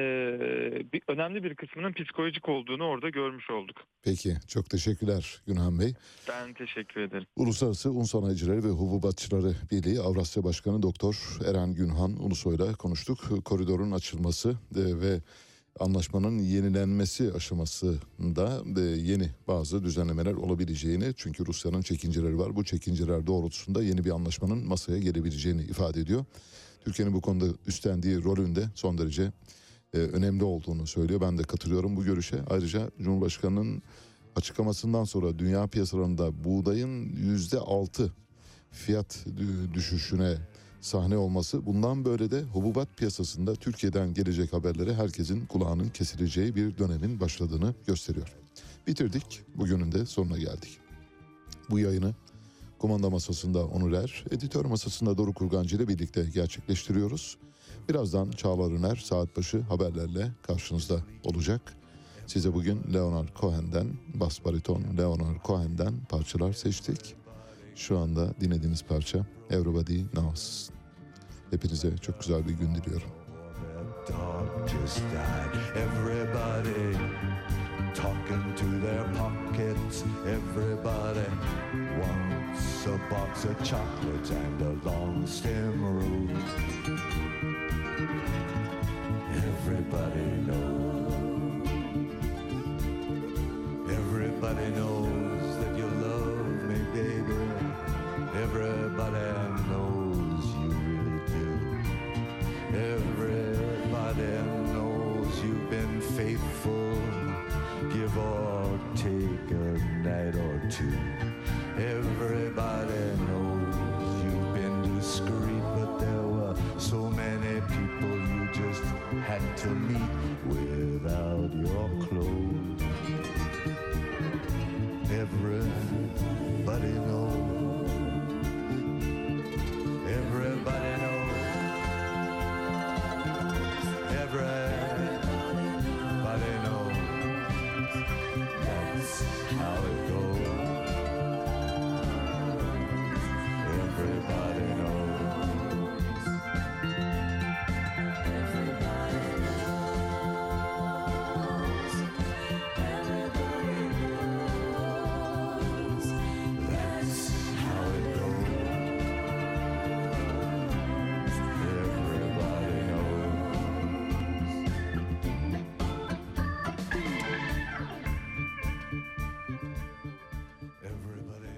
bir, önemli bir kısmının psikolojik olduğunu orada görmüş olduk. Peki çok teşekkürler Günhan Bey. Ben teşekkür ederim. Uluslararası Un Sanayicileri ve Hububatçıları Birliği Avrasya Başkanı Doktor Eren Günhan Ulusoy'la konuştuk. Koridorun açılması e, ve anlaşmanın yenilenmesi aşamasında e, yeni bazı düzenlemeler olabileceğini çünkü Rusya'nın çekinceleri var. Bu çekinceler doğrultusunda yeni bir anlaşmanın masaya gelebileceğini ifade ediyor. Türkiye'nin bu konuda üstlendiği rolün de son derece e, önemli olduğunu söylüyor. Ben de katılıyorum bu görüşe. Ayrıca Cumhurbaşkanı'nın açıklamasından sonra dünya piyasalarında buğdayın yüzde altı fiyat dü- düşüşüne sahne olması bundan böyle de hububat piyasasında Türkiye'den gelecek haberlere herkesin kulağının kesileceği bir dönemin başladığını gösteriyor. Bitirdik. Bugünün de sonuna geldik. Bu yayını kumanda masasında Onur Er, editör masasında Doruk Kurgancı ile birlikte gerçekleştiriyoruz. Birazdan Çağlar Üner saat başı haberlerle karşınızda olacak. Size bugün Leonard Cohen'den, bas bariton Leonard Cohen'den parçalar seçtik. Şu anda dinlediğiniz parça Everybody Knows. Hepinize çok güzel bir gün diliyorum. Everybody talking to their pockets. Everybody wants a box of chocolates and a long stem road. Everybody knows. Everybody knows that you love me, baby. Everybody knows you really do. Everybody knows you've been faithful. Give or take a night or two. Everybody knows had to meet without your clothes. Everybody knows.